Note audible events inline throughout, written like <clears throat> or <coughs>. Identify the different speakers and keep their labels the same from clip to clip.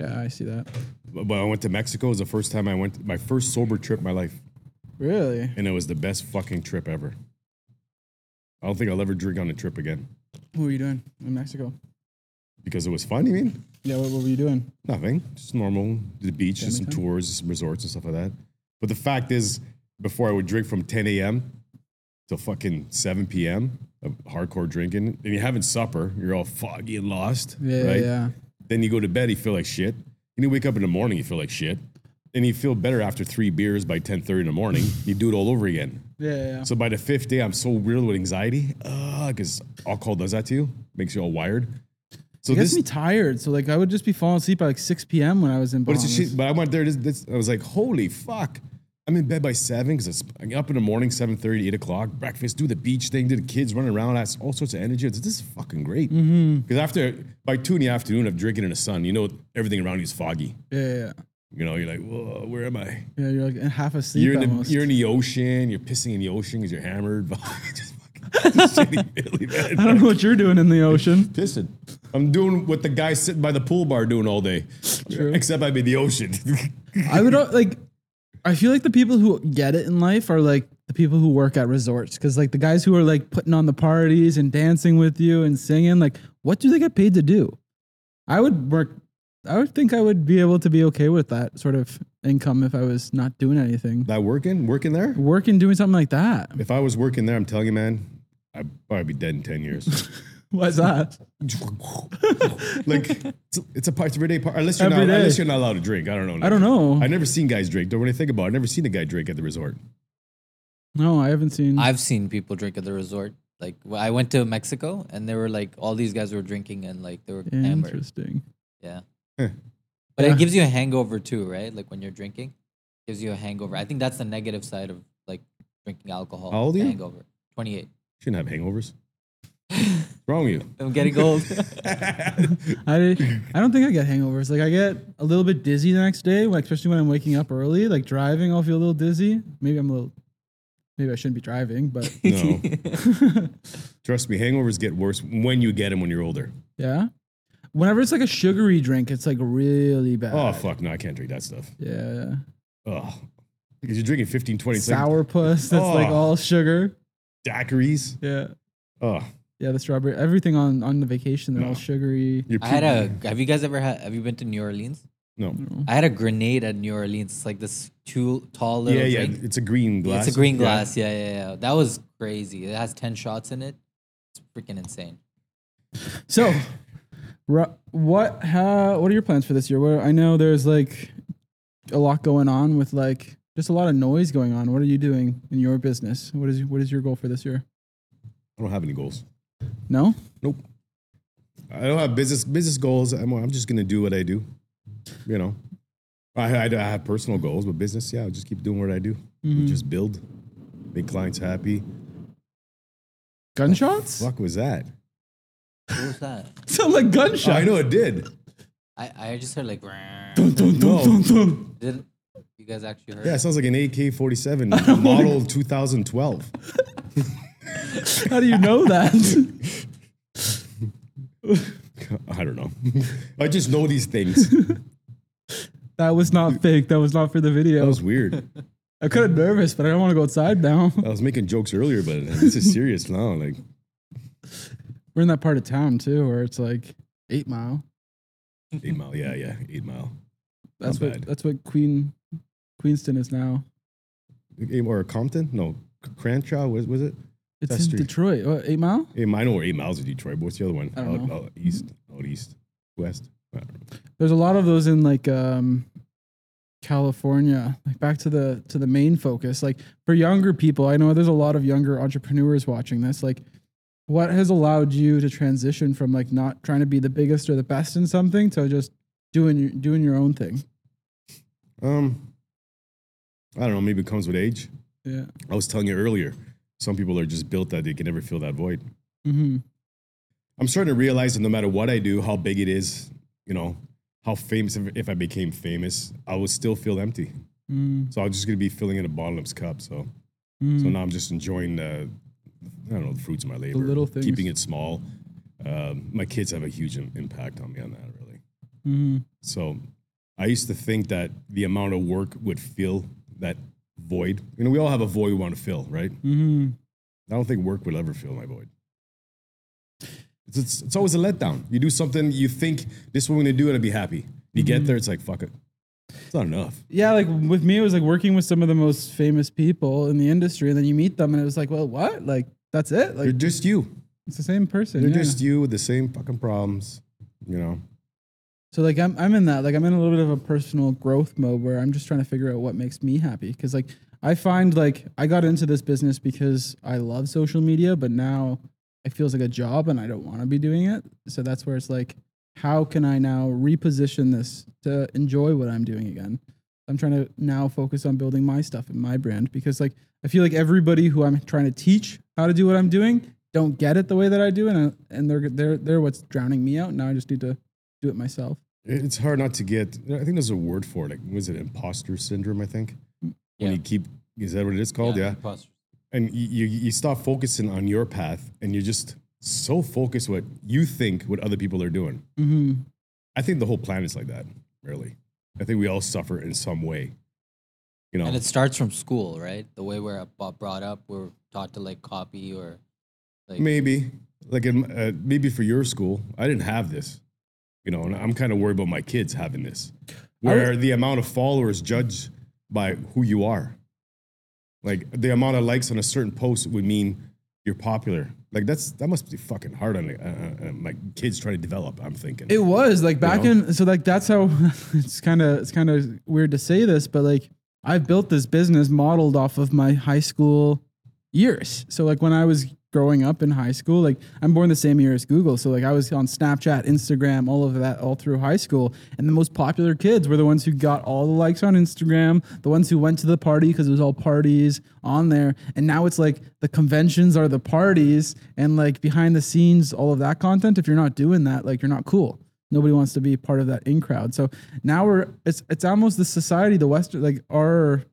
Speaker 1: Yeah, I see that.
Speaker 2: But, but I went to Mexico. It was the first time I went. My first sober trip in my life,
Speaker 1: Really?
Speaker 2: and it was the best fucking trip ever. I don't think I'll ever drink on a trip again
Speaker 1: What were you doing in Mexico?
Speaker 2: because it was fun. You mean
Speaker 1: Yeah, what, what were you doing?
Speaker 2: nothing? Just normal. The beach, just some
Speaker 1: time?
Speaker 2: tours, some resorts and stuff like that. But the fact is, before I would drink from 10 a.m. till fucking 7 p.m. of hardcore drinking, and you're having supper, you're all foggy and lost,
Speaker 1: Yeah,
Speaker 2: right?
Speaker 1: yeah.
Speaker 2: Then you go to bed, you feel like shit. And you wake up in the morning, you feel like shit. And you feel better after three beers by 10:30 in the morning. You do it all over again.
Speaker 1: Yeah, yeah, yeah.
Speaker 2: So by the fifth day, I'm so riddled with anxiety ah, because alcohol does that to you, makes you all wired. So
Speaker 1: it gets
Speaker 2: this,
Speaker 1: me tired. So like I would just be falling asleep at like 6 p.m. when I was in
Speaker 2: but shit. But I went there. This, this, I was like, holy fuck! I'm in bed by seven because I'm up in the morning, 7:30, 8 o'clock. Breakfast, do the beach thing, do the kids running around, that's all sorts of energy. It's, this is fucking great. Because
Speaker 1: Mm-hmm.
Speaker 2: after by two in the afternoon of drinking in the sun, you know everything around you is foggy.
Speaker 1: yeah, yeah, yeah.
Speaker 2: You know, you're like, whoa, where am I?
Speaker 1: Yeah, you're like in half asleep
Speaker 2: You're in, the, you're in the ocean. You're pissing in the ocean because you're hammered. <laughs> just fucking <laughs> just man.
Speaker 1: I don't know what you're doing in the ocean. <laughs>
Speaker 2: pissing. I'm doing what the guy sitting by the pool bar doing all day,
Speaker 1: True.
Speaker 2: except I'm in the ocean.
Speaker 1: I would like. I feel like the people who get it in life are like the people who work at resorts because like the guys who are like putting on the parties and dancing with you and singing. Like, what do they get paid to do? I would work. I would think I would be able to be okay with that sort of income if I was not doing anything.
Speaker 2: that working, working there.
Speaker 1: Working, doing something like that.
Speaker 2: If I was working there, I'm telling you, man, I'd probably be dead in ten years. <laughs>
Speaker 1: What's that?
Speaker 2: like it's, it's a part of everyday part. Unless you're
Speaker 1: Every
Speaker 2: not,
Speaker 1: day.
Speaker 2: unless you're not allowed to drink. I don't know.
Speaker 1: I don't know.
Speaker 2: I never seen guys drink. Don't really think about. it. I never seen a guy drink at the resort.
Speaker 1: No, I haven't seen.
Speaker 3: I've seen people drink at the resort. Like wh- I went to Mexico and there were like all these guys were drinking and like they were hammered.
Speaker 1: Interesting.
Speaker 3: Yeah.
Speaker 2: Huh.
Speaker 3: But
Speaker 1: Yeah.
Speaker 3: it gives you a hangover too, right? Like when you're drinking, gives you a hangover. I think that's the negative side of like drinking alcohol.
Speaker 2: How old are you?
Speaker 3: Hangover. 28.
Speaker 2: Shouldn't have hangovers. What's <laughs> wrong with you?
Speaker 3: I'm getting old. <laughs>
Speaker 1: I I don't think I get hangovers. Like I get a little bit dizzy the next day, like especially when I'm waking up early. Like driving, I'll feel a little dizzy. Maybe I'm a little. Maybe I shouldn't be driving, but
Speaker 2: No, <laughs> trust me, hangovers get worse when you get them when you're older.
Speaker 1: yeah. Whenever it's like a sugary drink, it's like really bad.
Speaker 2: Oh fuck, no, I can't drink that stuff.
Speaker 1: Yeah.
Speaker 2: Oh, because you're drinking 15, 20 it's like
Speaker 1: Sour puss that's like
Speaker 2: Oh.
Speaker 1: all sugar.
Speaker 2: daiquiris.
Speaker 1: Yeah.
Speaker 2: Oh,
Speaker 1: Yeah, the strawberry, everything on on the vacation, they're all sugary.
Speaker 2: you're
Speaker 3: I had a. Have you guys ever had? Have you been to New Orleans?
Speaker 2: no.
Speaker 3: I had a grenade at New Orleans. It's like this too tall little
Speaker 2: Yeah, yeah,
Speaker 3: drink.
Speaker 2: it's a green glass.
Speaker 3: It's a green
Speaker 2: Yeah.
Speaker 3: glass. Yeah. yeah, yeah, That was crazy. It has ten shots in it. It's freaking insane.
Speaker 1: So, ru- what how what are your plans for this year? What I know there's like a lot going on with like just a lot of noise going on. What are you doing in your business? What is what is your goal for this year?
Speaker 2: I don't have any goals.
Speaker 1: No?
Speaker 2: Nope. I don't have business business goals. I'm, I'm just gonna do what I do. You know, I, I, I have personal goals, but business, yeah, I'll just keep doing what I do.
Speaker 1: Mhm.
Speaker 2: Just build, make clients happy.
Speaker 1: Gunshots?
Speaker 2: Fuck was that?
Speaker 3: What was that? <laughs>
Speaker 1: Sound like
Speaker 2: Oh. I know it did.
Speaker 3: I, I just heard like.
Speaker 1: Dun, dun, dun,
Speaker 2: No.
Speaker 1: dun, dun.
Speaker 3: Did you guys actually heard?
Speaker 2: Yeah, it sounds like an AK-47 <laughs> model 2012. <laughs>
Speaker 1: How do you know that?
Speaker 2: I don't know. I just know these things.
Speaker 1: that was not fake. That was not for the video.
Speaker 2: That was weird.
Speaker 1: I'm kind of nervous, but I don't want to go outside now.
Speaker 2: I was making jokes earlier, but this is serious now. Like,
Speaker 1: We're in that part of town too, where it's like eight mile.
Speaker 2: eight mile. Yeah, yeah, eight mile.
Speaker 1: That's
Speaker 2: Not
Speaker 1: what
Speaker 2: bad.
Speaker 1: that's what Queen Queenston is now.
Speaker 2: Or Compton? No, Crenshaw. Was was it?
Speaker 1: It's
Speaker 2: That's
Speaker 1: in
Speaker 2: street.
Speaker 1: Detroit. What, eight mile?
Speaker 2: Eight, I know where eight miles of Detroit, but what's the other one?
Speaker 1: I don't
Speaker 2: out,
Speaker 1: know.
Speaker 2: out east, out east, west. I don't know.
Speaker 1: There's a lot of those in like um California. Like back to the to the main focus. Like for younger people, I know there's a lot of younger entrepreneurs watching this. Like what has allowed you to transition from like not trying to be the biggest or the best in something to just doing your doing your own thing?
Speaker 2: Um, I don't know. Maybe it comes with age.
Speaker 1: Yeah.
Speaker 2: I was telling you earlier. Some people are just built that they can never fill that void.
Speaker 1: Mm-hmm.
Speaker 2: I'm starting to realize that no matter what I do, how big it is, you know, how famous, if, I became famous, I would still feel empty.
Speaker 1: Mm,
Speaker 2: So I'm just going to be filling in a bottomless cup. So,
Speaker 1: mm.
Speaker 2: so now I'm just enjoying the, I don't know, the fruits of my labor.
Speaker 1: little things.
Speaker 2: Keeping it small. Um, my kids have a huge im- impact on me on that, really.
Speaker 1: hmm
Speaker 2: So I used to think that the amount of work would fill that void. You know, we all have a void we want to fill, right?
Speaker 1: hmm
Speaker 2: I don't think work will ever fill my void. It's, it's, it's always a letdown. You do something, you think this is what I'm going to do, and I'll be happy. You get there, it's like, fuck it. It's not enough.
Speaker 1: Yeah, like with me, it was like working with some of the most famous people in the industry, and then you meet them, and it was like, well, what? Like that's it? Like, You're
Speaker 2: just you.
Speaker 1: it's the same person.
Speaker 2: They're
Speaker 1: yeah.
Speaker 2: just you with the same fucking problems. You know,
Speaker 1: So like I'm I'm in that like I'm in a little bit of a personal growth mode where I'm just trying to figure out what makes me happy because like I find like I got into this business because I love social media but now it feels like a job and I don't want to be doing it. So that's where it's like how can I now reposition this to enjoy what I'm doing again? I'm trying to now focus on building my stuff and my brand because like I feel like everybody who I'm trying to teach how to do what I'm doing don't get it the way that I do and I, and they're they're they're what's drowning me out. Now I just need to do it myself.
Speaker 2: it's hard not to get. I think there's a word for it. Like, was it imposter syndrome? I think
Speaker 3: Yeah.
Speaker 2: when you keep. Is that what it is called? Yeah.
Speaker 3: imposter.
Speaker 2: And you, you you stop focusing on your path, and you're just so focused what you think what other people are doing.
Speaker 1: Mm-hmm.
Speaker 2: I think the whole planet's like that. Really, I think we all suffer in some way. You know,
Speaker 3: And it starts from school, right? The way we're brought up, we're taught to like copy or like
Speaker 2: maybe like in, uh, maybe for your school, I didn't have this. You know, and I'm kind of worried about my kids having this, where the amount of followers judged by who you are. Like the amount of likes on a certain post would mean you're popular. Like that's that must be fucking hard on uh, uh, uh, my kids trying to develop. I'm thinking.
Speaker 1: It was like back
Speaker 2: know?
Speaker 1: in so like that's how <laughs> it's kind of it's kind of weird to say this, but like I've built this business modeled off of my high school years. So like when I was growing up in high school, like I'm born the same year as Google, so like I was on Snapchat, Instagram, all of that all through high school, and the most popular kids were the ones who got all the likes on Instagram, the ones who went to the party because it was all parties on there, and now it's like the conventions are the parties and like behind the scenes all of that content. If you're not doing that, like you're not cool nobody wants to be part of that in crowd. So now we're it's it's almost the society, the Western like our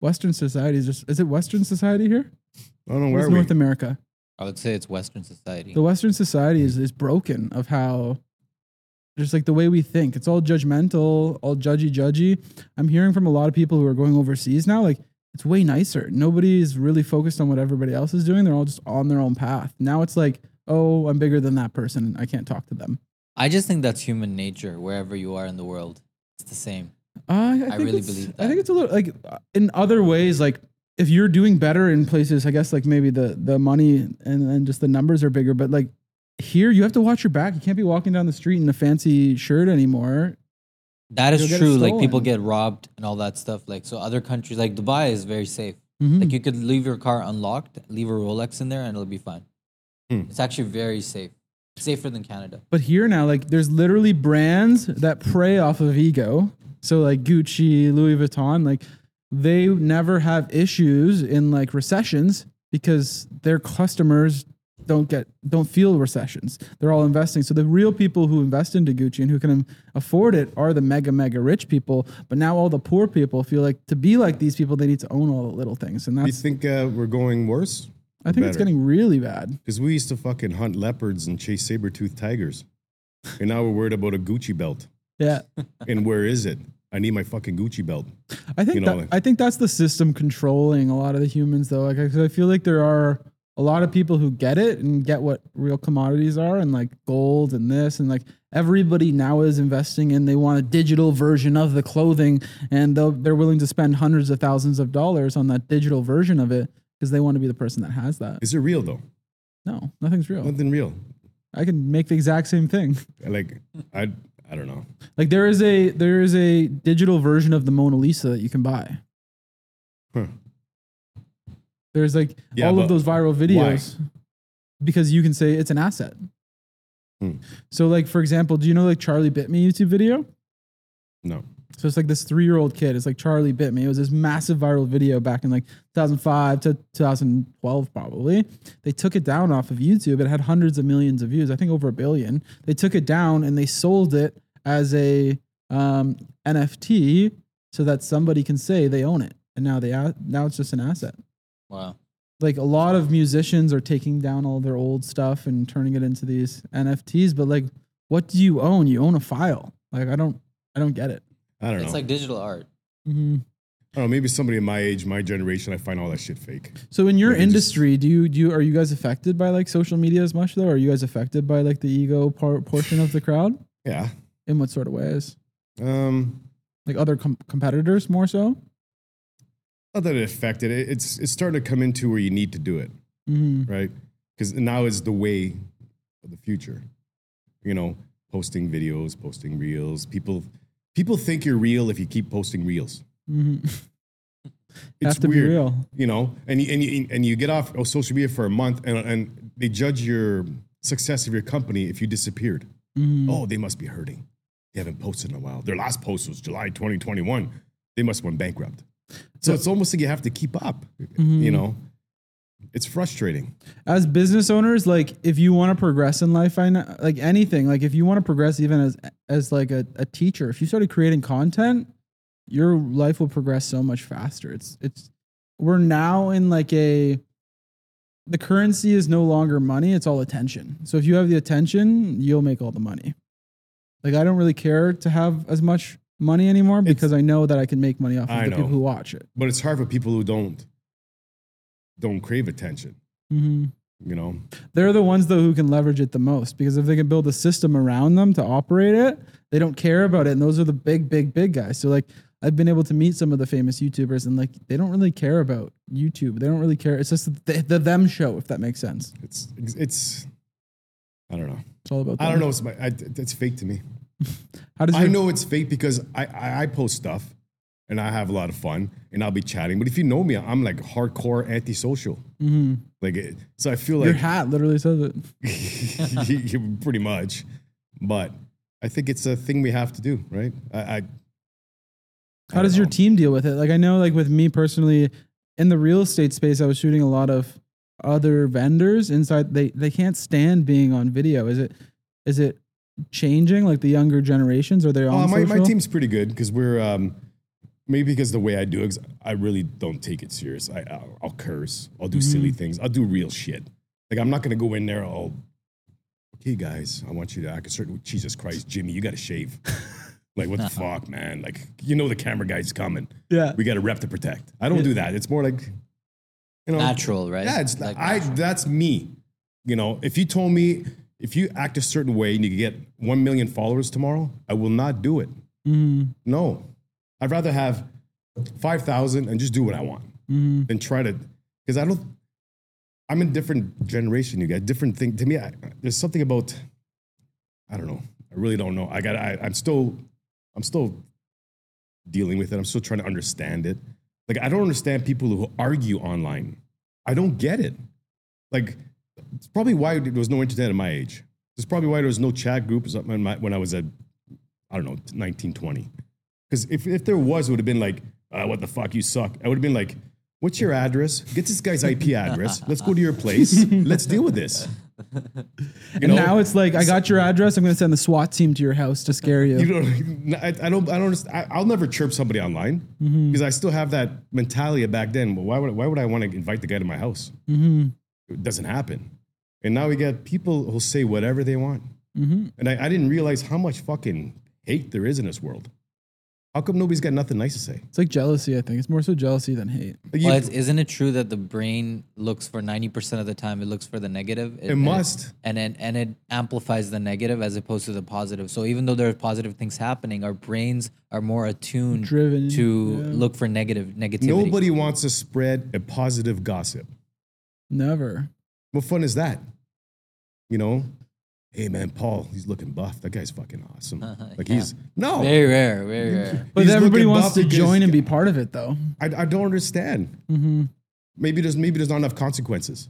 Speaker 1: Western society is just is it Western society here?
Speaker 2: I don't know where we.
Speaker 1: North America?
Speaker 3: I would say it's Western society.
Speaker 1: The Western society is is broken of how just like the way we think. It's all judgmental, all judgy judgy. I'm hearing from a lot of people who are going overseas now, like it's way nicer. Nobody is really focused on what everybody else is doing. They're all just on their own path. Now it's like, oh, I'm bigger than that person. I can't talk to them.
Speaker 3: I just think that's human nature wherever you are in the world. It's the same.
Speaker 1: Uh, I,
Speaker 3: I really believe
Speaker 1: I think it's a little like in other ways, like if you're doing better in places, I guess like maybe the the money and and just the numbers are bigger, but like here you have to watch your back. You can't be walking down the street in a fancy shirt anymore.
Speaker 3: That is
Speaker 1: You'll get it
Speaker 3: true. Like people get robbed and all that stuff. Like so other countries like Dubai is very safe.
Speaker 1: Mhm.
Speaker 3: Like you could leave your car unlocked, leave a Rolex in there and it'll be fine.
Speaker 2: Hmm.
Speaker 3: It's actually very safe. Safer than Canada.
Speaker 1: But here now, like there's literally brands that prey off of ego. So like Gucci, Louis Vuitton, like they never have issues in like recessions because their customers don't get don't feel recessions. They're all investing. So the real people who invest into Gucci and who can afford it are the mega mega rich people. But now all the poor people feel like to be like these people, they need to own all the little things, and
Speaker 2: You think uh, we're going worse?
Speaker 1: I think it's getting really bad.
Speaker 2: Because we used to fucking hunt leopards and chase saber toothed tigers, and now we're worried about a Gucci belt.
Speaker 1: Yeah.
Speaker 2: And where is it? I need my fucking Gucci belt.
Speaker 1: I think
Speaker 2: You know,
Speaker 1: that, I think that's the system controlling a lot of the humans though. Like 'cause I feel like there are a lot of people who get it and get what real commodities are and like gold and this and like everybody now is investing in they want a digital version of the clothing and they're willing to spend hundreds of thousands of dollars on that digital version of it because they want to be the person that has that.
Speaker 2: Is it real though?
Speaker 1: No, nothing's real.
Speaker 2: Nothing real.
Speaker 1: I can make the exact same thing.
Speaker 2: Like I, I don't know.
Speaker 1: Like there is a there is a digital version of the Mona Lisa that you can buy.
Speaker 2: Huh.
Speaker 1: There's like
Speaker 2: Yeah,
Speaker 1: all of those viral videos because you can say it's an asset.
Speaker 2: Hmm.
Speaker 1: So like for example, do you know like Charlie Bit Me YouTube video?
Speaker 2: No.
Speaker 1: So it's like this three year old kid. It's like Charlie Bit Me. It was this massive viral video back in like 2005 to 2012, probably. They took it down off of YouTube. It had hundreds of millions of views, I think over a billion. They took it down and they sold it as a um, NFT so that somebody can say they own it. And now they now it's just an asset.
Speaker 3: Wow.
Speaker 1: Like a lot of musicians are taking down all their old stuff and turning it into these NFTs. But like, what do you own? You own a file. Like I don't I don't get it.
Speaker 2: I don't know.
Speaker 3: It's like digital art.
Speaker 1: Mm-hmm.
Speaker 2: I don't know. Maybe somebody in my age, my generation, I find all that shit fake.
Speaker 1: So in your
Speaker 2: Maybe just-
Speaker 1: industry, do you do you, are you guys affected by like social media as much though? Are you guys affected by like the ego par- portion of the crowd?
Speaker 2: Yeah.
Speaker 1: In what sort of ways?
Speaker 2: Um,
Speaker 1: Like other com- competitors more so?
Speaker 2: not that it affected it. It's it's starting to come into where you need to do it,
Speaker 1: Mm-hmm.
Speaker 2: right? Because now is the way of the future. You know, posting videos, posting reels. People people think you're real if you keep posting reels.
Speaker 1: Mm-hmm. <laughs>
Speaker 2: It's weird.
Speaker 1: real.
Speaker 2: you know, and you, and you, and you get off of social media for a month, and, and they judge your success of your company if you disappeared.
Speaker 1: Mm-hmm.
Speaker 2: Oh, they must be hurting. They haven't posted in a while. Their last post was July 2021. They must have went bankrupt. So it's almost like you have to keep up.
Speaker 1: Mm-hmm.
Speaker 2: You know, it's frustrating.
Speaker 1: As business owners, like if you want to progress in life, I know, like anything, like if you want to progress even as as like a, a teacher, if you started creating content, your life will progress so much faster. It's it's we're now in like a the currency is no longer money, it's all attention. So if you have the attention, you'll make all the money. Like I don't really care to have as much money anymore because I know that I can make money off of
Speaker 2: I
Speaker 1: the
Speaker 2: know.
Speaker 1: people who watch it.
Speaker 2: But it's hard for people who don't don't crave attention.
Speaker 1: Mm-hmm.
Speaker 2: You know,
Speaker 1: They're the ones though who can leverage it the most because if they can build a system around them to operate it, they don't care about it. And those are the big, big, big guys. So like I've been able to meet some of the famous YouTubers and like they don't really care about YouTube. They don't really care. It's just the, the them show, if that makes sense.
Speaker 2: it's it's. I don't know.
Speaker 1: It's all about.
Speaker 2: I don't know. It's, my, I, it's fake to me. <laughs>
Speaker 1: How does
Speaker 2: I
Speaker 1: your,
Speaker 2: know it's fake because I, I I post stuff and I have a lot of fun and I'll be chatting. But if you know me, I'm like hardcore antisocial.
Speaker 1: Mhm.
Speaker 2: Like it, so, I feel like your
Speaker 1: hat literally says it. <laughs>
Speaker 2: pretty much. But I think it's a thing we have to do, right? I, I
Speaker 1: How does your team deal with it? Like I know, like with me personally, in the real estate space, I was shooting a lot of other vendors inside. They they can't stand being on video. Is it is it changing? Like the younger generations, are they on
Speaker 2: Oh, my, my team's pretty good because we're um, maybe because the way I do it, 'cause I really don't take it serious. I I'll, I'll curse. I'll do silly
Speaker 1: Mm-hmm.
Speaker 2: things. I'll do real shit. Like I'm not gonna go in there. all okay, guys. I want you to act a certain. Jesus Christ, Jimmy, you got to shave. <laughs> like what the <laughs> fuck, man? Like you know the camera guy's coming.
Speaker 1: Yeah.
Speaker 2: We got a rep to protect. I don't do that. It's more like you know
Speaker 3: Natural, right?
Speaker 2: Yeah, it's
Speaker 3: Like
Speaker 2: I.
Speaker 3: natural.
Speaker 2: That's me. You know, if you told me if you act a certain way and you get one million followers tomorrow, I will not do it.
Speaker 1: Mm-hmm.
Speaker 2: No, I'd rather have five thousand and just do what I want
Speaker 1: Mm-hmm.
Speaker 2: than try to. Because I don't. I'm in different generation. You got different thing. To me, I, there's something about. I don't know. I really don't know. I got. I, I'm still. I'm still dealing with it. I'm still trying to understand it. Like I don't understand people who argue online. I don't get it. Like it's probably why there was no internet at my age. It's probably why there was no chat groups when, my, when I was at I don't know 19, 20. Because if, if there was, it would have been like, uh, what the fuck, you suck. I would have been like, what's your address? Get this guy's IP address. Let's go to your place. Let's deal with this. <laughs> You
Speaker 1: And now it's like, I got your address. I'm going to send the SWAT team to your house to scare you.
Speaker 2: you know, <laughs> I, I don't, I don't. I, I'll never chirp somebody online mm-hmm. because I still have that mentality back then. But why would, why would I want to invite the guy to my house? Mm-hmm. It doesn't happen. And now we got people who'll say whatever they want. Mm-hmm. And I, I didn't realize how much fucking hate there is in this world. How come nobody's got nothing nice to say?
Speaker 1: It's like jealousy, I think. It's more so jealousy than hate.
Speaker 2: Like, you-
Speaker 3: Well, it's, isn't it true that the brain looks for ninety percent of the time it looks for the negative?
Speaker 2: It must.
Speaker 3: and it and it amplifies the negative as opposed to the positive. So even though there are positive things happening, our brains are more attuned
Speaker 1: Driven,
Speaker 3: to
Speaker 1: yeah.
Speaker 3: look for negative negativity.
Speaker 2: nobody wants to spread a positive gossip.
Speaker 1: Never.
Speaker 2: What fun is that? You know, hey man, Paul, he's looking buff. That guy's fucking awesome. <laughs> Like
Speaker 3: Yeah.
Speaker 2: he's no,
Speaker 3: Very rare, very rare.
Speaker 1: But
Speaker 2: He's
Speaker 1: everybody
Speaker 2: looking
Speaker 1: wants
Speaker 2: buff
Speaker 1: to
Speaker 2: because-
Speaker 1: join and be part of it, though.
Speaker 2: I, I don't understand.
Speaker 1: Mm-hmm.
Speaker 2: Maybe there's maybe there's not enough consequences.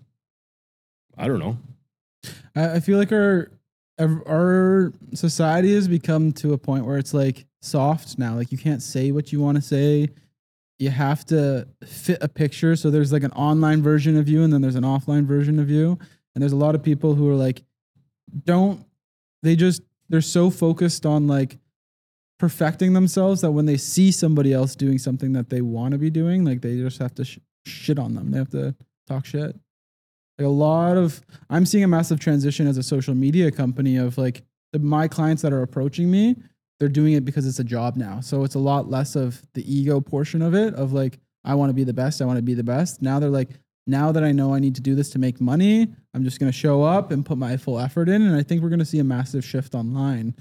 Speaker 2: I don't know.
Speaker 1: I, I feel like our ev- our society has become to a point where it's like soft now. Like you can't say what you want to say. You have to fit a picture. So there's like an online version of you, and then there's an offline version of you. And there's a lot of people who are like, don't they just they're so focused on like perfecting themselves that when they see somebody else doing something that they want to be doing, like they just have to sh- shit on them. They have to talk shit. Like a lot of, I'm seeing a massive transition as a social media company of like the, my clients that are approaching me. They're they're doing it because it's a job now. So it's a lot less of the ego portion of it of like I want to be the best, I want to be the best. Now they're like now that I know I need to do this to make money, I'm just going to show up and put my full effort in and I think we're going to see a massive shift online.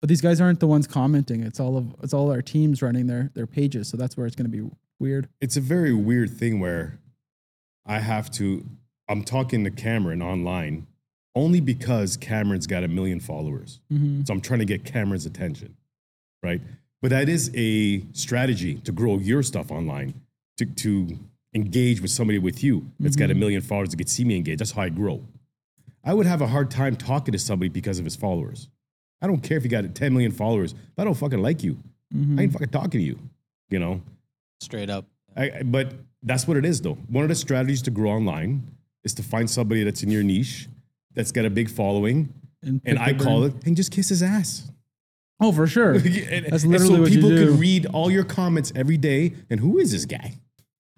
Speaker 1: But these guys aren't the ones commenting. It's all of it's all our teams running their their pages. So that's where it's going to be weird.
Speaker 2: It's a very weird thing where I have to. I'm talking to Cameron online only because Cameron's got a million followers.
Speaker 1: Mm-hmm.
Speaker 2: So I'm trying to get Cameron's attention, right? But that is a strategy to grow your stuff online, to, to engage with somebody with you that's got a mm-hmm. million followers that could see me engage. That's how I grow. I would have a hard time talking to somebody because of his followers. I don't care if you got 10 million followers. If I don't fucking like you, I ain't mm-hmm. fucking talking to you, you know?
Speaker 3: Straight up.
Speaker 2: I, I- but that's what it is, though. One of the strategies to grow online is to find somebody that's in your niche, that's got a big following,
Speaker 1: And,
Speaker 2: and I call it, and just kiss his ass.
Speaker 1: Oh, for sure. <laughs>
Speaker 2: And-
Speaker 1: That's
Speaker 2: and
Speaker 1: literally
Speaker 2: so
Speaker 1: what you
Speaker 2: people
Speaker 1: do.
Speaker 2: can read all your comments every day. And who is this guy?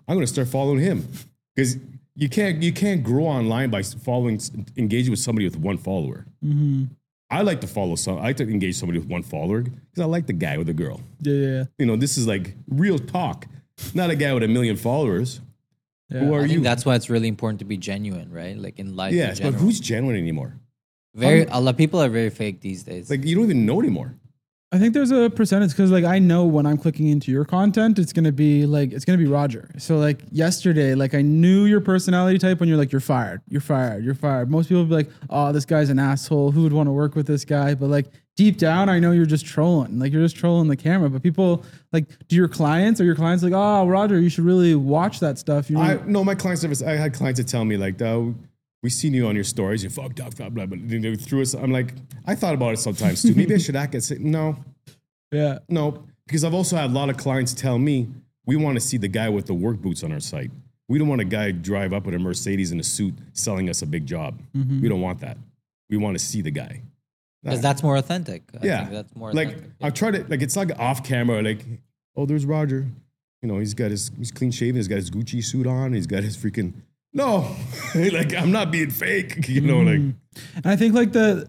Speaker 2: I'm gonna start following him because you can't you can't grow online by following engaging with somebody with one follower.
Speaker 1: Mm-hmm.
Speaker 2: I like to follow some. I like to engage somebody with one follower because I like the guy with the girl.
Speaker 1: Yeah, yeah, yeah.
Speaker 2: You know, this is like real talk, not a guy with a million followers.
Speaker 1: Yeah.
Speaker 2: Who are
Speaker 3: I
Speaker 2: you?
Speaker 3: think that's why it's really important to be genuine, right? Like in life. in
Speaker 2: but who's genuine anymore?
Speaker 3: very a lot of people are very fake these days.
Speaker 2: Like you don't even know anymore.
Speaker 1: I think there's a percentage because like I know when I'm clicking into your content, it's gonna be like it's gonna be Roger. So like yesterday, like I knew your personality type when you're like you're fired, you're fired, you're fired. Most people would be like, oh, this guy's an asshole. Who would want to work with this guy? But like deep down, I know you're just trolling. Like you're just trolling the camera. But people like, do your clients or your clients like, oh, Roger, you should really watch that stuff. You know,
Speaker 2: I no, my client service. I had clients that tell me like, "Oh, we seen you on your stories. You fucked up, blah blah." blah. They threw us. I'm like, I thought about it sometimes too. Maybe I <laughs> should act and say, no,
Speaker 1: yeah,
Speaker 2: no, because I've also had a lot of clients tell me we want to see the guy with the work boots on our site. We don't want a guy drive up with a Mercedes in a suit selling us a big job. Mm-hmm. We don't want that. We want to see the guy.
Speaker 3: because that's more authentic. I
Speaker 2: yeah,
Speaker 3: think that's more
Speaker 2: like
Speaker 3: authentic.
Speaker 2: I try to like it's like off camera. Like, oh, there's Roger. You know, he's got his he's clean shaven. He's got his Gucci suit on. He's got his freaking no. <laughs> like I'm not being fake. <laughs> You know, like
Speaker 1: and I think like the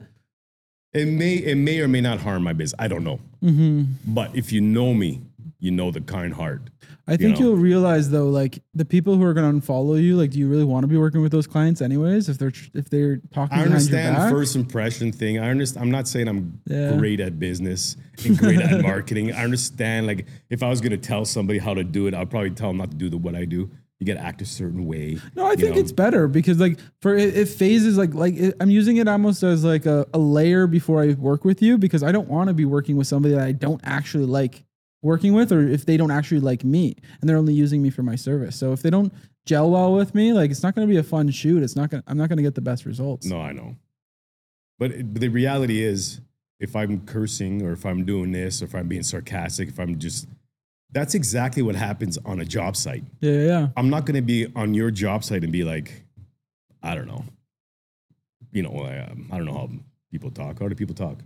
Speaker 2: it may it may or may not harm my business. I don't know.
Speaker 1: Mm-hmm.
Speaker 2: But if you know me, you know the kind heart.
Speaker 1: I think you will realize though, like the people who are going to unfollow you, like, do you really want to be working with those clients anyways? If they're if they're talking
Speaker 2: I understand first impression thing. I understand. I'm not saying I'm
Speaker 1: Yeah.
Speaker 2: great at business and great at <laughs> marketing. I understand. Like if I was going to tell somebody how to do it, I'd probably tell them not to do the what I do. You got to act a certain way.
Speaker 1: no, I think
Speaker 2: know?
Speaker 1: it's better because like for it, it phases like like it, I'm using it almost as like a, a layer before I work with you because I don't want to be working with somebody that I don't actually like working with or if they don't actually like me and they're only using me for my service. So if they don't gel well with me, like it's not going to be a fun shoot. It's not going. to I'm not going to get the best results.
Speaker 2: No, I know. But, it, but the reality is, if I'm cursing or if I'm doing this or if I'm being sarcastic, if I'm just, that's exactly what happens on a job site.
Speaker 1: Yeah, yeah, yeah.
Speaker 2: I'm not going to be on your job site and be like, I don't know. You know, I, um, I don't know how people talk. How do people talk?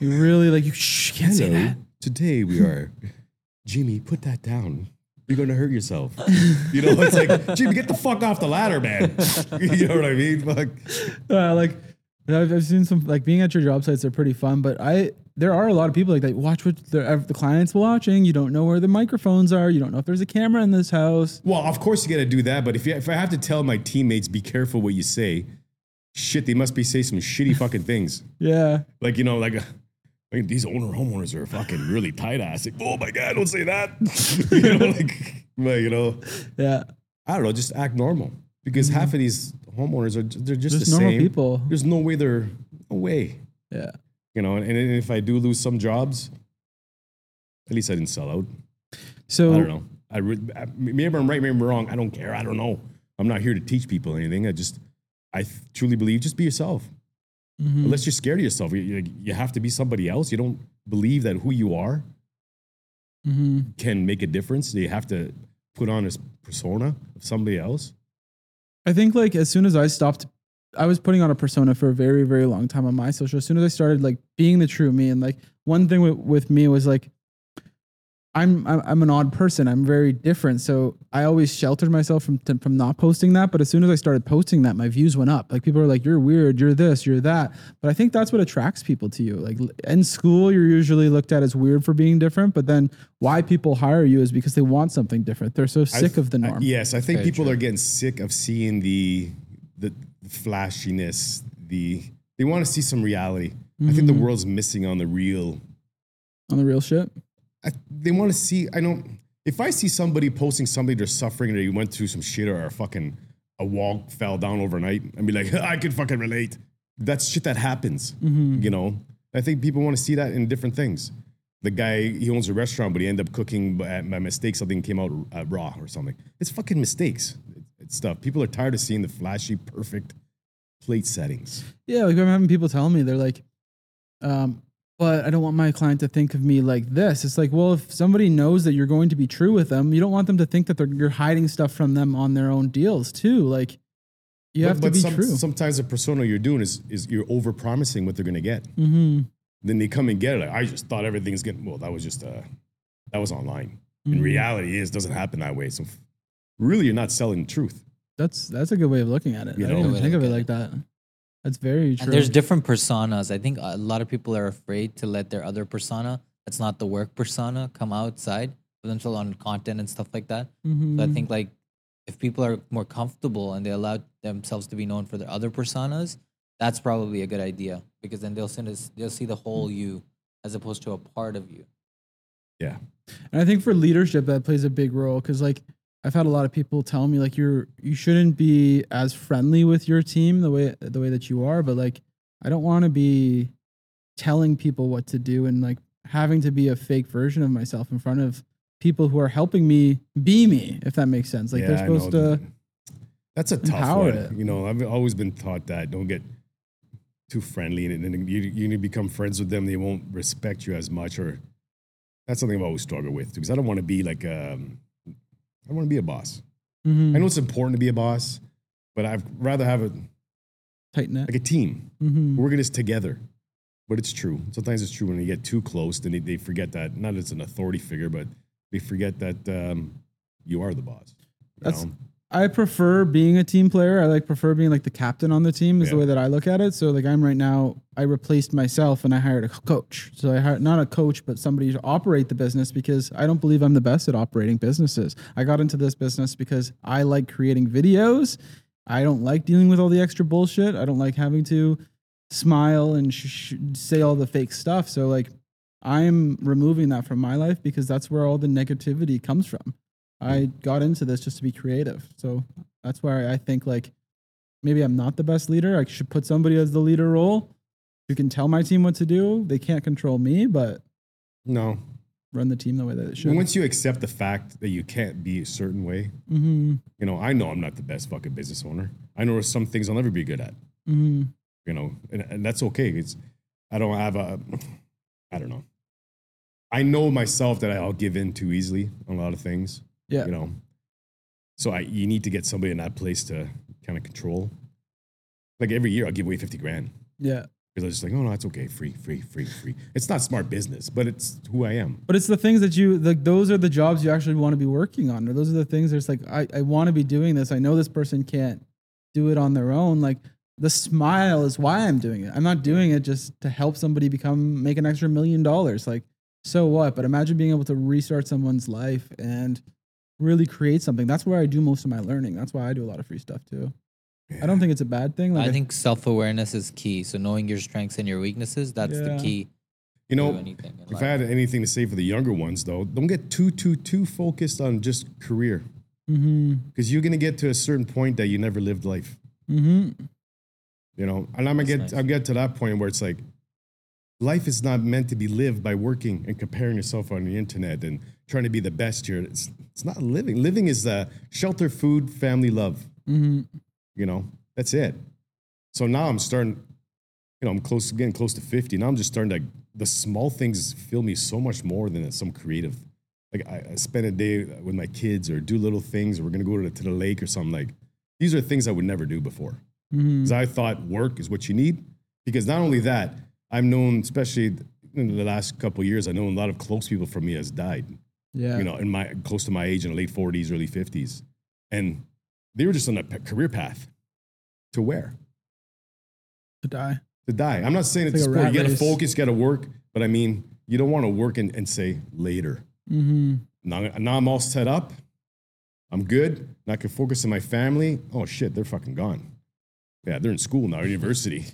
Speaker 1: You really like you shh, can't say that.
Speaker 2: Today we are, <laughs> Jimmy, put that down. You're going to hurt yourself. <laughs> You know, it's like, <laughs> Jimmy, get the fuck off the ladder, man. you know what I mean? Fuck.
Speaker 1: uh, like I've, I've seen some like being at your job sites are pretty fun, but I there are a lot of people like that watch what the, the clients watching. You don't know where the microphones are. You don't know if there's a camera in this house.
Speaker 2: Well, of course you got to do that, but if you, if I have to tell my teammates be careful what you say, shit, they must be say some shitty <laughs> fucking things.
Speaker 1: Yeah,
Speaker 2: Like you know, like, uh, like these owner homeowners are fucking really tight ass. Like, oh my god, don't say that. <laughs> you know, <laughs> like, well, you know,
Speaker 1: yeah.
Speaker 2: I don't know, just act normal because half of these homeowners are they're just
Speaker 1: Just
Speaker 2: the
Speaker 1: normal
Speaker 2: same.
Speaker 1: people.
Speaker 2: There's no way they're no way.
Speaker 1: Yeah.
Speaker 2: You know, and, and if I do lose some jobs, at least I didn't sell out.
Speaker 1: So
Speaker 2: I don't know. I re- I- maybe I'm right, maybe I'm wrong. I don't care. I don't know. I'm not here to teach people anything. I just, I th- truly believe just be yourself.
Speaker 1: mhm.
Speaker 2: Unless you're scared of yourself, you, you, you have to be somebody else. You don't believe that who you are
Speaker 1: Mhm.
Speaker 2: can make a difference. You have to put on a persona of somebody else.
Speaker 1: I think like as soon as I stopped, I was putting on a persona for a very very long time on my social. As soon as I started like being the true me, and like one thing with, with me was like I'm, I'm I'm an odd person. I'm very different. So I always sheltered myself from to- from not posting that. But as soon as I started posting that, my views went up. Like people are like, "You're weird. You're this. You're that." But I think that's what attracts people to you. Like in school, you're usually looked at as weird for being different. But then why people hire you is because they want something different. They're so sick
Speaker 2: th-
Speaker 1: of the
Speaker 2: I-
Speaker 1: norm.
Speaker 2: yes, I think
Speaker 3: Very
Speaker 2: people
Speaker 3: true.
Speaker 2: are getting sick of seeing the the flashiness. The they want to see some reality. I think the
Speaker 1: Mm-hmm.
Speaker 2: world's missing on the real.
Speaker 1: On the real shit.
Speaker 2: I, they want to see. I don't. if I see somebody posting somebody they're suffering or they went through some shit or a fucking a wall fell down overnight and be like, <laughs> I could fucking relate. That's shit that happens.
Speaker 1: Mm-hmm.
Speaker 2: You know, I think people want to see that in different things. The guy he owns a restaurant, but he ended up cooking by, by mistake. Something came out uh, raw or something. It's fucking mistakes. Stuff. People are tired of seeing the flashy, perfect plate settings.
Speaker 1: Yeah, like I'm having people tell me they're like, um, but I don't want my client to think of me like this. It's like, well, if somebody knows that you're going to be true with them, you don't want them to think that they're, you're hiding stuff from them on their own deals too. Like, you have
Speaker 2: but,
Speaker 1: to be
Speaker 2: some-
Speaker 1: true.
Speaker 2: Sometimes the persona you're doing is is you're over promising what they're gonna get.
Speaker 1: mm-hmm.
Speaker 2: then they come and get it. Like, I just thought everything's getting well. That was just uh, that was online. In
Speaker 1: Mhm.
Speaker 2: reality, it doesn't happen that way. So f- really, you're not selling the truth.
Speaker 1: That's that's a good way of looking at it.
Speaker 2: You
Speaker 1: I
Speaker 2: know.
Speaker 1: didn't even think of it like that. That's very true.
Speaker 3: And there's different personas. I think a lot of people are afraid to let their other persona, that's not the work persona, come outside for themselves on content and stuff like that.
Speaker 1: Mhm.
Speaker 3: So I think like if people are more comfortable and they allow themselves to be known for their other personas, that's probably a good idea because then they'll see this, they'll see the whole you as opposed to a part of you.
Speaker 2: Yeah,
Speaker 1: And I think for leadership that plays a big role because like I've had a lot of people tell me like you're you shouldn't be as friendly with your team the way the way that you are, but like I don't want to be telling people what to do and like having to be a fake version of myself in front of people who are helping me be me, if that makes sense. Like
Speaker 2: yeah,
Speaker 1: they're supposed to.
Speaker 2: That's a tough one.
Speaker 1: it.
Speaker 2: You know, I've always been taught that don't get too friendly, and then you you need to become friends with them. They won't respect you as much, or that's something I've always struggled with because I don't want to be like um, I want to be a boss.
Speaker 1: Mhm.
Speaker 2: I know it's important to be a boss, but I'd rather have a
Speaker 1: tight it.
Speaker 2: like a team.
Speaker 1: Mhm.
Speaker 2: We're working this together. But it's true. Sometimes it's true when you get too close, then they, they forget that not as an authority figure, but they forget that um, you are the boss.
Speaker 1: That's-
Speaker 2: know?
Speaker 1: I prefer being a team player. I like prefer being like the captain on the team is the way that I look at it. So like I'm right now, I replaced myself and I hired a coach. So I hired not a coach, but somebody to operate the business because I don't believe I'm the best at operating businesses. I got into this business because I like creating videos. I don't like dealing with all the extra bullshit. I don't like having to smile and sh- sh- say all the fake stuff. So like I'm removing that from my life because that's where all the negativity comes from. I got into this just to be creative. So that's why I think like maybe I'm not the best leader. I should put somebody as the leader role who can tell my team what to do. They can't control me, but
Speaker 2: No.
Speaker 1: run the team the way that it should.
Speaker 2: Once you accept the fact that you can't be a certain way,
Speaker 1: hmm
Speaker 2: you know, I know I'm not the best fucking business owner. I know there's some things I'll never be good at,
Speaker 1: hmm
Speaker 2: you know, and, and that's okay. It's, I don't have a, I don't know. I know myself that I'll give in too easily on a lot of things.
Speaker 1: Yeah.
Speaker 2: you know so i you need to get somebody in that place to kind of control like every year i'll give away 50 grand
Speaker 1: Yeah.
Speaker 2: because i was just like oh no it's okay free free free free it's not smart business but it's who i am
Speaker 1: But it's the things that you like. Those are the jobs you actually want to be working on, or those are the things that's like I, I want to be doing this. I know this person can't do it on their own. Like the smile is why I'm doing it. I'm not doing it just to help somebody become make an extra million dollars. Like so what? But imagine being able to restart someone's life and really create something. That's where I do most of my learning. That's why I do a lot of free stuff too. I don't think it's a bad thing. Like
Speaker 3: I think self awareness is key. So knowing your strengths and your weaknesses, that's
Speaker 1: Yeah.
Speaker 3: the key
Speaker 2: you know if
Speaker 3: life.
Speaker 2: i had anything to say for the younger ones though don't get too too too focused on just career because you're going to get to a certain point that you never lived life
Speaker 1: hmm
Speaker 2: you know and i'm gonna get
Speaker 3: nice.
Speaker 2: i'm get to that point where it's like life is not meant to be lived by working and comparing yourself on the internet and trying to be the best here. It's, it's not living. Living is uh, shelter food family love.
Speaker 1: Hmm
Speaker 2: you know that's it. So now i'm starting you know i'm close getting close to 50 now i'm just starting to the small things fill me so much more than some creative. Like i, I spend a day with my kids or do little things. Or we're going to go to the, to the lake or something. Like these are things i would never do before. Because I thought work is what you need. Because not only that, I've known, especially in the last couple of years, I know a lot of close people from me has died.
Speaker 1: Yeah.
Speaker 2: you know, in my close to my age in the late 40s, early 50s. And they were just on a p- career path to where?
Speaker 1: to die.
Speaker 2: To die. I'm not saying
Speaker 1: It's
Speaker 2: it's
Speaker 1: like a
Speaker 2: sport. You gotta focus, you gotta work, but I mean, you don't want to work and, and say later.
Speaker 1: Mm-hmm.
Speaker 2: Now, now I'm all set up. I'm good. Now I can focus on my family. Oh shit, they're fucking gone. Yeah, they're in school now, university.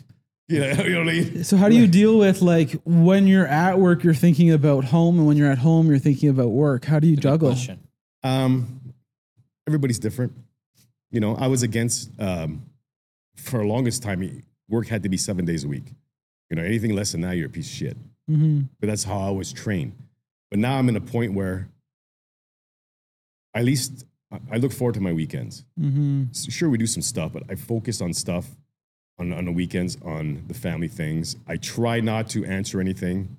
Speaker 2: Yeah, <laughs> you know what I mean?
Speaker 1: So how do you deal with like when you're at work, you're thinking about home, and when you're at home, you're thinking about work? How do you juggle?
Speaker 3: question.
Speaker 2: Um, everybody's different. You know, I was against um, for the longest time. Work had to be seven days a week. You know, anything less than that, you're a piece of shit.
Speaker 1: Mm-hmm.
Speaker 2: But that's how I was trained. But now I'm in a point where, at least, I- I look forward to my weekends.
Speaker 1: Mm-hmm.
Speaker 2: Sure, we do some stuff, but I focus on stuff on, on the weekends, on the family things. I try not to answer anything,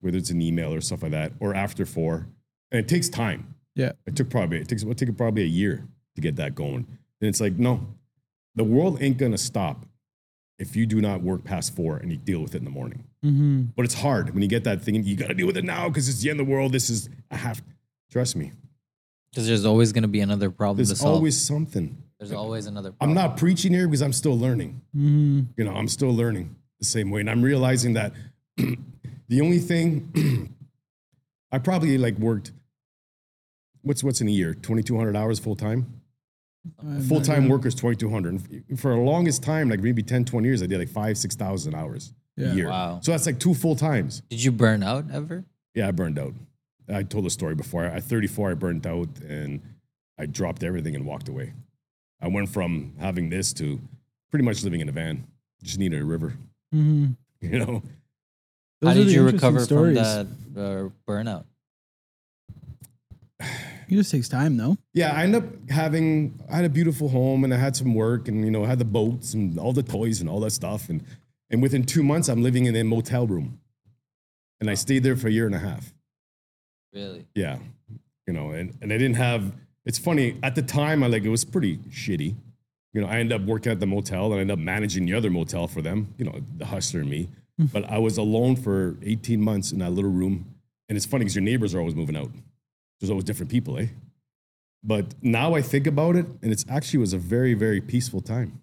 Speaker 2: whether it's an email or stuff like that, or after four. And it takes time.
Speaker 1: Yeah.
Speaker 2: It took probably it takes it took probably a year to get that going. And it's like, no, the world ain't gonna stop if you do not work past four and you deal with it in the morning.
Speaker 1: Mm-hmm.
Speaker 2: But it's hard when you get that thing. You gotta deal with it now because it's the end of the world. This is I have. Trust me.
Speaker 3: Because there's always going to be another problem to
Speaker 2: There's
Speaker 3: solve.
Speaker 2: always something.
Speaker 3: There's always another
Speaker 2: I'm not preaching here because I'm still learning.
Speaker 1: Mm-hmm.
Speaker 2: You know, I'm still learning the same way, and I'm realizing that <clears throat> the only thing <clears throat> I probably like worked. What's what's in a year? 2,200 hours full time. Full time workers 2,200. For the longest time, like maybe 10, 20 years, I did like five, six thousand hours
Speaker 1: Yeah.
Speaker 2: a year.
Speaker 3: Wow.
Speaker 2: So that's like two full times.
Speaker 3: Did you burn out ever?
Speaker 2: Yeah, I burned out. I told the story before. At 34, I burned out and I dropped everything and walked away. I went from having this to pretty much living in a van. Just needed a river,
Speaker 1: Mm-hmm. <laughs>
Speaker 2: you know?
Speaker 1: Those
Speaker 3: How did you recover
Speaker 1: stories.
Speaker 3: from that uh, burnout?
Speaker 1: It just takes time, though.
Speaker 2: Yeah, I ended up having, I had a beautiful home and I had some work and, you know, I had the boats and all the toys and all that stuff. And, and within two months, I'm living in a motel room. And I stayed there for a year and a half.
Speaker 3: Really?
Speaker 2: Yeah. You know, and, and I didn't have, it's funny, at the time, I like, it was pretty shitty. You know, I ended up working at the motel and I ended up managing the other motel for them, you know, the hustler and me. But I was alone for 18 months in that little room. And it's funny because your neighbors are always moving out. There's always different people, eh? But now I think about it, and it's actually was a very, very peaceful time.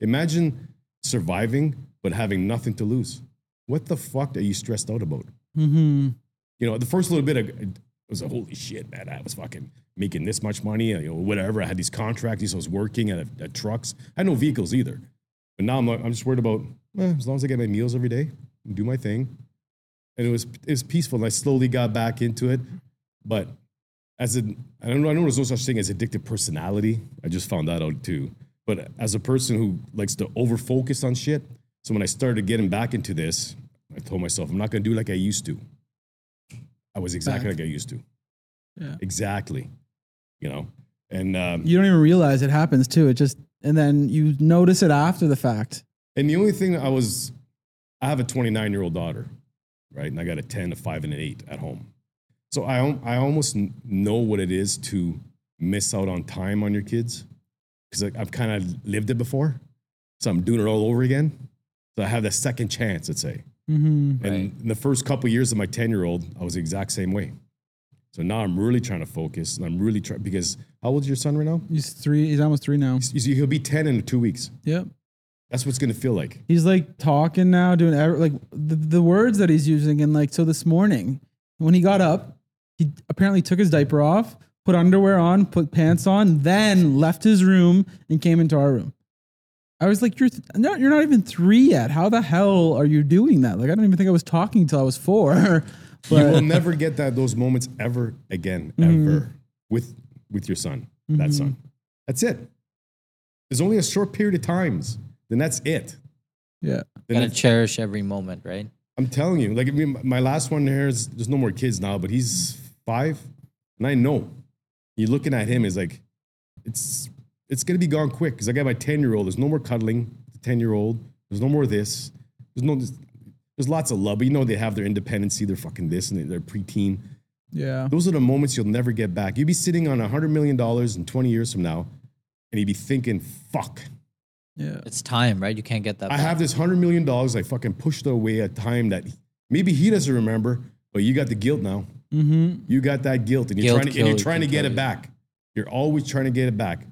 Speaker 2: Imagine surviving but having nothing to lose. What the fuck are you stressed out about?
Speaker 1: Mm-hmm.
Speaker 2: you know, the first little bit, of, it was a holy shit, man. I was fucking making this much money, you know, whatever. I had these contracts, I was working at, at trucks. I had no vehicles either. But now I'm, I'm just worried about, eh, as long as I get my meals every day, and do my thing. And it was, it was peaceful. And I slowly got back into it. But as an, I don't know, I know there's no such thing as addictive personality. I just found that out too. But as a person who likes to over focus on shit, so when I started getting back into this, I told myself, I'm not going to do like I used to. I was exactly
Speaker 1: Back.
Speaker 2: like I used to.
Speaker 1: Yeah.
Speaker 2: Exactly. You know, and um,
Speaker 1: You don't even realize it happens too. It just and then you notice it after the fact.
Speaker 2: and the only thing I was, I have a 29 year old daughter, right, and I got a 10, a five, and an eight at home. So I I almost know what it is to miss out on time on your kids because I've kind of lived it before, so I'm doing it all over again. So I have that second chance, let's say.
Speaker 1: Mm-hmm.
Speaker 2: And
Speaker 3: Right.
Speaker 2: in the first couple years of my 10 year old, I was the exact same way. So now I'm really trying to focus and I'm really trying because how old is your son right now?
Speaker 1: He's three. He's almost three now.
Speaker 2: He's- He'll be 10 in two weeks.
Speaker 1: Yep.
Speaker 2: That's what it's going to feel like.
Speaker 1: He's like talking now, doing ev- like the, the words that he's using. And like, so this morning when he got up, he apparently took his diaper off, put underwear on, put pants on, then left his room and came into our room. I was like, you're, th- not, you're not even three yet. How the hell are you doing that? Like, I don't even think I was talking until I was four. <laughs>
Speaker 2: you will <laughs> never get that those moments ever again,
Speaker 1: Mm-hmm.
Speaker 2: ever with with your son, that son. That's it. There's only a short period of times. Then that's it.
Speaker 1: yeah.
Speaker 2: Then
Speaker 3: Gotta cherish every moment, right?
Speaker 2: I'm telling you, like I mean, my last one here is there's no more kids now, but he's five, and I know. You're looking at him is like, it's it's gonna be gone quick because I got my ten year old. There's no more cuddling. The Ten year old. There's no more this. There's no. There's lots of love, but you know they have their independency. They're fucking this and they're preteen.
Speaker 1: Yeah.
Speaker 2: Those are the moments you'll never get back. You'd be sitting on a hundred million dollars in 20 years from now, and you'd be thinking, "Fuck,
Speaker 1: Yeah.
Speaker 3: It's time, right? You can't get that.
Speaker 2: I
Speaker 3: back.
Speaker 2: have this hundred million dollars. I fucking pushed away at a time that maybe he doesn't remember, but you got the guilt now.
Speaker 1: Mm-hmm.
Speaker 2: You got that guilt, and you're
Speaker 3: Guilt
Speaker 2: trying to, and you're trying to get it back. You're always trying to get it back.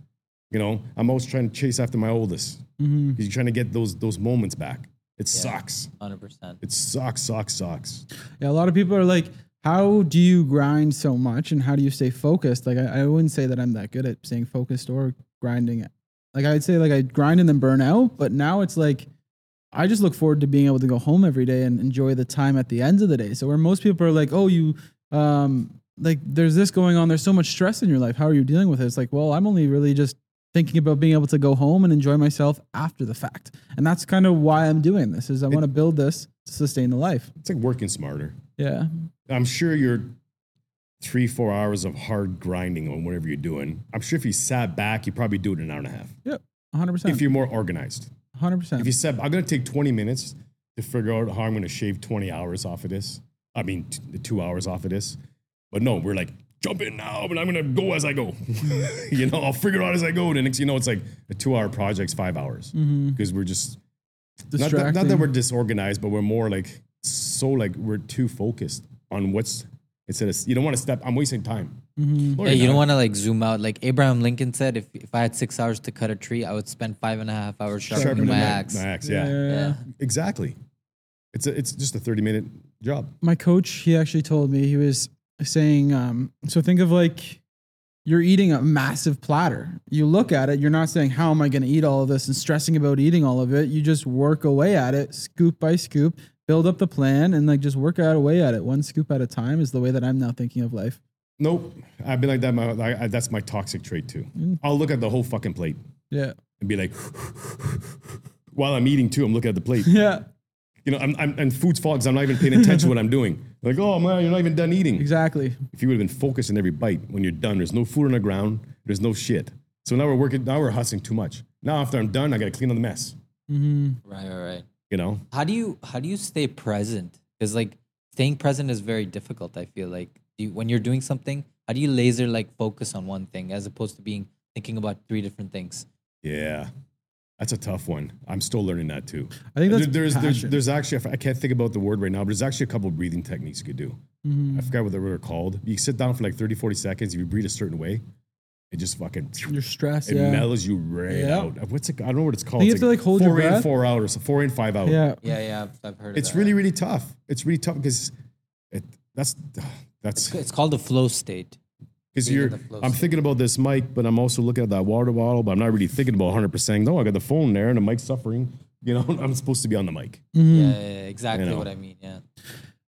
Speaker 2: You know, I'm always trying to chase after my oldest
Speaker 1: Mm-hmm.
Speaker 2: because you're trying to get those those moments back. It sucks.
Speaker 3: Hundred percent.
Speaker 2: It sucks, sucks, sucks.
Speaker 1: Yeah, a lot of people are like, "How do you grind so much, and how do you stay focused?" Like, I, I wouldn't say that I'm that good at staying focused or grinding. Like, I'd say like I grind and then burn out, but now it's like I just look forward to being able to go home every day and enjoy the time at the end of the day. So where most people are like, "Oh, you." Um, like there's this going on there's so much stress in your life how are you dealing with it it's like well i'm only really just thinking about being able to go home and enjoy myself after the fact and that's kind of why i'm doing this is i want to build this to sustain the life
Speaker 2: It's like working smarter.
Speaker 1: yeah
Speaker 2: I'm sure you're three, four hours of hard grinding on whatever you're doing. I'm sure if you sat back, you probably do it in an hour and a half.
Speaker 1: Yep, 100%.
Speaker 2: If you're more organized.
Speaker 1: 100%.
Speaker 2: If you said, I'm going to take 20 minutes to figure out how I'm going to shave 20 hours off of this, I mean, t- the two hours off of this. But no, we're like, jump in now, but I'm going to go as I go. <laughs> you know, I'll figure it out as I go. And the next, you know, it's like a two hour project's five hours because we're just, not that, not that
Speaker 1: Mm-hmm.
Speaker 2: We're disorganized, but we're more like, so like, we're too focused on what's, instead of, you don't want to step, I'm wasting time.
Speaker 1: Mm-hmm.
Speaker 3: Yeah,
Speaker 2: you're
Speaker 3: don't want to like zoom out. Like Abraham Lincoln said, if if I had six hours to cut a tree, I would spend five and a half hours sharpening
Speaker 2: Sharpen
Speaker 3: my
Speaker 2: my
Speaker 3: axe.
Speaker 2: My axe,
Speaker 1: yeah,
Speaker 2: yeah.
Speaker 1: yeah, yeah.
Speaker 3: Yeah.
Speaker 2: Exactly. It's a, it's just a 30 minute job.
Speaker 1: My coach, he actually told me, he was saying, um, so think of like you're eating a massive platter. You look at it, you're not saying, how am I going to eat all of this and stressing about eating all of it. You just work away at it, scoop by scoop, build up the plan and like just work out away at it. One scoop at a time is the way that I'm now thinking of life.
Speaker 2: Nope. I've been like that. My, I, I, that's my toxic trait too.
Speaker 1: Mm.
Speaker 2: I'll look at the whole fucking plate
Speaker 1: Yeah.
Speaker 2: and be like, <laughs> while I'm eating too, I'm looking at the plate. <laughs>
Speaker 1: Yeah.
Speaker 2: You know, I'm, I'm and food's fault because I'm not even paying attention to what I'm doing. Like, oh man, you're not even done eating.
Speaker 1: Exactly.
Speaker 2: If you would have been focused in every bite when you're done, there's no food on the ground. There's no shit. So now we're working. Now we're hustling too much. Now after I'm done, I got to clean up the mess. Mm-hmm.
Speaker 3: Right, right, right.
Speaker 2: You know,
Speaker 3: How do you how do you stay present? Because like staying present is very difficult. I feel like do you, when you're doing something, how do you laser like focus on one thing as opposed to being thinking about three different things?
Speaker 2: yeah, that's a tough one. I'm still learning that too.
Speaker 1: I think that's
Speaker 2: There- there's, there's
Speaker 1: passion.
Speaker 2: there's actually I can't think about the word right now, but there's actually a couple of breathing techniques you could do.
Speaker 1: Mm-hmm.
Speaker 2: I forgot what they were called. You sit down for like 30, 40 seconds. If you breathe a certain way, it just fucking
Speaker 1: You're stressed.
Speaker 2: it
Speaker 1: yeah.
Speaker 2: mellows you right
Speaker 1: Yeah.
Speaker 2: out. What's it? I don't know what it's called.
Speaker 1: you
Speaker 2: It's
Speaker 1: have to, like, hold your
Speaker 2: four in, four out, or so- four in, five out.
Speaker 1: Yeah.
Speaker 3: Yeah, yeah, I've, I've heard.
Speaker 2: It's
Speaker 3: that.
Speaker 2: really really tough. It's really tough because it that's <sighs> that's
Speaker 3: It's called the flow state.
Speaker 2: Because you're. I'm
Speaker 3: state.
Speaker 2: thinking about this mic, but I'm also looking at that water bottle, but I'm not really thinking about 100. percent No, I got the phone there and the mic's suffering. You know, <laughs> I'm supposed to be on the mic.
Speaker 1: Mm-hmm.
Speaker 3: Yeah, yeah, yeah, exactly
Speaker 2: You know.
Speaker 3: what I mean. Yeah.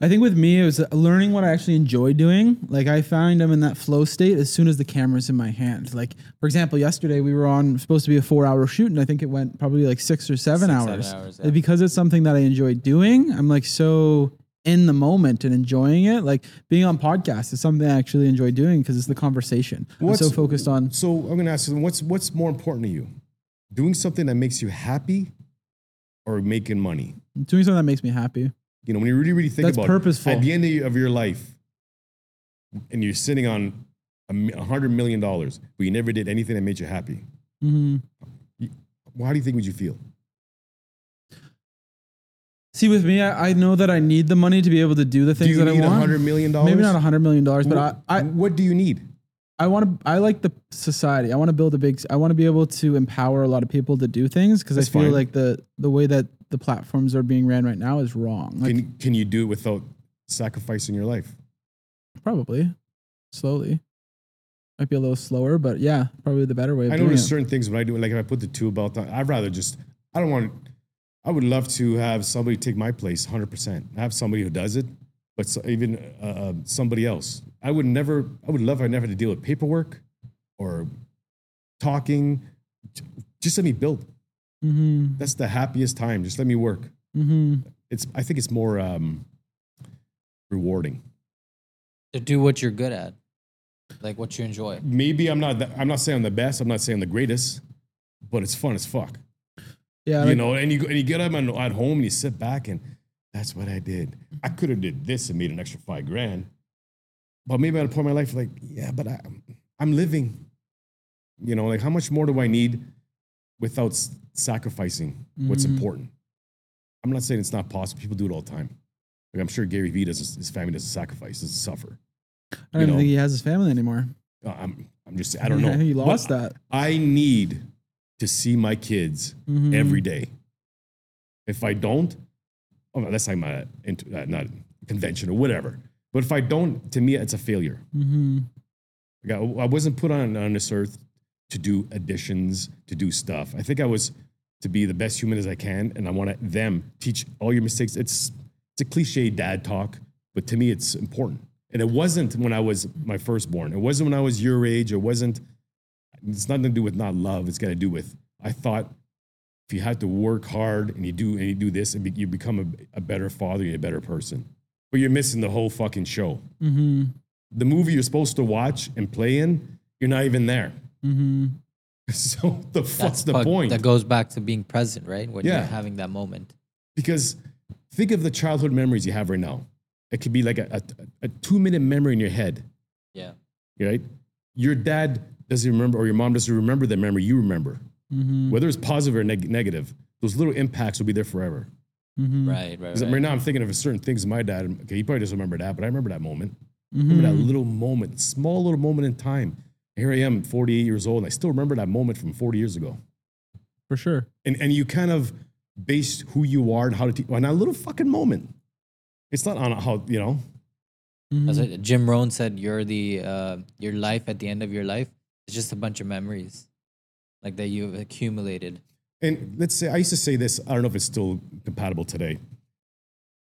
Speaker 1: I think with me, it was learning what I actually enjoy doing. Like I find I'm in that flow state as soon as the camera's in my hand. Like for example, yesterday we were on supposed to be a four hour shoot, and I think it went probably like six or seven
Speaker 3: Six, seven
Speaker 1: hours.
Speaker 3: hours, yeah.
Speaker 1: Because it's something that I enjoy doing, I'm like so in the moment and enjoying it. Like being on podcasts is something I actually enjoy doing because it's the conversation. I'm so focused on.
Speaker 2: So I'm going to ask you, what's what's more important to you, doing something that makes you happy, or making money?
Speaker 1: Doing something that makes me happy.
Speaker 2: You know, when you really really think
Speaker 1: That's
Speaker 2: about
Speaker 1: purposeful.
Speaker 2: it, at the end of your- life, and you're sitting on a hundred million dollars, but you never did anything that made you happy.
Speaker 1: hmm
Speaker 2: Well, how do you think would you feel?
Speaker 1: See, with me, I, I know that I need the money to be able to do the
Speaker 2: Do
Speaker 1: things
Speaker 2: you
Speaker 1: that I
Speaker 2: need
Speaker 1: want.
Speaker 2: hundred million dollars?
Speaker 1: Maybe not a hundred million dollars, but I, I,
Speaker 2: what do you need?
Speaker 1: I want to. I like the society. I want to build a big. I want to be able to empower a lot of people to do things because I
Speaker 2: That's
Speaker 1: feel
Speaker 2: fine.
Speaker 1: like the the way that the platforms are being ran right now is wrong. Like
Speaker 2: Can can you do it without sacrificing your life?
Speaker 1: probably slowly. Might be a little slower, but yeah, probably the better way. Of
Speaker 2: I know
Speaker 1: doing
Speaker 2: there's
Speaker 1: it.
Speaker 2: certain things when I do, like if I put the two belt on, I'd rather just. I don't want. I would love to have somebody take my place, hundred percent. Have somebody who does it, but so, even uh, uh, somebody else. I would never. I would love. I never to deal with paperwork or talking. Just let me build.
Speaker 1: Mhm,
Speaker 2: That's the happiest time. Just let me work.
Speaker 1: mhm.
Speaker 2: It's. I think it's more um, rewarding.
Speaker 3: To do what you're good at, like what you enjoy.
Speaker 2: Maybe I'm not. The, I'm not saying I'm the best. I'm not saying the greatest, but it's fun as fuck.
Speaker 1: Yeah,
Speaker 2: you
Speaker 1: like,
Speaker 2: know, and you and you get up and at home and you sit back and that's what I did. I could have did this and made an extra five grand, but maybe at a point in my life, like, yeah, but I, I'm living. You know, like how much more do I need without s- sacrificing what's
Speaker 1: Mhm.
Speaker 2: important? I'm not saying it's not possible. People do it all the time. Like I'm sure Gary Vee does. His family doesn't sacrifice, doesn't suffer.
Speaker 1: I don't
Speaker 2: You know.
Speaker 1: think he has his family anymore.
Speaker 2: Uh, I'm, I'm just, I don't <laughs> know.
Speaker 1: he lost
Speaker 2: But
Speaker 1: that.
Speaker 2: I need to see my kids
Speaker 1: Mhm.
Speaker 2: every day. If I don't, oh, that's like my uh, not convention or whatever. But if I don't, to me, it's a failure.
Speaker 1: hmm
Speaker 2: Like, I, I wasn't put on on this earth to do additions, to do stuff. I think I was to be the best human as I can, and I want them teach all your mistakes. It's it's a cliche dad talk, but to me, it's important. And it wasn't when I was my firstborn. It wasn't when I was your age. It wasn't. It's nothing to do with not love. It's got to do with I thought if you had to work hard and you do and you do this, and be, you become a, a better father, you're a better person. But you're missing the whole fucking show
Speaker 1: hmm
Speaker 2: the movie you're supposed to watch and play in, you're not even there.
Speaker 1: hmm <laughs>
Speaker 2: So the fuck's the
Speaker 3: but
Speaker 2: point?
Speaker 3: That goes back to being present, right? When
Speaker 2: Yeah.
Speaker 3: you're having that moment.
Speaker 2: because think of the childhood memories you have right now. It could be like a, a, a two minute memory in your head,
Speaker 3: Yeah.
Speaker 2: right? Your dad doesn't remember, or your mom doesn't remember that memory you remember.
Speaker 1: hmm
Speaker 2: Whether it's positive or neg- negative, those little impacts will be there forever.
Speaker 1: hmm
Speaker 3: Right, right,
Speaker 2: 'Cause
Speaker 3: right.
Speaker 2: Right now, I'm thinking of certain things my dad, okay, he probably doesn't remember that, but I remember that moment. Remember that little moment, small little moment in time. Here I am, 48 years old, and I still remember that moment from 40 years ago.
Speaker 1: For sure.
Speaker 2: and and you kind of base who you are and how to teach on that little fucking moment. It's not on how you know.
Speaker 1: Mhm.
Speaker 3: That's what Jim Rohn said. You're the uh, your life at the end of your life is just a bunch of memories, like that you've accumulated.
Speaker 2: And let's say I used to say this. I don't know if it's still compatible today.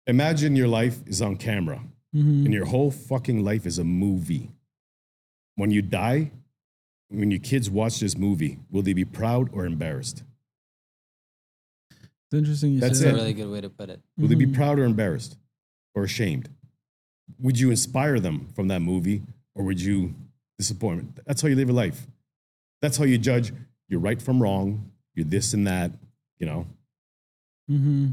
Speaker 2: Imagine your life is on camera,
Speaker 1: Mhm.
Speaker 2: and your whole fucking life is a movie. When you die, when your kids watch this movie, will they be proud or embarrassed?
Speaker 1: It's interesting you
Speaker 2: That's
Speaker 1: say
Speaker 3: That's
Speaker 2: it.
Speaker 3: a really good way to put it.
Speaker 2: Will they be
Speaker 1: Mhm.
Speaker 2: proud or embarrassed or ashamed? Would you inspire them from that movie or would you disappoint them? That's how you live your life. That's how you judge you're right from wrong, you're this and that, you know?
Speaker 1: Mm-hmm.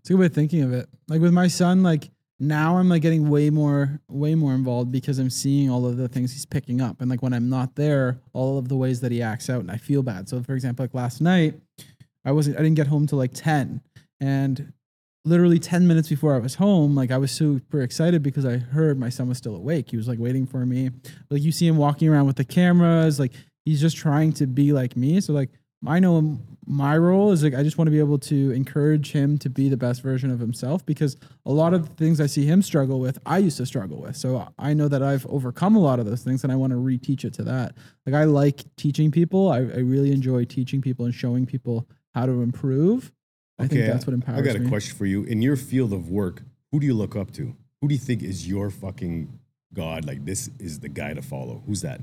Speaker 1: It's a good way of thinking of it. Like with my son, like now I'm like getting way more, way more involved because I'm seeing all of the things he's picking up, and like when I'm not there, all of the ways that he acts out, and I feel bad. So, for example, like last night, I wasn't, I didn't get home till like ten, and literally 10 minutes before I was home, like I was super excited because I heard my son was still awake. He was like waiting for me. Like you see him walking around with the cameras, like he's just trying to be like me. So like I know my role is like I just want to be able to encourage him to be the best version of himself because a lot of the things I see him struggle with, I used to struggle with. So I know that I've overcome a lot of those things and I want to reteach it to that. Like I like teaching people. I, I really enjoy teaching people and showing people how to improve. I think that's what empowers me.
Speaker 2: I got a
Speaker 1: me.
Speaker 2: question for you. In your field of work, who do you look up to? Who do you think is your fucking God? Like this is the guy to follow. Who's that?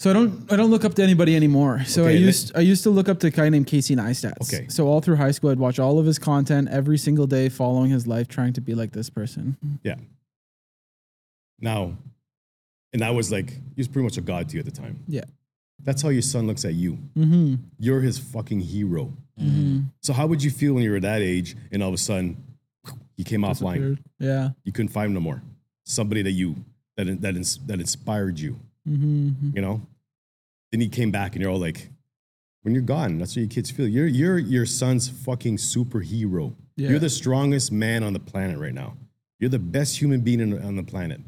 Speaker 1: So I don't I don't look up to anybody anymore. So I
Speaker 2: Okay, let-
Speaker 1: used I used to look up to a guy named Casey Neistat.
Speaker 2: Okay.
Speaker 1: So all through high school, I'd watch all of his content every single day, following his life, trying to be like this person.
Speaker 2: Yeah. Now, and I was like, he was pretty much a god to you at the time.
Speaker 1: Yeah.
Speaker 2: That's how your son looks at you.
Speaker 1: Mm-hmm.
Speaker 2: You're his fucking hero.
Speaker 1: Mm-hmm.
Speaker 2: So how would you feel when you were that age and all of a sudden you came offline?
Speaker 1: Yeah.
Speaker 2: You couldn't find him no more. Somebody that you that that that inspired you.
Speaker 1: Mm-hmm.
Speaker 2: You know. Then he came back and you're all like, when you're gone, that's what your kids feel. You're you're your son's fucking superhero.
Speaker 1: Yeah.
Speaker 2: You're the strongest man on the planet right now. You're the best human being in, on the planet.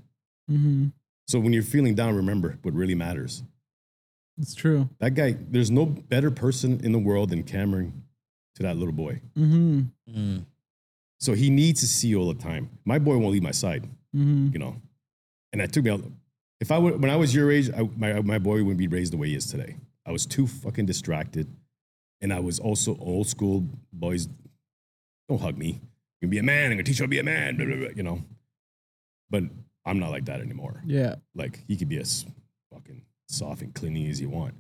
Speaker 1: Mm-hmm.
Speaker 2: So when you're feeling down, remember what really matters.
Speaker 1: It's true.
Speaker 2: That guy, there's no better person in the world than Cameron to that little boy.
Speaker 1: Mm-hmm.
Speaker 3: Mm.
Speaker 2: So he needs to see you all the time. My boy won't leave my side,
Speaker 1: Mm-hmm.
Speaker 2: you know. And that took me out. If I would, when I was your age, I, my my boy wouldn't be raised the way he is today. I was too fucking distracted, and I was also old school boys. Don't hug me. You can be a man. I'm gonna teach you how to be a man. Blah, blah, blah, you know. But I'm not like that anymore.
Speaker 1: Yeah.
Speaker 2: Like he could be a fucking soft and clingy as you want.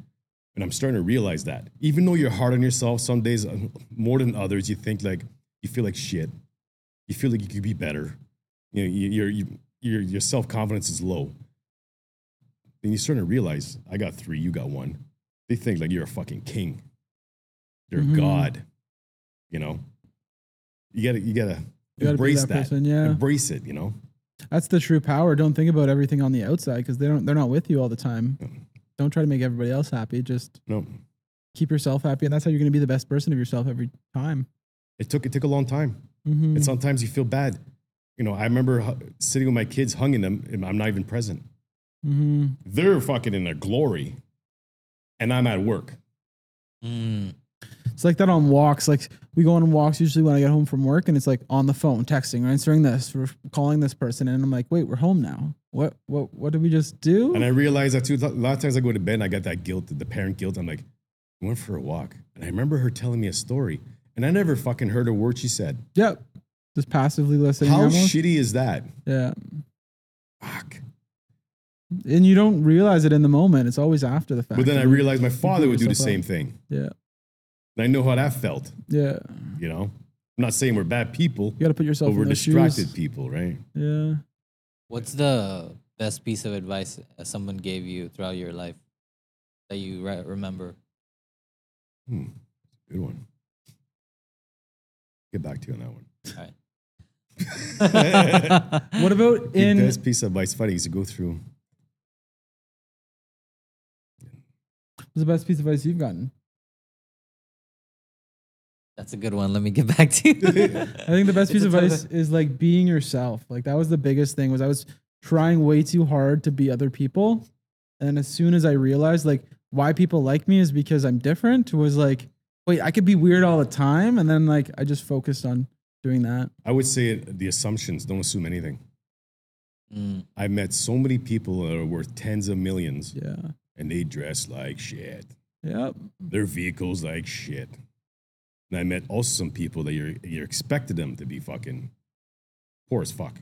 Speaker 2: And I'm starting to realize that. Even though you're hard on yourself some days uh, more than others, you think like you feel like shit. You feel like you could be better. You know, you, your you, your your self confidence is low. Then you're starting to realize I got three, you got one. They think like you're a fucking king. You're
Speaker 1: Mhm.
Speaker 2: god. You know. You gotta you gotta
Speaker 1: You gotta
Speaker 2: embrace
Speaker 1: that
Speaker 2: that.
Speaker 1: person, yeah.
Speaker 2: Embrace it. You know.
Speaker 1: That's the true power. Don't think about everything on the outside because they don't they're not with you all the time.
Speaker 2: Mm.
Speaker 1: Don't try to make everybody else happy. Just
Speaker 2: No,
Speaker 1: keep yourself happy, and that's how you're gonna be the best person of yourself every time.
Speaker 2: it took it took a long time.
Speaker 1: Mm-hmm.
Speaker 2: And sometimes you feel bad. you know, I remember sitting with my kids, hugging them, and I'm not even present.
Speaker 1: hmm
Speaker 2: They're fucking in their glory, and I'm at work.
Speaker 3: Mm.
Speaker 1: It's like that on walks. Like we go on walks usually when I get home from work, and it's like on the phone, texting, or answering this, or calling this person, and I'm like, wait, we're home now. What what what did we just do?
Speaker 2: And I realized that too. A lot of times I go to bed, and I got that guilt, the parent guilt. I'm like, I went for a walk, and I remember her telling me a story, and I never fucking heard a word she said.
Speaker 1: Yep. Just passively listening.
Speaker 2: How
Speaker 1: almost.
Speaker 2: shitty is that?
Speaker 1: yeah.
Speaker 2: Fuck.
Speaker 1: And you don't realize it in the moment. It's always after the fact.
Speaker 2: But then I realized my father would do the same
Speaker 1: up.
Speaker 2: thing.
Speaker 1: Yeah.
Speaker 2: And I know how that felt.
Speaker 1: Yeah.
Speaker 2: You know, I'm not saying we're bad people,
Speaker 1: You got to put yourself
Speaker 2: but we're distracted
Speaker 1: shoes.
Speaker 2: people, right?
Speaker 1: Yeah.
Speaker 3: What's the best piece of advice someone gave you throughout your life that you re- remember?
Speaker 2: Hmm. Good one. Get back to you on that one.
Speaker 3: All right. <laughs>
Speaker 1: What about
Speaker 2: The
Speaker 1: in
Speaker 2: best piece of advice, funny, is to go through.
Speaker 1: what's the best piece of advice you've gotten?
Speaker 3: That's a good one. Let me get back to you. <laughs>
Speaker 1: I think the best piece of advice is like being yourself. Like that was the biggest thing was I was trying way too hard to be other people. And as soon as I realized like why people like me is because I'm different was like, wait, I could be weird all the time. And then like I just focused on doing that.
Speaker 2: I would say the assumptions. Don't assume anything.
Speaker 3: Mm.
Speaker 2: I've met so many people that are worth tens of millions,
Speaker 1: Yeah.
Speaker 2: and they dress like shit.
Speaker 1: Yep.
Speaker 2: Their vehicles like shit. And I met also some people that you're you expected them to be fucking poor as fuck.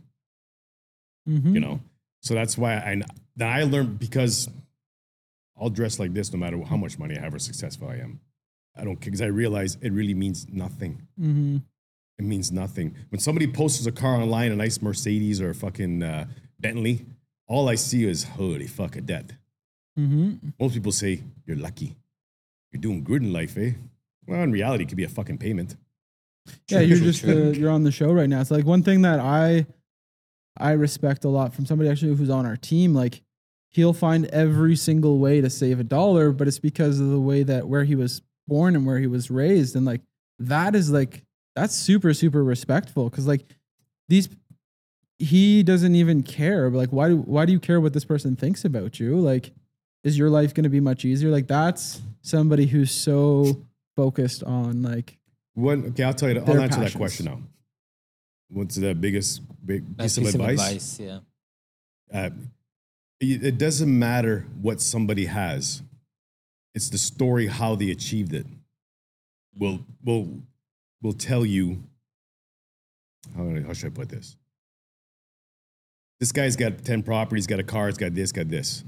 Speaker 1: Mm-hmm.
Speaker 2: you know so that's why i that i learned because i'll dress like this no matter how much money i have or successful i am i don't because i realize it really means nothing
Speaker 1: Mm-hmm.
Speaker 2: it means nothing when somebody posts a car online a nice mercedes or a fucking uh, bentley all i see is holy fuck at that
Speaker 1: Mm-hmm.
Speaker 2: most people say you're lucky you're doing good in life eh well in reality it could be a fucking payment
Speaker 1: Yeah,
Speaker 3: True,
Speaker 1: you're
Speaker 3: true,
Speaker 1: just
Speaker 3: true.
Speaker 1: uh, you're on the show right now. It's like one thing that I I respect a lot from somebody actually who's on our team. Like he'll find every single way to save a dollar, but it's because of the way that where he was born and where he was raised, and like that is like that's super super respectful because like these he doesn't even care. But like why do why do you care what this person thinks about you? Like is your life going to be much easier? Like that's somebody who's so focused on like
Speaker 2: One, okay, I'll tell you. I'll
Speaker 1: Their
Speaker 2: answer that question now. What's the biggest big
Speaker 3: Best
Speaker 2: piece of advice?
Speaker 3: yeah.
Speaker 2: Uh, it it doesn't matter what somebody has. It's the story how they achieved it. Will will will tell you. How, how should I put this? This guy's got ten properties, got a car, he's got this, got this.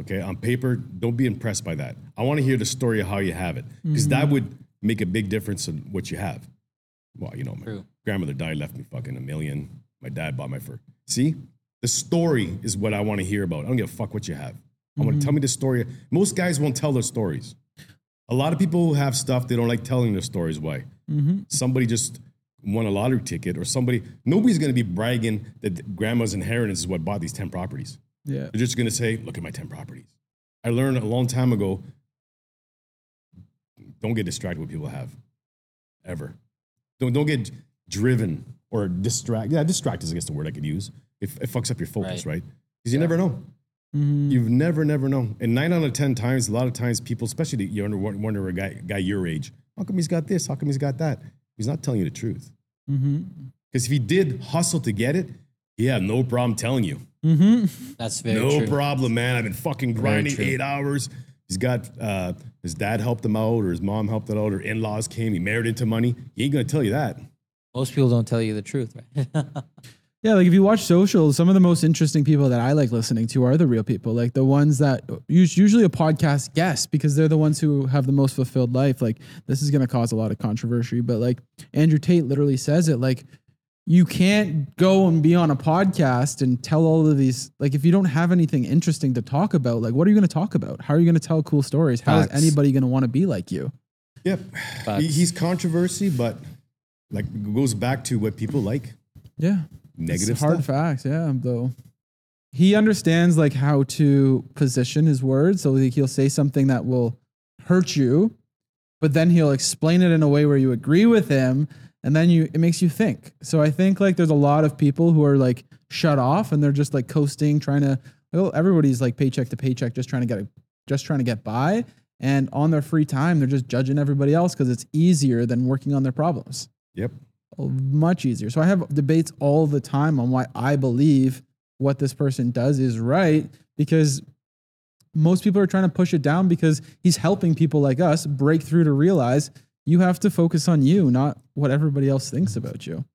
Speaker 2: Okay, on paper, don't be impressed by that. I want to hear the story of how you have it, because that would make a big difference in what you have. Well, you know, my
Speaker 3: True.
Speaker 2: grandmother died, left me fucking a million. My dad bought my first. See, the story is what I want to hear about. I don't give a fuck what you have. I want to tell me the story. Most guys won't tell their stories. A lot of people who have stuff they don't like telling their stories. Why?
Speaker 1: Mm-hmm.
Speaker 2: Somebody just won a lottery ticket, or somebody. Nobody's going to be bragging that grandma's inheritance is what bought these ten properties.
Speaker 1: Yeah.
Speaker 2: They're just going to say, "Look at my ten properties." I learned a long time ago. Don't get distracted with people have, ever. Don't don't get driven or distract. Yeah, distract is I guess the word I could use. It, it fucks up your focus,
Speaker 3: Right.
Speaker 2: right? Because you never know.
Speaker 1: Mhm.
Speaker 2: You've never, never know. And nine out of ten times, a lot of times, people, especially the younger, wonder a guy, guy your age, how come he's got this? How come he's got that? He's not telling you the truth.
Speaker 1: Mhm.
Speaker 2: Because if he did hustle to get it, yeah, no problem telling you.
Speaker 1: Mhm.
Speaker 3: That's very
Speaker 2: no
Speaker 3: true.
Speaker 2: problem, man. I've been fucking grinding eight hours. He's got uh, his dad helped him out, or his mom helped him out, or in laws came. He married into money. He ain't gonna tell you that.
Speaker 3: Most people don't tell you the truth, right? <laughs>
Speaker 1: Yeah, like if you watch socials, some of the most interesting people that I like listening to are the real people, like the ones that usually a podcast guest because they're the ones who have the most fulfilled life. Like this is going to cause a lot of controversy, but like Andrew Tate literally says it like you can't go and be on a podcast and tell all of these like if you don't have anything interesting to talk about, like what are you going to talk about? How are you going to tell cool stories? How
Speaker 3: Facts.
Speaker 1: is anybody going to want to be like you?
Speaker 2: Yep.
Speaker 3: Facts.
Speaker 2: He's controversy, but like goes back to what people like.
Speaker 1: Yeah.
Speaker 2: Negative
Speaker 1: It's hard
Speaker 2: stuff.
Speaker 1: facts, yeah. Though he understands like how to position his words, so like he'll say something that will hurt you, but then he'll explain it in a way where you agree with him, and then you it makes you think. So I think like there's a lot of people who are like shut off and they're just like coasting, trying to. Well, everybody's like paycheck to paycheck, just trying to get a, just trying to get by. And on their free time, they're just judging everybody else because it's easier than working on their problems
Speaker 2: Yep.
Speaker 1: much easier. So I have debates all the time on why I believe what this person does is right because most people are trying to push it down because he's helping people like us break through to realize you have to focus on you, not what everybody else thinks about you.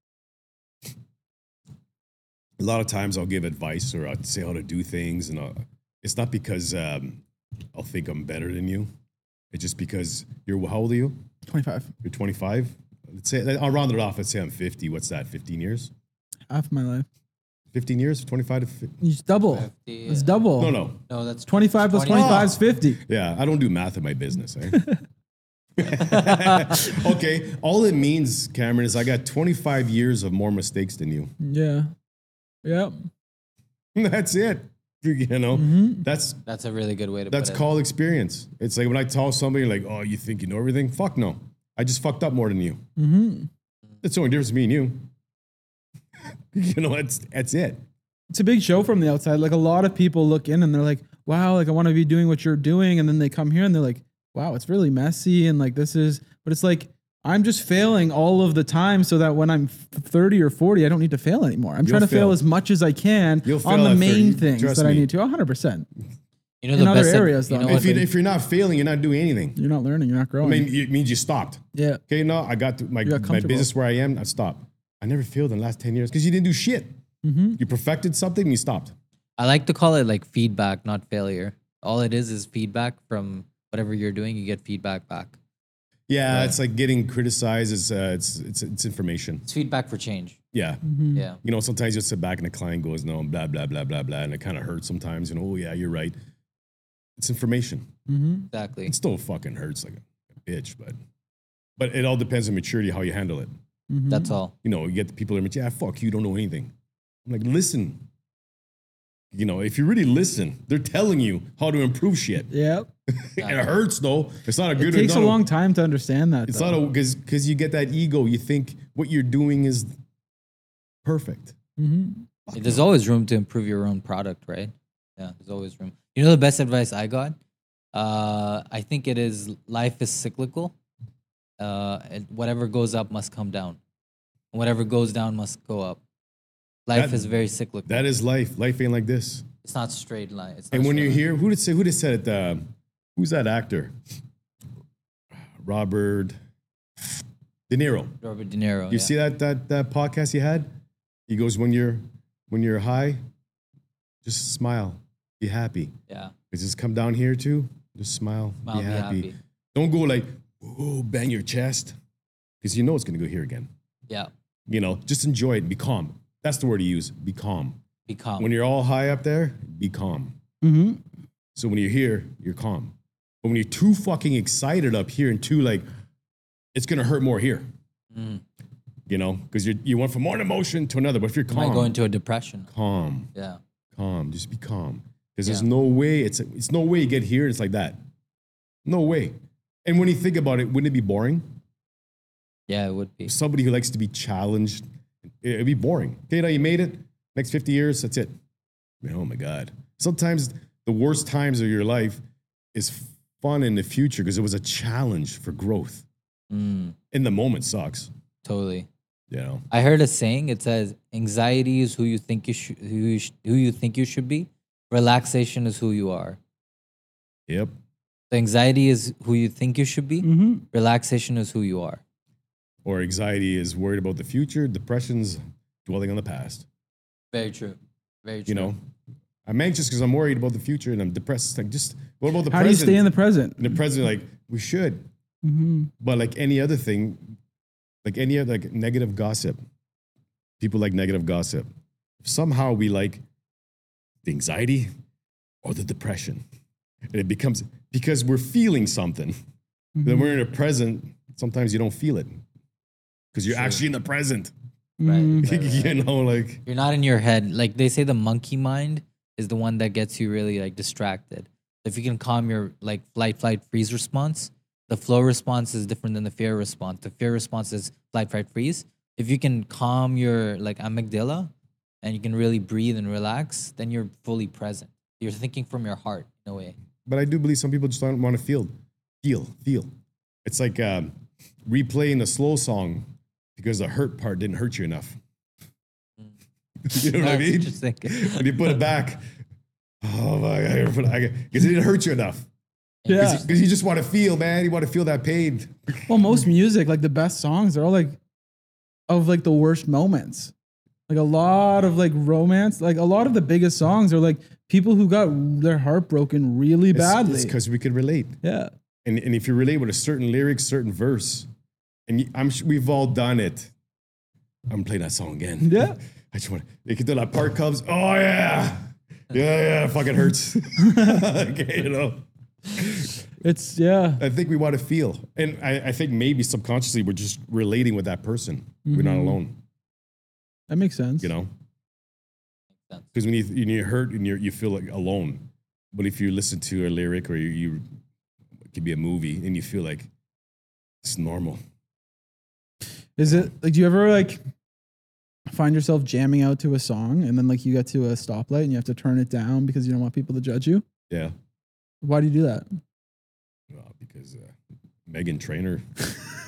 Speaker 2: A lot of times I'll give advice or I'll say how to do things, and I'll, it's not because um, I'll think I'm better than you. It's just because you're how old are you?
Speaker 1: 25,
Speaker 2: You're 25. Let's say I'll round it off. Let's say I'm 50. What's that? 15 years?
Speaker 1: half my life.
Speaker 2: 15 years? 25 to 50?
Speaker 1: It's double.
Speaker 3: 50,
Speaker 1: It's
Speaker 3: uh,
Speaker 1: double.
Speaker 2: No, no.
Speaker 3: No, that's
Speaker 1: 25 plus
Speaker 3: 20.
Speaker 1: 25 is 50.
Speaker 2: Yeah, I don't do math in my business. Eh? <laughs> <laughs> okay, all it means, Cameron, is I got 25 years of more mistakes than you.
Speaker 1: Yeah. Yep. <laughs>
Speaker 2: That's it. You know,
Speaker 1: Mm-hmm.
Speaker 2: that's
Speaker 3: That's a really good way to
Speaker 2: that's
Speaker 3: put it.
Speaker 2: called experience. It's like when I tell somebody like, "Oh, you think you know everything?" Fuck no. I just fucked up more than you.
Speaker 1: Mm-hmm.
Speaker 2: That's the only difference between me and you. <laughs> you know, that's that's it.
Speaker 1: it's a big show from the outside. Like a lot of people look in and they're like, wow, like I want to be doing what you're doing. And then they come here and they're like, wow, it's really messy. And like this is, but it's like, I'm just failing all of the time so that when I'm 30 or 40, I don't need to fail anymore. I'm
Speaker 2: You'll
Speaker 1: trying to fail.
Speaker 2: fail.
Speaker 1: as much as I can
Speaker 2: You'll
Speaker 1: on the main
Speaker 2: 30.
Speaker 1: things
Speaker 2: Trust
Speaker 1: that I need to. 100%.
Speaker 3: You know
Speaker 1: in
Speaker 3: the
Speaker 1: other
Speaker 3: best ad-
Speaker 1: areas,
Speaker 3: you
Speaker 1: though.
Speaker 3: know
Speaker 1: If
Speaker 2: If, you, if you're not failing, you're not doing anything.
Speaker 1: You're not learning, you're not growing.
Speaker 2: I mean, it means you stopped.
Speaker 1: yeah.
Speaker 2: Okay, no, I got to my,
Speaker 1: got
Speaker 2: my business where I am. I stopped. I never failed in the last 10 years because you didn't do shit.
Speaker 1: Mm-hmm.
Speaker 2: You perfected something and you stopped.
Speaker 3: I like to call it like feedback, not failure. All it is is feedback from whatever you're doing. You get feedback back.
Speaker 2: Yeah,
Speaker 3: Right.
Speaker 2: it's like getting criticized. Is uh, it's it's it's information.
Speaker 3: It's feedback for change.
Speaker 2: Yeah,
Speaker 1: Mm-hmm.
Speaker 3: Yeah.
Speaker 2: you know, sometimes you sit back and the client goes, "No, blah blah blah blah blah," and it kind of hurts sometimes. You know, oh yeah, you're right. It's information.
Speaker 1: Mm-hmm.
Speaker 3: Exactly.
Speaker 2: It still fucking hurts like a bitch, but but it all depends on maturity how you handle it.
Speaker 1: Mm-hmm.
Speaker 3: That's all.
Speaker 2: You know, you get the people that are, yeah, fuck you, don't know anything. I'm like, listen. You know, if you really listen, they're telling you how to improve shit.
Speaker 1: Yeah. <laughs>
Speaker 2: it hurts though. It's not a good.
Speaker 1: It takes a
Speaker 2: not
Speaker 1: long time to understand that.
Speaker 2: It's
Speaker 1: though.
Speaker 2: not a because because you get that ego. You think what you're doing is perfect.
Speaker 1: Mhm.
Speaker 3: There's always room to improve your own product, right? Yeah, there's always room. You know the best advice I got? Uh, I think it is life is cyclical. Uh, and whatever goes up must come down. And whatever goes down must go up. Life
Speaker 2: That-
Speaker 3: is very cyclical.
Speaker 2: That is life. Life ain't like this.
Speaker 3: it's not straight line. It's not
Speaker 2: And when you hear who did say who did said it? Uh, who's that actor? Robert De Niro.
Speaker 3: Robert De Niro,
Speaker 2: You
Speaker 3: yeah.
Speaker 2: see that that that podcast he had? He goes when you're when you're high, just smile, be happy.
Speaker 3: yeah,
Speaker 2: It's just come down here too, just smile,
Speaker 3: Smile,
Speaker 2: be, happy. Don't go like, oh, bang your chest, because you know it's gonna go here again.
Speaker 3: Yeah,
Speaker 2: You know, just enjoy it. Be calm. That's the word to use. Be calm.
Speaker 3: be calm.
Speaker 2: When you're all high up there, be calm.
Speaker 1: Mhm.
Speaker 2: So when you're here, you're calm. But when you're too fucking excited up here and too like, it's gonna hurt more here.
Speaker 3: Mm.
Speaker 2: You know, because you you went from one emotion to another. But if you're
Speaker 3: You might
Speaker 2: calm,
Speaker 3: go into a depression.
Speaker 2: calm,
Speaker 3: Yeah,
Speaker 2: calm, just be calm. Because there's no way it's it's no way you get here. It's like that. No way. And when you think about it, wouldn't it be boring?
Speaker 3: yeah, it would be.
Speaker 2: Somebody who likes to be challenged, it- it'd be boring. Okay, now you made it. Next 50 years, that's it. Oh my God. Sometimes the worst times of your life is fun in the future because it was a challenge for growth.
Speaker 3: Mm,
Speaker 2: In the moment sucks.
Speaker 3: totally.
Speaker 2: You know.
Speaker 3: I heard a saying. It says, "Anxiety is who you think you should, who you, sh- who you think you should be. Relaxation is who you are.
Speaker 2: Yep.
Speaker 3: So anxiety is who you think you should be.
Speaker 1: Mhm.
Speaker 3: Relaxation is who you are.
Speaker 2: Or anxiety is worried about the future. Depression's dwelling on the past.
Speaker 3: Very true. Very true.
Speaker 2: You know. I'm anxious because I'm worried about the future and I'm depressed. It's like just what about the
Speaker 1: How do you
Speaker 2: present?
Speaker 1: stay in the present?
Speaker 2: And the present, like, we should.
Speaker 1: Mhm.
Speaker 2: But like any other thing, like any other like negative gossip, people like negative gossip. Somehow we like the anxiety or the depression. And it becomes because we're feeling something. Then we're in the present. Sometimes you don't feel it because you're
Speaker 3: Sure.
Speaker 2: actually in the present.
Speaker 3: Right,
Speaker 1: Mhm. <laughs>
Speaker 3: right, right,
Speaker 2: you know, like
Speaker 3: You're not in your head. Like they say, the monkey mind is the one that gets you really like distracted. If you can calm your like flight, flight, freeze response, the flow response is different than the fear response. The fear response is flight, flight, freeze. If you can calm your like amygdala and you can really breathe and relax, then you're fully present. You're thinking from your heart in a way.
Speaker 2: But I do believe some people just don't want to feel, feel, feel. It's like um, replaying a slow song because the hurt part didn't hurt you enough. Mm. <laughs> you know what I
Speaker 3: That's
Speaker 2: mean?
Speaker 3: interesting. <laughs>
Speaker 2: When you put it back, oh my god, because it didn't hurt you enough.
Speaker 1: Yeah.
Speaker 2: Because you just want to feel, man. You want to feel that pain.
Speaker 1: Well, most music, like the best songs, they're all like of like the worst moments. Like a lot of like romance, like a lot of the biggest songs are like people who got their heart broken really badly.
Speaker 2: because we could relate.
Speaker 1: yeah.
Speaker 2: And, and if you relate with a certain lyric, certain verse, and I'm sure we've all done it. I'm playing that song again.
Speaker 1: Yeah. <laughs>
Speaker 2: I just want to, do that part comes. Oh yeah, yeah, yeah. It fucking hurts. <laughs> okay, you know.
Speaker 1: It's yeah.
Speaker 2: I think we want to feel, and I, I think maybe subconsciously we're just relating with that person. We're not
Speaker 1: Mhm.
Speaker 2: alone,
Speaker 1: That makes sense.
Speaker 2: you know. Because when you when you hurt and you you feel like alone, but if you listen to a lyric or you, you it could be a movie and you feel like it's normal.
Speaker 1: Is it like do you ever like find yourself jamming out to a song and then like you get to a stoplight and you have to turn it down because you don't want people to judge you?
Speaker 2: Yeah,
Speaker 1: Why do you do that?
Speaker 2: well, because uh, Meghan Trainor, <laughs>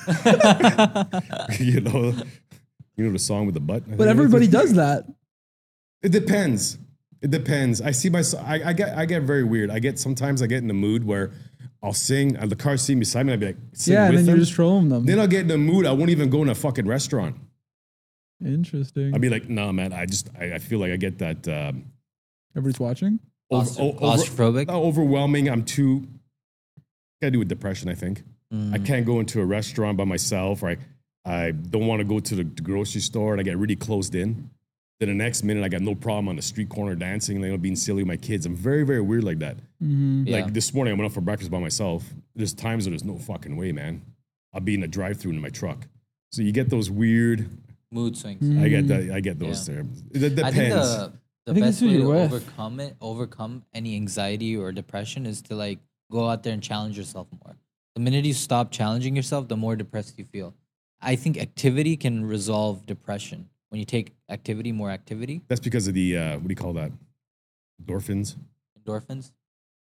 Speaker 2: <laughs> you know, you know the song with the butt. I
Speaker 1: But everybody does that.
Speaker 2: It depends. It depends. I see my. I, I get. I get very weird. I get sometimes. I get in the mood where I'll sing and the car seeing beside me. I'll be like, sing
Speaker 1: yeah, and
Speaker 2: with
Speaker 1: then
Speaker 2: them.
Speaker 1: you're just trolling them.
Speaker 2: then I'll get in the mood. I won't even go in a fucking restaurant.
Speaker 1: Interesting.
Speaker 2: I'd be like, nah, man. I just. I, I feel like I get that. Um,
Speaker 1: Everybody's watching.
Speaker 2: over,
Speaker 3: Claustro-
Speaker 2: o- over-
Speaker 3: claustrophobic?
Speaker 2: uh, overwhelming. I'm too. Got to do with depression. I think. I can't go into a restaurant by myself, or I, I don't want to go to the grocery store, and I get really closed in. Then the next minute, I got no problem on the street corner dancing, you know, being silly with my kids. I'm very, very weird like that.
Speaker 3: Yeah.
Speaker 2: Like this morning, I went out for breakfast by myself. There's times where there's no fucking way, man. I'll be in a drive-through in my truck. So you get those weird.
Speaker 3: Mood swings.
Speaker 2: I get that. I get those
Speaker 3: Yeah.
Speaker 2: there. It depends.
Speaker 3: I think the, the
Speaker 1: I
Speaker 3: best way to
Speaker 1: you're
Speaker 3: overcome it, overcome any anxiety or depression is to like go out there and challenge yourself more. The minute you stop challenging yourself, the more depressed you feel. I think activity can resolve depression. When you take activity, more activity,
Speaker 2: That's because of the uh, what do you call that? Endorphins.
Speaker 3: endorphins.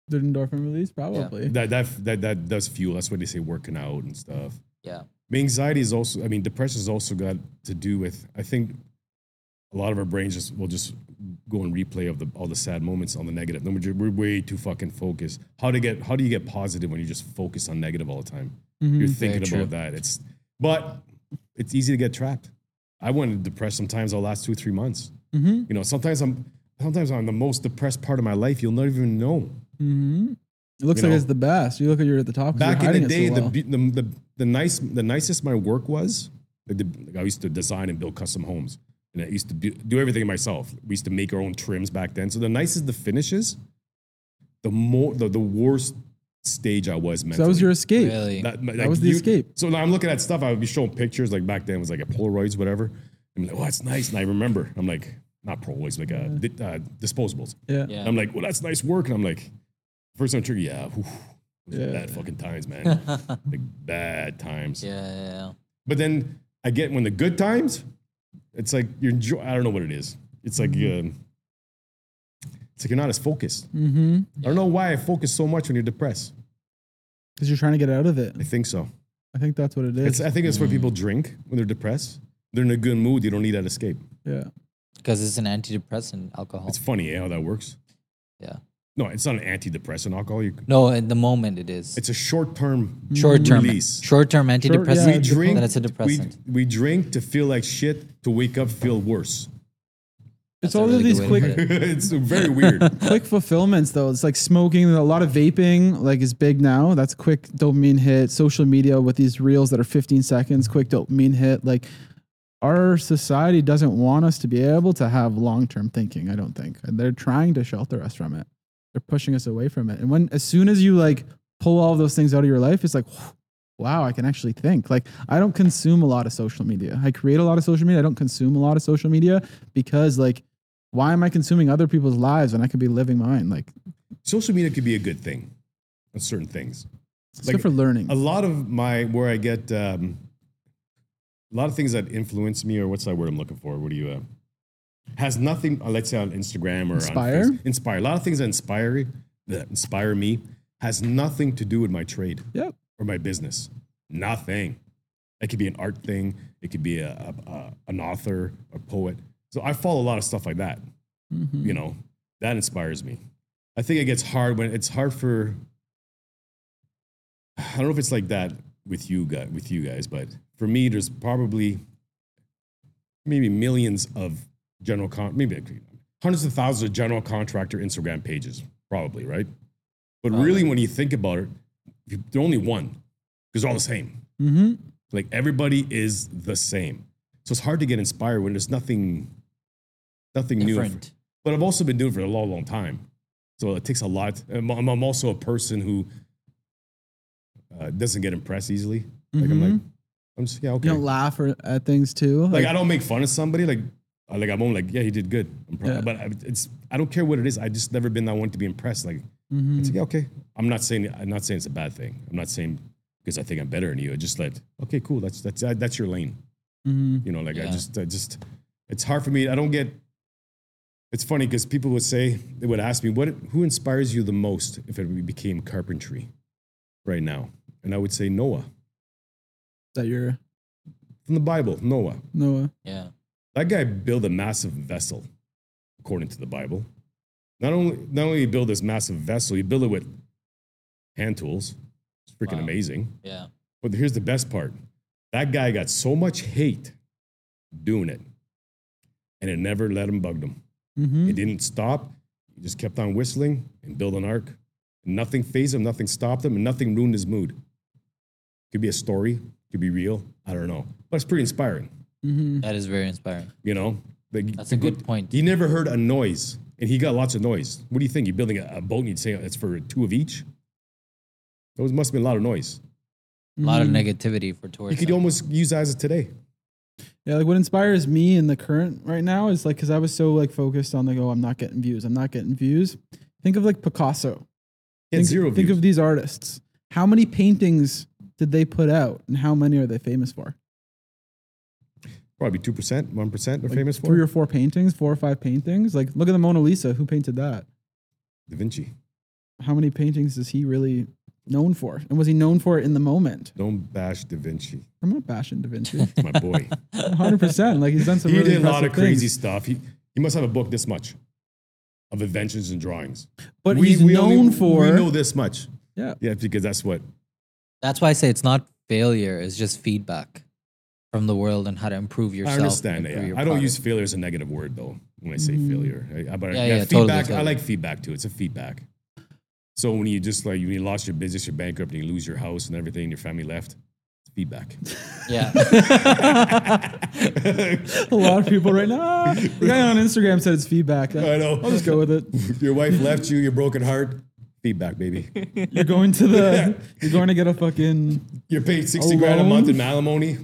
Speaker 1: The endorphin release, probably.
Speaker 2: That that that that does fuel. That's why they say working out and stuff.
Speaker 3: Yeah.
Speaker 2: But anxiety is also, I mean, depression has also got to do with, I think a lot of our brains just will just go and replay of the all the sad moments on the negative. Then we're, we're way too fucking focused. How to get, how do you get positive when you just focus on negative all the time? You're thinking
Speaker 3: Very
Speaker 2: about that. It's, but it's easy to get trapped. I went depressed sometimes the last two, three months.
Speaker 1: Mm-hmm.
Speaker 2: You know, sometimes I'm, sometimes I'm the most depressed part of my life. You'll not even know.
Speaker 1: Mm-hmm. It looks
Speaker 2: You
Speaker 1: like
Speaker 2: know,
Speaker 1: it's the best. You look like you're at the top.
Speaker 2: back in the day,
Speaker 1: so
Speaker 2: the,
Speaker 1: well.
Speaker 2: be- the, the the nice the nicest my work was. Like the, like I used to design and build custom homes, and I used to do, do everything myself. We used to make our own trims back then. So the nicest the finishes, the more the, the worst stage I was
Speaker 1: so
Speaker 2: mentally.
Speaker 1: that was your escape.
Speaker 3: Really?
Speaker 2: That,
Speaker 1: That was the escape.
Speaker 2: So now I'm looking at stuff. I would be showing pictures like back then it was like a Polaroids, whatever. I'm like, oh, that's nice. And I remember, I'm like, not Polaroids, like uh, di- uh, disposables.
Speaker 1: Yeah.
Speaker 3: Yeah.
Speaker 2: I'm like, well, that's nice work. And I'm like, first time trigger, yeah, whew,
Speaker 1: Yeah.
Speaker 2: bad fucking times, man. <laughs> like bad times.
Speaker 3: Yeah, yeah, yeah.
Speaker 2: But then I get when the good times, it's like you're enjoy. I don't know what it is. It's like um, it's like you're not as focused.
Speaker 1: Mm-hmm.
Speaker 2: I don't know why I focus so much when you're depressed.
Speaker 1: Because you're trying to get out of it.
Speaker 2: I think so.
Speaker 1: I think that's what it
Speaker 2: It's. I think it's where people drink when they're depressed. They're in a good mood. You don't need that escape.
Speaker 1: yeah.
Speaker 3: Because it's an antidepressant, alcohol.
Speaker 2: It's funny eh, how that works.
Speaker 3: yeah.
Speaker 2: No, it's not an antidepressant alcohol. You,
Speaker 3: No, at the moment it is.
Speaker 2: it's a short term
Speaker 3: short term.
Speaker 2: release.
Speaker 3: Short term antidepressant.
Speaker 1: yeah,
Speaker 2: we drink.
Speaker 3: then it's a
Speaker 2: we, we drink to feel like shit. To wake up, feel worse.
Speaker 1: It's
Speaker 3: That's a
Speaker 1: all of these
Speaker 3: good way to
Speaker 1: quick
Speaker 3: it.
Speaker 2: it's very weird. <laughs>
Speaker 1: quick fulfillments though. It's like smoking. A lot of vaping like is big now. That's quick dopamine hit. Social media with these reels that are 15 seconds, quick dopamine hit. Like our society doesn't want us to be able to have long term thinking. I don't think And they're trying to shelter us from it. They're pushing us away from it. And when as soon as you like pull all of those things out of your life, it's like. Wow, I can actually think. Like, I don't consume a lot of social media. I create a lot of social media. I don't consume a lot of social media because, like, why am I consuming other people's lives when I could be living mine? Like,
Speaker 2: Social media could be a good thing on certain things.
Speaker 1: It's
Speaker 2: Like,
Speaker 1: good for learning.
Speaker 2: a lot of my where I get um, a lot of things that influence me, or what's that word I'm looking for? What do you uh, has nothing? uh, let's say on Instagram or
Speaker 1: Inspire?
Speaker 2: on inspire. A lot of things that inspire that inspire me has nothing to do with my trade
Speaker 1: Yep.
Speaker 2: or my business. Nothing. It could be an art thing. It could be a, a, a an author, a poet. So I follow a lot of stuff like that.
Speaker 1: Mm-hmm.
Speaker 2: You know, that inspires me. I think it gets hard when it's hard for. I don't know if it's like that with you guys, with you guys, but for me, there's probably maybe millions of general con, maybe hundreds of thousands of general contractor Instagram pages, probably right. But really, when you think about it, they're only one because they're all the same.
Speaker 1: Mm-hmm.
Speaker 2: Like everybody is the same. So it's hard to get inspired when there's nothing, nothing new.
Speaker 3: Different.
Speaker 2: But I've also been doing it for a long, long time. So it takes a lot. I'm, I'm also a person who uh, doesn't get impressed easily. Like I'm like, I'm just yeah okay.
Speaker 1: You don't laugh or, at things too.
Speaker 2: like I don't make fun of somebody. Like I- like I'm only like yeah he did good.
Speaker 1: Yeah.
Speaker 2: But I- it's I don't care what it is. I just never been that one to be impressed. Like it's like, yeah okay. I'm not saying I'm not saying it's a bad thing. I'm not saying because I think I'm better than you. I just like okay cool. That's that's that's your lane.
Speaker 1: Mhm.
Speaker 2: You know, like I just, I just, it's hard for me. I don't get. It's funny because people would say they would ask me, "What? Who inspires you the most if it became carpentry, right now?" And I would say Noah
Speaker 1: that you're
Speaker 2: from the Bible. Noah,
Speaker 1: Noah.
Speaker 3: Yeah.
Speaker 2: that guy built a massive vessel, according to the Bible. Not only, not only he built this massive vessel, he built it with hand tools. It's freaking
Speaker 3: Wow.
Speaker 2: amazing.
Speaker 3: Yeah.
Speaker 2: But here's the best part that guy got so much hate doing it, and it never let him bug him.
Speaker 1: Mm-hmm.
Speaker 2: It didn't stop. He just kept on whistling and build an ark. Nothing phased him, nothing stopped him, and nothing ruined his mood. Could be a story, could be real. I don't know. But it's pretty inspiring,
Speaker 1: Mm-hmm.
Speaker 3: That is very inspiring.
Speaker 2: you know? Like,
Speaker 3: That's a good point.
Speaker 2: He never heard a noise, and he got lots of noise. What do you think? You're building a, a boat and you'd say it's for two of each? Those must have been a lot of noise.
Speaker 3: A lot of
Speaker 1: Mm-hmm.
Speaker 3: negativity for tourists.
Speaker 2: You could almost use that as today.
Speaker 1: Yeah, like what inspires me in the current right now is like because I was so like focused on like oh I'm not getting views I'm not getting views. Think of like Picasso. Think,
Speaker 2: zero
Speaker 1: think
Speaker 2: views.
Speaker 1: of these artists. How many paintings did they put out, and how many are they famous for?
Speaker 2: Probably 2%, 1% they're
Speaker 1: Like
Speaker 2: famous for.
Speaker 1: three or four paintings, four or five paintings. Like look at the Mona Lisa. Who painted that?
Speaker 2: da Vinci.
Speaker 1: How many paintings does he really known for? And was he known for it in the moment?
Speaker 2: Don't bash Da Vinci.
Speaker 1: I'm not bashing Da Vinci.
Speaker 2: My boy. <laughs>
Speaker 1: 100. percent Like he's done some.
Speaker 2: he
Speaker 1: really
Speaker 2: did a lot of
Speaker 1: impressive
Speaker 2: crazy stuff. He, he must have a book this much of inventions and drawings.
Speaker 1: but
Speaker 2: We-
Speaker 1: he's
Speaker 2: we
Speaker 1: known
Speaker 2: only-
Speaker 1: for.
Speaker 2: We know this much.
Speaker 1: yeah.
Speaker 2: Yeah, because that's what.
Speaker 3: That's why I say it's not failure, it's just feedback from the world and how to improve yourself.
Speaker 2: I understand.
Speaker 3: improve
Speaker 2: Yeah.
Speaker 3: your
Speaker 2: I don't
Speaker 3: product.
Speaker 2: use failure as a negative word though when I say mm. failure. I, I- but
Speaker 3: Yeah,
Speaker 2: yeah,
Speaker 3: yeah, totally,
Speaker 2: feedback. I like feedback too. It's a feedback. So when you just like when you lost your business, you're bankrupt, and you lose your house and everything, and your family left, it's feedback.
Speaker 3: Yeah. <laughs>
Speaker 1: a lot of people right now. "Ah." The guy on Instagram said it's feedback.
Speaker 2: I know.
Speaker 1: I'll just go with it. <laughs>
Speaker 2: your wife left you, your broken heart. Feedback, baby.
Speaker 1: You're going to the. <laughs> You're going to get a fucking.
Speaker 2: You're paid sixty grand a month in alimony.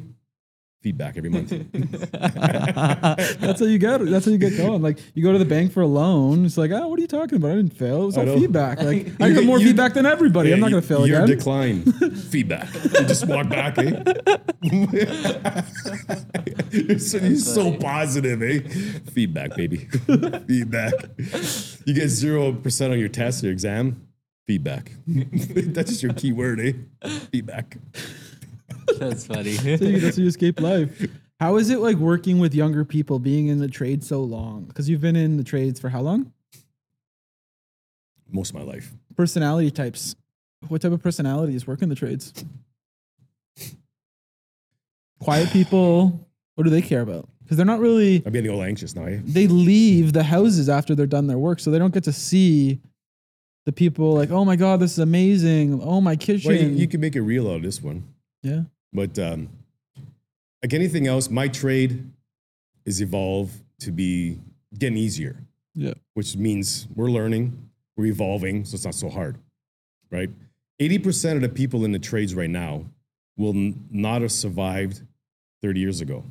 Speaker 2: Feedback every month. <laughs>
Speaker 1: That's how you get. That's how you get going. Like you go to the bank for a loan. It's like, oh, what are you talking about? I didn't fail. It was
Speaker 2: I
Speaker 1: all feedback. Like <laughs> I
Speaker 2: You-
Speaker 1: got more
Speaker 2: you-
Speaker 1: feedback than everybody. I'm
Speaker 2: Yeah,
Speaker 1: not gonna
Speaker 2: you-
Speaker 1: fail
Speaker 2: Your
Speaker 1: again.
Speaker 2: decline. <laughs> Feedback. You just walk back, eh? you're so, you're so positive, eh? Feedback, baby. Feedback. You get zero percent on your test, your exam. Feedback. That's just your key word, eh? Feedback. <laughs>
Speaker 3: That's funny.
Speaker 1: That's how you- that's how you escape life. How is it like working with younger people, being in the trade so long? Because you've been in the trades for how long?
Speaker 2: Most of my life.
Speaker 1: Personality types. What type of personalities work in the trades? Quiet people. What do they care about? Because they're not really.
Speaker 2: I'm getting all anxious now, eh?
Speaker 1: They leave the houses after they're done their work, so they don't get to see the people like, oh my god, this is amazing. Oh my kitchen.
Speaker 2: Well, you, you can make it real out of this one.
Speaker 1: Yeah.
Speaker 2: But um, like anything else, my trade is evolved to be getting easier,
Speaker 1: Yeah.
Speaker 2: which means we're learning, we're evolving, so it's not so hard, right? 80% of the people in the trades right now will n- not have survived 30 years ago.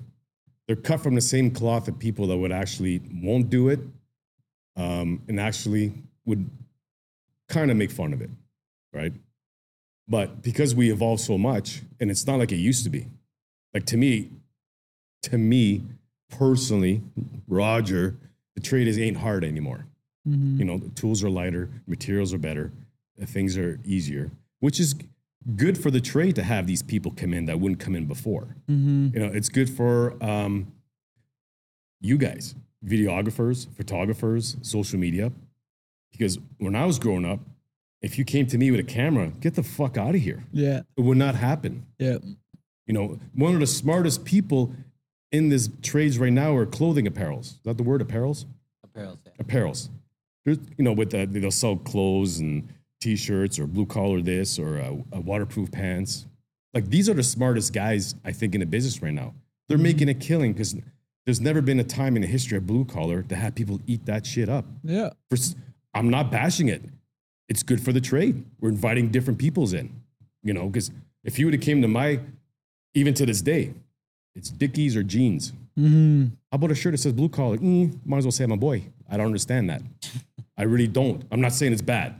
Speaker 2: They're cut from the same cloth of people that would actually won't do it um, and actually would kind of make fun of it, right? But because we evolved so much, and it's not like it used to be. Like to me, to me personally, Roger, the trade is ain't hard anymore.
Speaker 1: Mhm.
Speaker 2: You know, the tools are lighter, materials are better, uh, things are easier, which is good for the trade to have these people come in that wouldn't come in before.
Speaker 1: Mhm.
Speaker 2: You know, it's good for um, you guys, videographers, photographers, social media, because when I was growing up, if you came to me with a camera, get the fuck out of here.
Speaker 1: Yeah.
Speaker 2: It would not happen.
Speaker 1: Yeah.
Speaker 2: You know, one of the smartest people in this trades right now are clothing apparels. Is that the word apparels?
Speaker 3: Apparel. Yeah.
Speaker 2: apparels. There's, you know, with the, they'll sell clothes and t-shirts or blue collar this or uh, waterproof pants. Like these are the smartest guys I think in the business right now. They're making a killing because there's never been a time in the history of blue collar to have people eat that shit up.
Speaker 1: Yeah.
Speaker 2: For, s- I'm not bashing it. It's good for the trade. We're inviting different peoples in, you know, because if you would have came to my, even to this day, it's Dickies or jeans.
Speaker 1: hmm
Speaker 2: How about a shirt that says blue collar? Mm, might as well say I'm a boy. I don't understand that. I really don't. I'm not saying it's bad.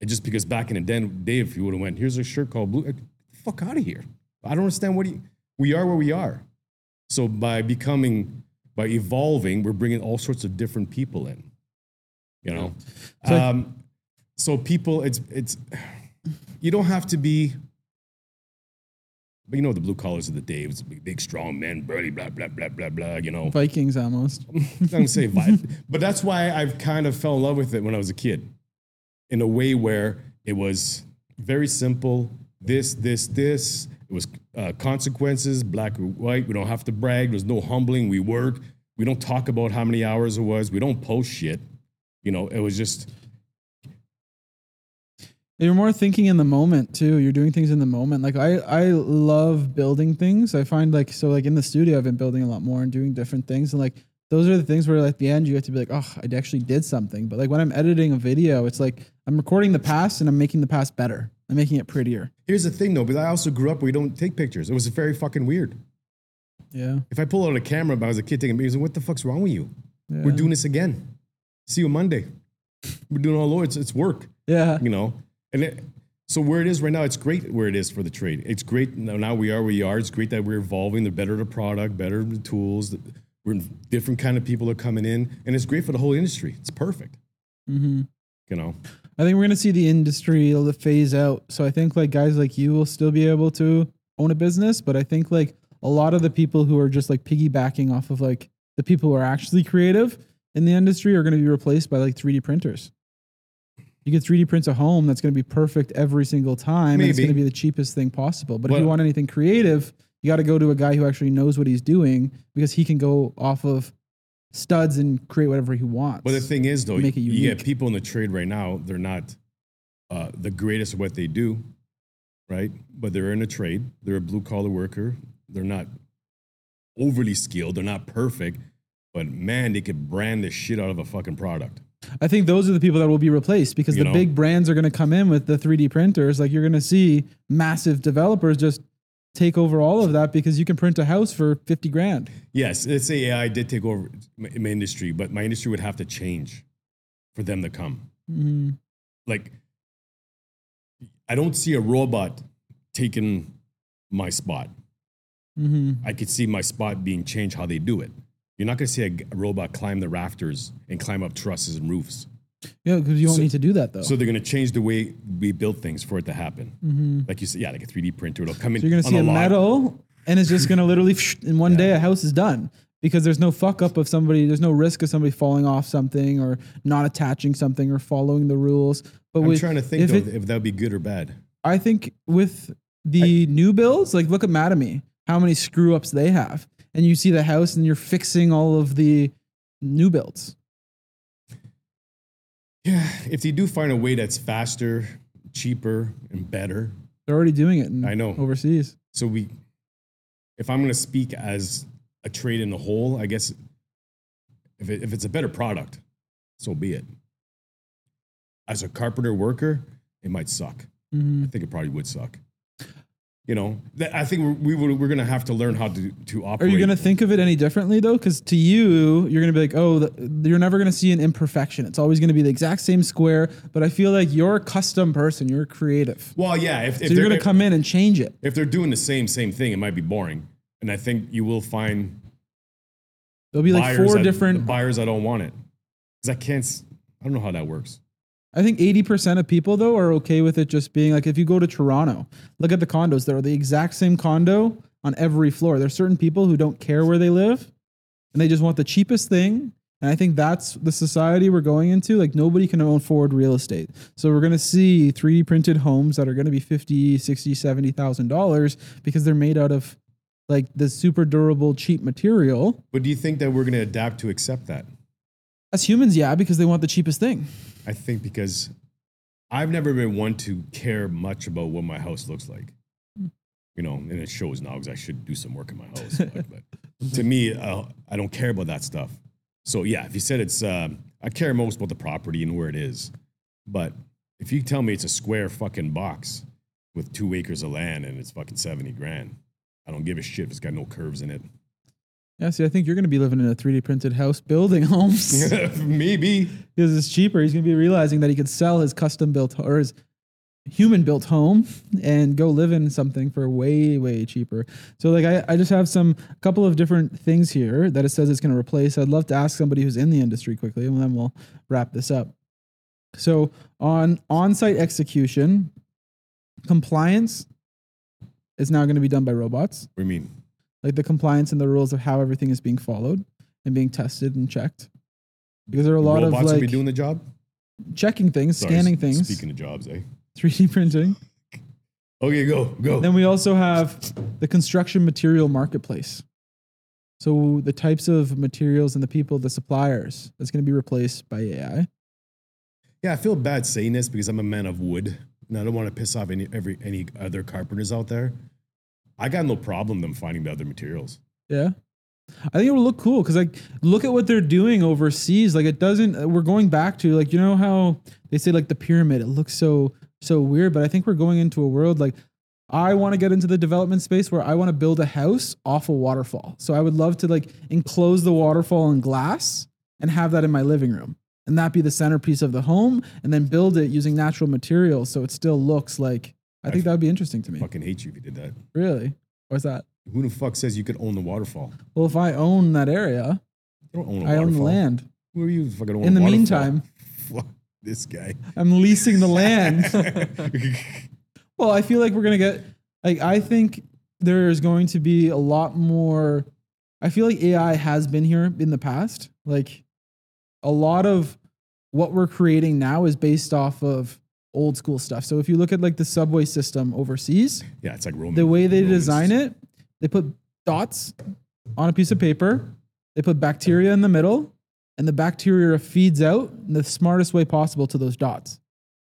Speaker 2: It's just because back in the den, day, if you would have went, here's a shirt called blue, fuck out of here. I don't understand what you, we are where we are. So by becoming, by evolving, we're bringing all sorts of different people in. You know,
Speaker 1: So
Speaker 2: um, so people, it's it's, you don't have to be. But you know the blue collars of the day, it's big, big strong men, burly, blah blah blah blah blah. You know,
Speaker 1: Vikings almost. <laughs>
Speaker 2: I'm gonna say vibe, but that's why I've kind of fell in love with it when I was a kid, in a way where it was very simple. This, this, this. It was uh, consequences, black or white. We don't have to brag. There's no humbling. We work. We don't talk about how many hours it was. We don't post shit. You know, it was just
Speaker 1: You're more thinking in the moment too. You're doing things in the moment. Like I, I love building things. I find like so like in the studio, I've been building a lot more and doing different things. And like those are the things where at the end you have to be like, oh, I actually did something. But like when I'm editing a video, it's like I'm recording the past and I'm making the past better. I'm making it prettier.
Speaker 2: here's the thing though. But I also grew up where we don't take pictures. It was very fucking weird.
Speaker 1: Yeah.
Speaker 2: If I pull out a camera but I was a kid taking pictures, what the fuck's wrong with you?
Speaker 1: Yeah.
Speaker 2: We're doing this again. See you Monday. We're doing all over. It's, it's work.
Speaker 1: Yeah.
Speaker 2: you know and it, so where it is right now it's great where it is for the trade. It's great now, we are where we are. It's great that we're evolving. The better the product better the tools. The, we're different kind of people are coming in. And it's great for the whole industry. It's perfect.
Speaker 1: Mm-hmm.
Speaker 2: you know?
Speaker 1: I think we're gonna see the industry phase out. So I think like guys like you will still be able to own a business, but I think like a lot of the people who are just like piggybacking off of like the people who are actually creative in the industry are gonna be replaced by like 3D printers. You can 3D print a home that's gonna be perfect every single time. And it's gonna be the cheapest thing possible. But if you want anything creative, you got to go to a guy who actually knows what he's doing because he can go off of studs and create whatever he wants.
Speaker 2: but the thing is though
Speaker 1: Make it
Speaker 2: you get people in the trade right now they're not uh, the greatest at what they do right but they're in a trade they're a blue collar worker they're not overly skilled they're not perfect but man they could brand the shit out of a fucking product
Speaker 1: I think those are the people that will be replaced because
Speaker 2: You
Speaker 1: the
Speaker 2: know?
Speaker 1: big brands are going to come in with the 3D printers. Like you're going to see massive developers just take over all of that because you can print a house for 50 grand.
Speaker 2: Yes, let's say AI did take over my, my industry, but my industry would have to change for them to come.
Speaker 1: Mhm.
Speaker 2: Like, I don't see a robot taking my spot.
Speaker 1: Mhm.
Speaker 2: I could see my spot being changed how they do it. You're not going to see a robot climb the rafters and climb up trusses and roofs.
Speaker 1: Yeah, because you don't
Speaker 2: So-
Speaker 1: need to do that though.
Speaker 2: So they're going to change the way we build things for it to happen. Like you said, yeah, like a 3D printer. It'll come in.
Speaker 1: Mm-hmm. So you're going to see a
Speaker 2: lot.
Speaker 1: metal and it's just going to literally in one day a house is done because there's no fuck up of somebody, there's no risk of somebody falling off something or not attaching something or following the rules. But
Speaker 2: I'm
Speaker 1: with,
Speaker 2: trying to think
Speaker 1: if
Speaker 2: though,
Speaker 1: it-
Speaker 2: if that would be good or bad.
Speaker 1: I think with the new builds, like look at Mattamy, how many screw ups they have. And you see the house and you're fixing all of the new builds.
Speaker 2: Yeah, if they do find a way that's faster, cheaper, and better,
Speaker 1: They're already doing it in
Speaker 2: I know.
Speaker 1: overseas.
Speaker 2: so we, if I'm going to speak as a trade in the whole, I guess if, it, if it's a better product, so be it. As a carpenter worker, it might suck.
Speaker 1: Mhm.
Speaker 2: I think it probably would suck. You know, that, I think we we we're gonna have to learn how to to operate.
Speaker 1: Are you gonna think of it any differently though? Because to you, you're gonna be like, oh, the, you're never gonna see an imperfection. It's always gonna be the exact same square. But I feel like you're a custom person. You're creative,
Speaker 2: well, yeah. If, if
Speaker 1: so you're
Speaker 2: they're
Speaker 1: gonna come in and change it.
Speaker 2: if they're doing the same same thing, it might be boring. And I think you will find
Speaker 1: There'll be like four
Speaker 2: that-
Speaker 1: different.
Speaker 2: buyers I don't want it because I can't. I don't know how that works.
Speaker 1: I think 80% of people though are okay with it just being like if you go to Toronto, look at the condos. They're the exact same condo on every floor. There's certain people who don't care where they live and they just want the cheapest thing. And I think that's the society we're going into. Like nobody can own afford real estate. So we're going to see 3D printed homes that are going to be 50, 60, 70,000 dollars because they're made out of like the super durable cheap material.
Speaker 2: But do you think that we're going to adapt to accept that?
Speaker 1: As humans, yeah, because they want the cheapest thing.
Speaker 2: I think because I've never been one to care much about what my house looks like. You know, and it shows now because I should do some work in my house. <laughs> but, but to me, uh, I don't care about that stuff. So yeah, if you said it's, um, I care most about the property and where it is. But if you tell me it's a square fucking box with two acres of land and it's fucking seventy grand, I don't give a shit if it's got no curves in it.
Speaker 1: Yeah, see, I think you're going to be living in a 3D printed house building <laughs> homes. <laughs>
Speaker 2: Maybe.
Speaker 1: because it's cheaper. He's going to be realizing that he could sell his custom built or his human built home and go live in something for way way cheaper. So like I, I just have some a couple of different things here that it says it's going to replace. I'd love to ask somebody who's in the industry quickly and then we'll wrap this up. So on on-site execution, compliance is now going to be done by robots.
Speaker 2: What do you mean?
Speaker 1: Like the compliance and the rules of how everything is being followed and being tested and checked. Because there are a lot
Speaker 2: Robots
Speaker 1: of
Speaker 2: will
Speaker 1: like
Speaker 2: be doing the job.
Speaker 1: checking things,
Speaker 2: Sorry,
Speaker 1: scanning things,
Speaker 2: Speaking of jobs, eh?
Speaker 1: 3D <laughs> printing.
Speaker 2: Okay, go go.
Speaker 1: Then we also have the construction material marketplace. So the types of materials and the people, the suppliers, that's going to be replaced by AI.
Speaker 2: Yeah, I feel bad saying this because I'm a man of wood, and I don't want to piss off any every any other carpenters out there. I got no problem them finding the other materials.
Speaker 1: Yeah. I think it will look cool because like look at what they're doing overseas. Like it doesn't. Uh, we're going back to like you know how they say like the pyramid. It looks so so weird, but I think we're going into a world like I want to get into the development space where I want to build a house off a waterfall. So I would love to like enclose the waterfall in glass and have that in my living room, and that be the centerpiece of the home, and then build it using natural materials so it still looks like. I think that would be interesting to me.
Speaker 2: Fucking hate you if you did that.
Speaker 1: Really? What's that?
Speaker 2: Who the fuck says you could own the waterfall?
Speaker 1: Well, if I own that area,
Speaker 2: You don't own a
Speaker 1: I
Speaker 2: waterfall.
Speaker 1: own the land.
Speaker 2: Who are you fucking own
Speaker 1: In the
Speaker 2: waterfall?
Speaker 1: meantime- <laughs>
Speaker 2: fuck this guy.
Speaker 1: I'm leasing the land. <laughs> well, I feel like we're gonna get like I think there's going to be a lot more. I feel like AI has been here in the past. Like a lot of what we're creating now is based off of old school stuff. So if you look at like the subway system overseas,
Speaker 2: yeah, it's like Roman.
Speaker 1: the way they
Speaker 2: Romans.
Speaker 1: design it, they put dots on a piece of paper, they put bacteria in the middle, and the bacteria feeds out in the smartest way possible to those dots.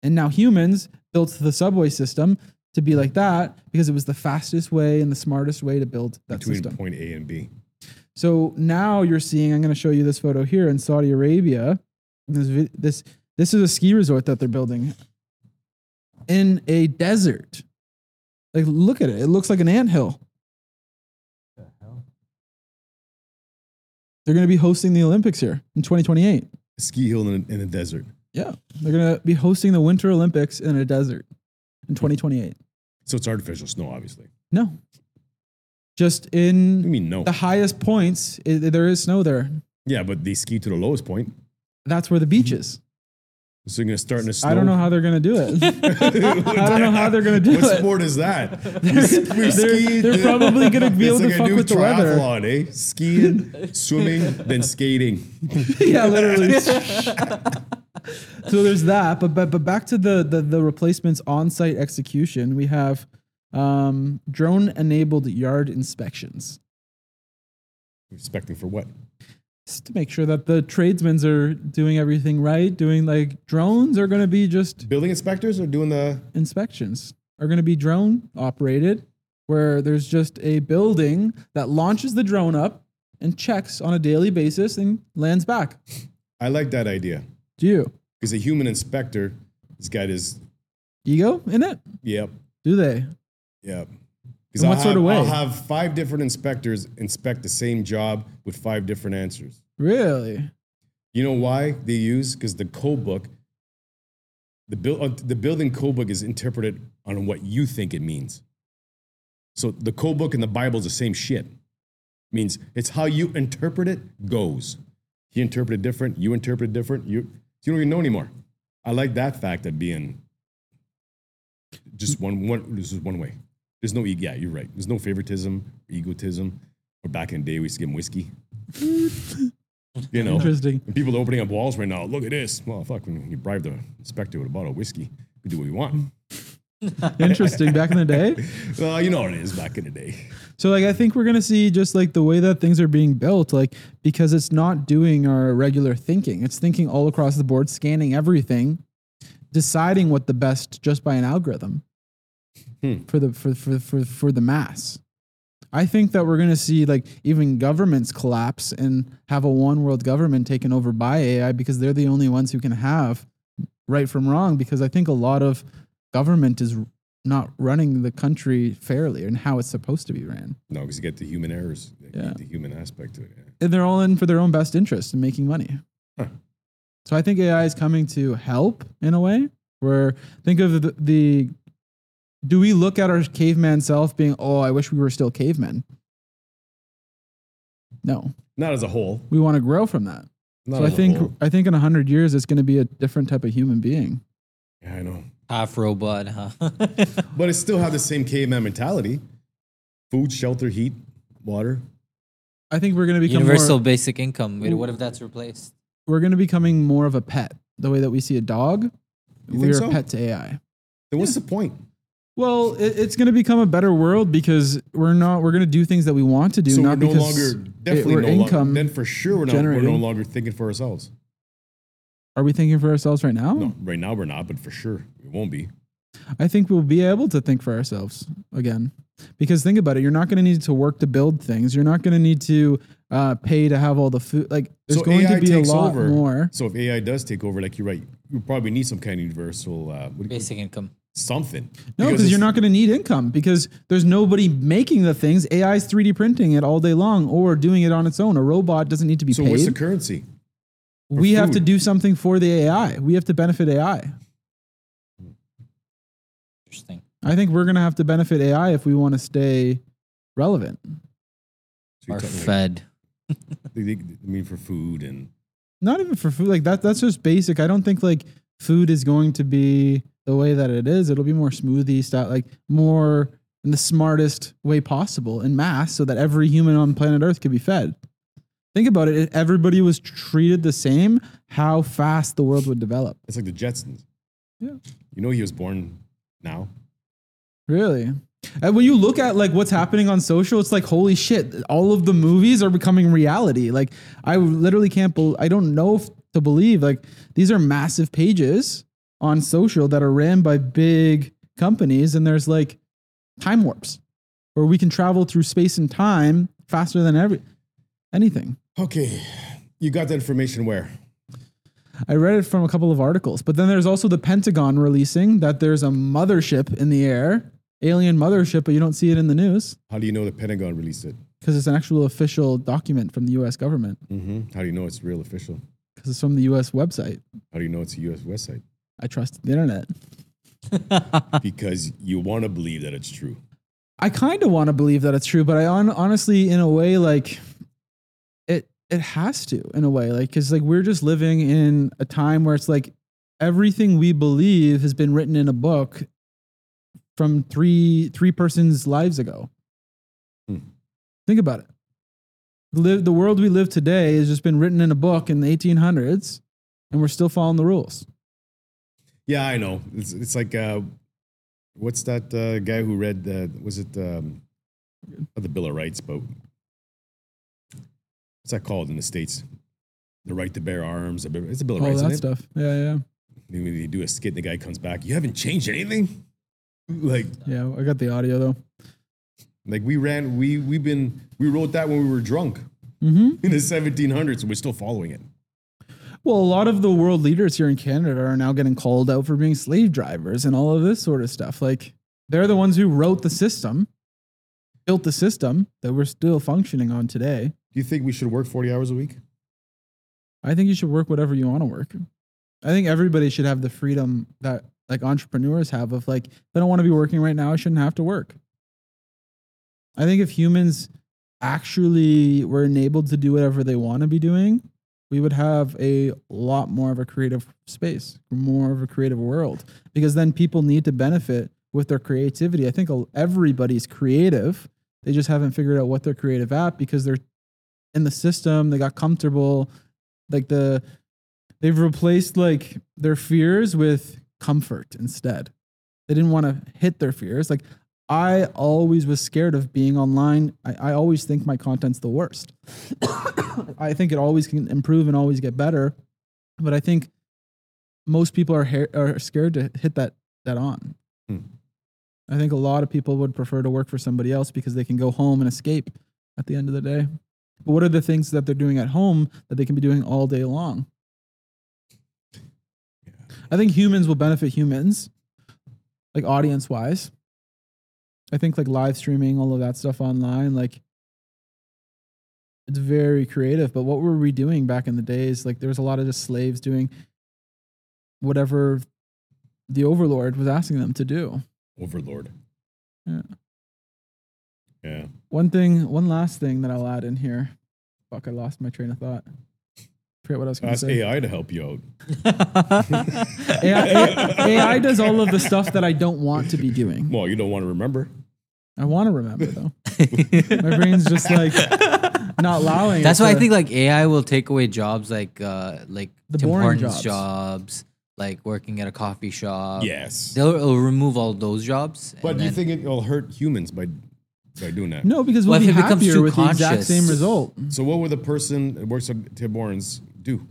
Speaker 1: And now humans built the subway system to be like that because it was the fastest way and the smartest way to build that
Speaker 2: between
Speaker 1: system.
Speaker 2: point A and B.
Speaker 1: So now you're seeing. I'm going to show you this photo here in Saudi Arabia. This this this is a ski resort that they're building in a desert. Like, look at it. It looks like an anthill. They're going to be hosting the Olympics here in 2028.
Speaker 2: A ski hill in, in the desert.
Speaker 1: Yeah, they're going to be hosting the Winter Olympics in a desert in 2028.
Speaker 2: So it's artificial snow, obviously.
Speaker 1: No, just in I
Speaker 2: mean no?
Speaker 1: the highest points, i there is snow there.
Speaker 2: Yeah, but they ski to the lowest point.
Speaker 1: That's where the beach is.
Speaker 2: So you're gonna start in the snow.
Speaker 1: I don't know how they're gonna do it. <laughs> I don't know how they're gonna do
Speaker 2: what
Speaker 1: it.
Speaker 2: What sport is that? <laughs>
Speaker 1: They're,
Speaker 2: We ski-
Speaker 1: they're probably gonna be able to
Speaker 2: like a
Speaker 1: fuck
Speaker 2: new
Speaker 1: with the weather.
Speaker 2: triathlon, eh? Skiing, swimming, then skating. <laughs>
Speaker 1: yeah, literally. so there's that, but but but back to the the, the replacements on-site execution. We have um, drone-enabled yard inspections
Speaker 2: Inspecting for what?
Speaker 1: Just to make sure that the tradesmen are doing everything right. Doing like drones are going to be just
Speaker 2: Building inspectors are doing the.
Speaker 1: inspections are going to be drone operated, where there's just a building that launches the drone up and checks on a daily basis and lands back.
Speaker 2: I like that idea
Speaker 1: Do you
Speaker 2: because a human inspector has got his.
Speaker 1: ego in it?
Speaker 2: Yep,
Speaker 1: Do they?
Speaker 2: yep.
Speaker 1: In
Speaker 2: I'll
Speaker 1: sort
Speaker 2: have-
Speaker 1: of way?
Speaker 2: I'll have five different inspectors inspect the same job with five different answers.
Speaker 1: Really?
Speaker 2: You know why they use? Because the code book, the, buil- uh, the building code book is interpreted on what you think it means. So the code book and the Bible is the same shit. Means it's how you interpret it goes. He interpreted different, you interpret different, you, you don't even know anymore. I like that fact of being just one, one this is one way. There's no, yeah, you're right. There's no favoritism, egotism. Or back in the day, we used to give them whiskey. <laughs> you know,
Speaker 1: Interesting.
Speaker 2: and people are opening up walls right now. Look at this. Well, fuck, when you bribe the inspector with a bottle of whiskey, we do what we want. <laughs>
Speaker 1: Interesting. Back in the day. <laughs>
Speaker 2: Well, you know what it is back in the day.
Speaker 1: So like I think we're gonna see just like the way that things are being built, like because it's not doing our regular thinking. It's thinking all across the board, scanning everything, deciding what the best just by an algorithm
Speaker 2: Hmm.
Speaker 1: for the for, for for for the mass. I think that we're gonna see like even governments collapse and have a one world government taken over by AI because they're the only ones who can have right from wrong. Because I think a lot of government is not running the country fairly and how it's supposed to be ran.
Speaker 2: No, because you get the human errors,
Speaker 1: Yeah.
Speaker 2: the human aspect to it. yeah.
Speaker 1: and they're all in for their own best interest in making money.
Speaker 2: Huh.
Speaker 1: So I think AI is coming to help in a way where think of the, the do we look at our caveman self being, oh, I wish we were still cavemen? No,
Speaker 2: Not as a whole.
Speaker 1: we want to grow from that.
Speaker 2: Not
Speaker 1: so I
Speaker 2: as a
Speaker 1: think
Speaker 2: whole.
Speaker 1: I think in hundred years it's going to be a different type of human being.
Speaker 2: Yeah, I know.
Speaker 3: Half robot, huh? <laughs>
Speaker 2: But it still have the same caveman mentality: food, shelter, heat, water.
Speaker 1: I think we're going to become
Speaker 3: Universal
Speaker 1: more,
Speaker 3: basic income. Wait, What if that's replaced?
Speaker 1: we're going to becoming more of a pet. The way that we see a dog,
Speaker 2: You
Speaker 1: we're
Speaker 2: so?
Speaker 1: a pet to AI.
Speaker 2: Then what's the point?
Speaker 1: Well, it, it's going to become a better world because we're not. We're going to do things that we want to do,
Speaker 2: so we're no
Speaker 1: because
Speaker 2: longer
Speaker 1: it-
Speaker 2: definitely
Speaker 1: we're
Speaker 2: no
Speaker 1: income.
Speaker 2: longer. Then for sure we're not. We're no longer thinking for ourselves.
Speaker 1: Are we thinking for ourselves right now?
Speaker 2: No, right now we're not, but for sure we won't be.
Speaker 1: I think we'll be able to think for ourselves again. Because think about it, you're not going to need to work to build things. You're not going to need to uh, pay to have all the food. Like there's
Speaker 2: so
Speaker 1: going
Speaker 2: AI
Speaker 1: to be a lot
Speaker 2: over.
Speaker 1: more.
Speaker 2: So if AI does take over, like you're right, you probably need some kind of universal uh, what you-
Speaker 3: Basic income.
Speaker 2: Something.
Speaker 1: No, because you're not going to need income because there's nobody making the things. AI is 3D printing it all day long or doing it on its own. A robot doesn't need to be
Speaker 2: So
Speaker 1: paid.
Speaker 2: what's the currency?
Speaker 1: we have to do something for the AI. We have to benefit AI.
Speaker 3: Interesting.
Speaker 1: I think we're going to have to benefit AI if we want to stay relevant.
Speaker 2: So you're
Speaker 3: Or
Speaker 2: talking like-
Speaker 3: fed. <laughs>
Speaker 2: they- they- I mean, for food and
Speaker 1: Not even for food. Like that that's just basic. I don't think like food is going to be the way that it is. It'll be more smoothie style, like more in the smartest way possible in mass so that every human on planet Earth could be fed. Think about it. If everybody was treated the same, how fast the world would develop.
Speaker 2: it's like the Jetsons.
Speaker 1: Yeah.
Speaker 2: You know he was born now.
Speaker 1: Really? And when you look at like what's happening on social, it's like holy shit! All of the movies are becoming reality. Like I literally can't. Bel I don't know if to believe like these are massive pages on social that are ran by big companies, and there's like time warps where we can travel through space and time faster than every anything.
Speaker 2: Okay, you got that information where?
Speaker 1: I read it from a couple of articles, but then there's also the Pentagon releasing that there's a mothership in the air, alien mothership, but you don't see it in the news.
Speaker 2: How do you know the Pentagon released it?
Speaker 1: because it's an actual official document from the U.S. government
Speaker 2: hmm How do you know it's real official?
Speaker 1: because it's from the U.S. website.
Speaker 2: How do you know it's a U.S. website?
Speaker 1: I trust the internet. <laughs>
Speaker 2: Because you want to believe that it's true.
Speaker 1: I kind of want to believe that it's true, but I on, honestly, in a way, like it it has to, in a way, like because like we're just living in a time where it's like everything we believe has been written in a book from three three persons' lives ago.
Speaker 2: Hmm.
Speaker 1: Think about it. Live, the world we live today has just been written in a book in the 1800s, and we're still following the rules.
Speaker 2: Yeah, I know. It's, it's like, uh, what's that uh, guy who read, uh, was it um, the Bill of Rights, but what's that called in the States? The right to bear arms. It's a Bill of
Speaker 1: All
Speaker 2: Rights,
Speaker 1: that
Speaker 2: isn't it?
Speaker 1: stuff. Yeah, yeah.
Speaker 2: Maybe they do a skit and the guy comes back. You haven't changed anything? Like,
Speaker 1: Yeah, I got the audio though.
Speaker 2: like we ran, we, we've been, we wrote that when we were drunk
Speaker 1: hmm
Speaker 2: in the 1700s and we're still following it.
Speaker 1: Well, a lot of the world leaders here in Canada are now getting called out for being slave drivers and all of this sort of stuff. Like they're the ones who wrote the system. built the system that we're still functioning on today.
Speaker 2: Do you think we should work 40 hours a week?
Speaker 1: I think you should work whatever you want to work. I think everybody should have the freedom that like entrepreneurs have of like, if I don't want to be working right now, I shouldn't have to work. I think if humans actually were enabled to do whatever they want to be doing, we would have a lot more of a creative space, more of a creative world, because then people need to benefit with their creativity. I think everybody's creative. They just haven't figured out what they're creative at because they're in the system. They got comfortable. Like the, they've replaced like their fears with comfort instead. They didn't want to hit their fears. Like I always was scared of being online. I, I always think my content's the worst. <coughs> I think it always can improve and always get better, but I think most people are ha- are scared to hit that that on.
Speaker 2: Hmm.
Speaker 1: I think a lot of people would prefer to work for somebody else because they can go home and escape at the end of the day. But what are the things that they're doing at home that they can be doing all day long? I think humans will benefit humans, like audience wise. I think like live streaming, all of that stuff online, like it's very creative. But what were we doing back in the days? Like there was a lot of just slaves doing whatever the overlord was asking them to do.
Speaker 2: Overlord.
Speaker 1: Yeah.
Speaker 2: Yeah.
Speaker 1: One thing, one last thing that I'll add in here. Fuck, I lost my train of thought. Forget what I was going to
Speaker 2: Ask
Speaker 1: say.
Speaker 2: AI to help you out.
Speaker 1: AI, AI, AI does all of the stuff that I don't want to be doing.
Speaker 2: Well, you don't want to remember.
Speaker 1: I want to remember though. <laughs> my brain's just like not allowing.
Speaker 3: That's
Speaker 1: it
Speaker 3: why I think like AI will take away jobs like uh like
Speaker 1: The
Speaker 3: Tim
Speaker 1: boring
Speaker 3: Hortons
Speaker 1: jobs.
Speaker 3: jobs. like working at a coffee shop.
Speaker 2: Yes.
Speaker 3: They'll, it'll remove all those jobs.
Speaker 2: But do you think it will hurt humans by by doing that?
Speaker 1: no, because
Speaker 3: Well,
Speaker 1: we'll
Speaker 3: if
Speaker 1: be
Speaker 3: it becomes
Speaker 1: happier
Speaker 3: too
Speaker 1: with the exact
Speaker 3: conscious-
Speaker 1: same result.
Speaker 2: So what would the person that works at Tim Hortons do?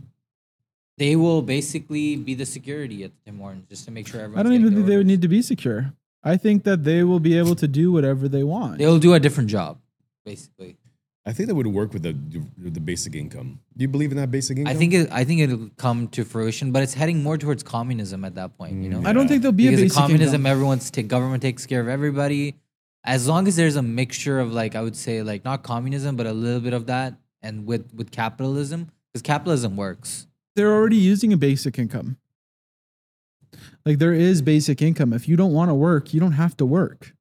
Speaker 3: they will basically be the security at Tim Hortons just to make sure everyone.
Speaker 1: I don't even think they would need to be secure. I think that they will be able to do whatever they want.
Speaker 3: They'll do a different job, basically.
Speaker 2: I think that would work with the the basic income. Do you believe in that basic income?
Speaker 3: I think it, I think it'll come to fruition, but it's heading more towards communism at that point. You know, mm,
Speaker 1: I don't think there'll be
Speaker 3: because
Speaker 1: a basic
Speaker 3: communism,
Speaker 1: income.
Speaker 3: everyone's take government takes care of everybody. As long as there's a mixture of like I would say like not communism, but a little bit of that, and with with capitalism, because capitalism works.
Speaker 1: They're already using a basic income. Like there is basic income. If you don't want to work, you don't have to work.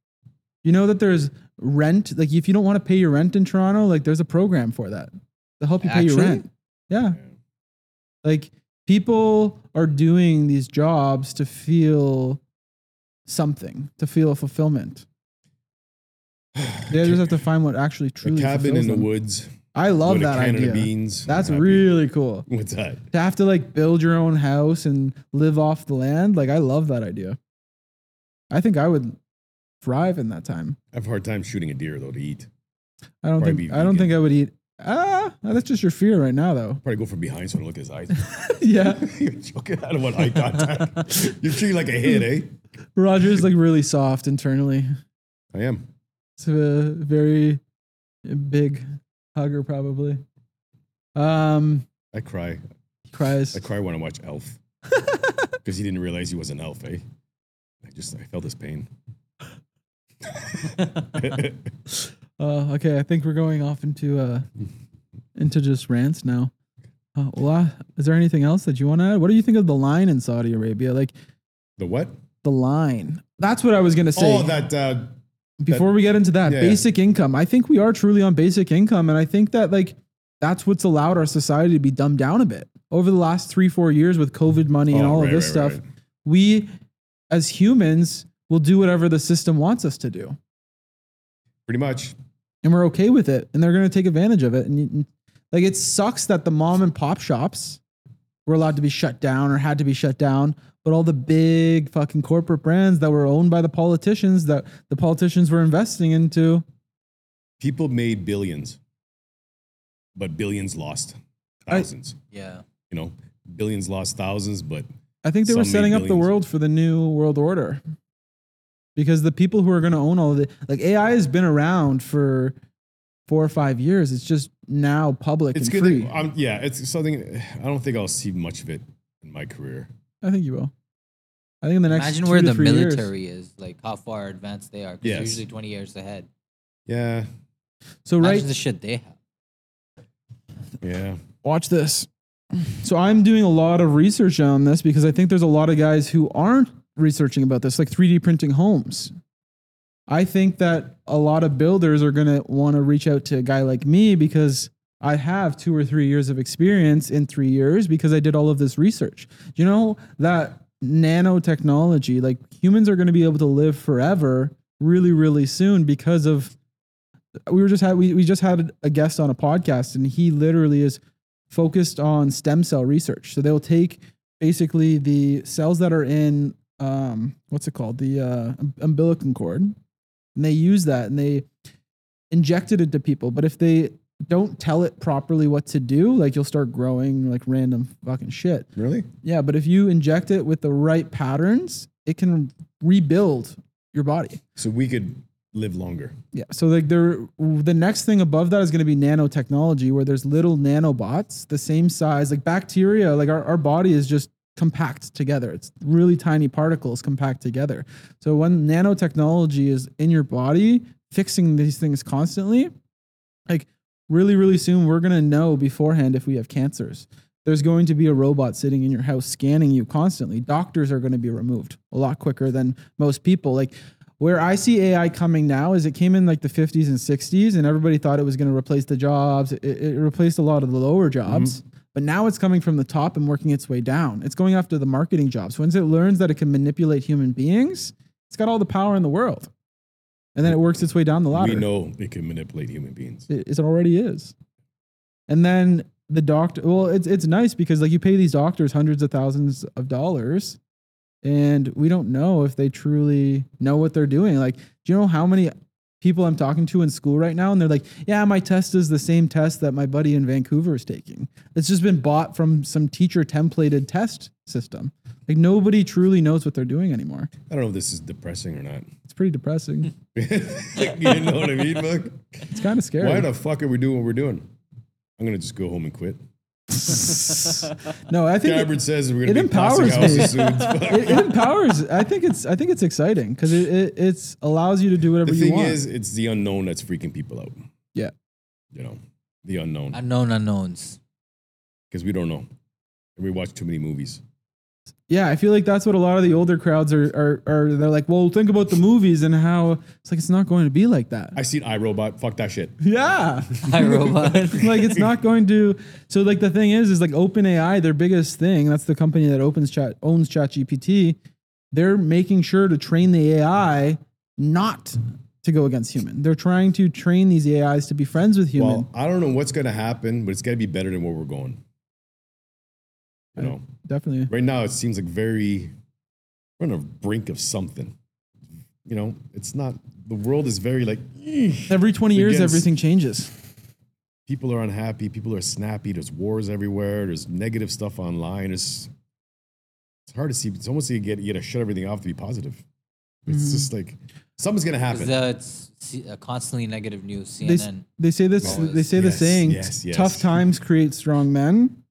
Speaker 1: You know that there's rent. Like if you don't want to pay your rent in Toronto, like there's a program for that to help you pay your rent. Yeah. Like people are doing these jobs to feel something, to feel a fulfillment. <sighs> They just have to find what actually
Speaker 2: a
Speaker 1: truly
Speaker 2: cabin in the
Speaker 1: them.
Speaker 2: woods.
Speaker 1: I love that idea.
Speaker 2: beans.
Speaker 1: That's really cool.
Speaker 2: What's that?
Speaker 1: To have to like build your own house and live off the land, like I love that idea. I think I would thrive in that time.
Speaker 2: I have a hard time shooting a deer though to eat.
Speaker 1: I don't
Speaker 2: Probably
Speaker 1: think I don't think I would eat. Ah, that's just your fear right now, though.
Speaker 2: Probably go from behind so I don't look at his eyes. <laughs>
Speaker 1: yeah, <laughs>
Speaker 2: You're joking. I don't want eye contact. <laughs> You're treating like a hit, eh?
Speaker 1: Roger's like really soft internally.
Speaker 2: I am.
Speaker 1: It's a very big hugger, probably. Um,
Speaker 2: I cry.
Speaker 1: he cries.
Speaker 2: I cry when I watch Elf <laughs> because he didn't realize he was an elf, eh? I just I felt his pain. <laughs>
Speaker 1: Uh, okay, I think we're going off into uh into just rants now. Uh, well, uh, is there anything else that you want to add? What do you think of the line in Saudi Arabia? Like
Speaker 2: The what?
Speaker 1: the line. That's what I was gonna say.
Speaker 2: Oh, that uh,
Speaker 1: Before we get into that,
Speaker 2: Yeah, yeah.
Speaker 1: basic income. I think we are truly on basic income, and I think that like that's what's allowed our society to be dumbed down a bit over the last three, four years with COVID money and
Speaker 2: Oh,
Speaker 1: all
Speaker 2: right,
Speaker 1: of this
Speaker 2: right,
Speaker 1: stuff.
Speaker 2: right.
Speaker 1: We, as humans, will do whatever the system wants us to do.
Speaker 2: pretty much.
Speaker 1: and we're okay with it and they're going to take advantage of it and you- like it sucks that the mom and pop shops were allowed to be shut down or had to be shut down but all the big fucking corporate brands that were owned by the politicians that the politicians were investing into
Speaker 2: People made billions, but billions lost
Speaker 1: I-
Speaker 2: thousands.
Speaker 3: Yeah.
Speaker 2: you know, billions lost thousands, but
Speaker 1: i think they were setting up the world for the new world order because the people who are going to own all of it like ai has been around for four or five years it's just now public
Speaker 2: it's
Speaker 1: and
Speaker 2: good.
Speaker 1: free
Speaker 2: That, um, yeah, it's something. I don't think I'll see much of it in my career.
Speaker 1: i think you will i think in the next
Speaker 3: Imagine
Speaker 1: two
Speaker 3: where
Speaker 1: to
Speaker 3: the
Speaker 1: three years-
Speaker 3: military is, like how far advanced they are. 'cause
Speaker 2: Yes.
Speaker 3: they're usually 20 years ahead.
Speaker 2: Yeah.
Speaker 1: So
Speaker 3: Imagine
Speaker 1: right,
Speaker 3: the shit they have.
Speaker 2: Yeah.
Speaker 1: watch this. So I'm doing a lot of research on this because I think there's a lot of guys who aren't researching about this, like 3D printing homes. I think that a lot of builders are going to want to reach out to a guy like me because I have two or three years of experience in three years because I did all of this research. You know, that nanotechnology, like humans are going to be able to live forever really, really soon because of. We were just had we, we just had a guest on a podcast and he literally is focused on stem cell research. So they'll take basically the cells that are in um, what's it called the uh, um- umbilical cord, and they use that and they inject it into people. But if they don't tell it properly what to do, like you'll start growing like random fucking shit.
Speaker 2: Really?
Speaker 1: Yeah, but if you inject it with the right patterns, it can rebuild your body.
Speaker 2: So we could live longer.
Speaker 1: Yeah. So like there the next thing above that is going to be nanotechnology where there's little nanobots the same size like bacteria like our, our body is just compact together. It's really tiny particles compact together. So when nanotechnology is in your body fixing these things constantly like really really soon we're going to know beforehand if we have cancers. There's going to be a robot sitting in your house scanning you constantly. Doctors are going to be removed a lot quicker than most people. Like where I see AI coming now is it came in like the 50s and 60s, and everybody thought it was going to replace the jobs. It, it replaced a lot of the lower jobs, mm-hmm. But now it's coming from the top and working its way down. It's going after the marketing jobs. Once it learns that it can manipulate human beings, it's got all the power in the world. And then it works its way down the ladder.
Speaker 2: We know it can manipulate human beings.
Speaker 1: It, it already is. And then the doctor, well, it's it's nice because like you pay these doctors hundreds of thousands of dollars, and we don't know if they truly know what they're doing. Like, do you know how many people I'm talking to in school right now, and they're like, "Yeah, my test is the same test that my buddy in Vancouver is taking. It's just been bought from some teacher templated test system. Like nobody truly knows what they're doing anymore.
Speaker 2: I don't know if this is depressing or not.
Speaker 1: It's pretty depressing. <laughs>
Speaker 2: you know what I mean, Buck?
Speaker 1: it's kind of scary.
Speaker 2: Why the fuck are we doing what we're doing? I'm gonna just go home and quit. <laughs>
Speaker 1: no, I think it-
Speaker 2: says we're gonna be
Speaker 1: empowers me.
Speaker 2: houses soon. <laughs>
Speaker 1: It, it empowers. I think it's I think it's exciting because it, it it's allows you to do whatever
Speaker 2: the
Speaker 1: you
Speaker 2: thing
Speaker 1: want.
Speaker 2: is, it's the unknown that's freaking people out.
Speaker 1: Yeah.
Speaker 2: You know, the unknown
Speaker 3: Unknown unknowns.
Speaker 2: because we don't know. And we watch too many movies.
Speaker 1: Yeah, I feel like that's what a lot of the older crowds are are, are they're like, well, think about the movies and how it's like it's not going to be like that.
Speaker 2: I seen iRobot. Fuck that shit.
Speaker 1: yeah. <laughs>
Speaker 3: Hi, robot. <laughs>
Speaker 1: like it's not going to so like the thing is is like OpenAI their biggest thing that's the company that opens chat owns ChatGPT they're making sure to train the AI not to go against human they're trying to train these AIs to be friends with human
Speaker 2: Well, I don't know what's gonna happen, but it's gotta be better than where we're going. You know,
Speaker 1: definitely
Speaker 2: right now it seems like very we're on the brink of something. You know, it's not the world is very like
Speaker 1: every 20 years
Speaker 2: Against-
Speaker 1: everything changes
Speaker 2: people are unhappy, people are snappy, there's wars everywhere, there's negative stuff online. It's it's hard to see. It's almost like you get you gotta shut everything off to be positive. It's
Speaker 1: Mhm.
Speaker 2: just like something's gonna happen.
Speaker 3: Uh, it's C- uh, constantly negative news.
Speaker 1: they, s-
Speaker 3: CNN.
Speaker 1: they say this
Speaker 3: Oh,
Speaker 1: they say the saying
Speaker 2: yes, yes.
Speaker 1: tough times create strong men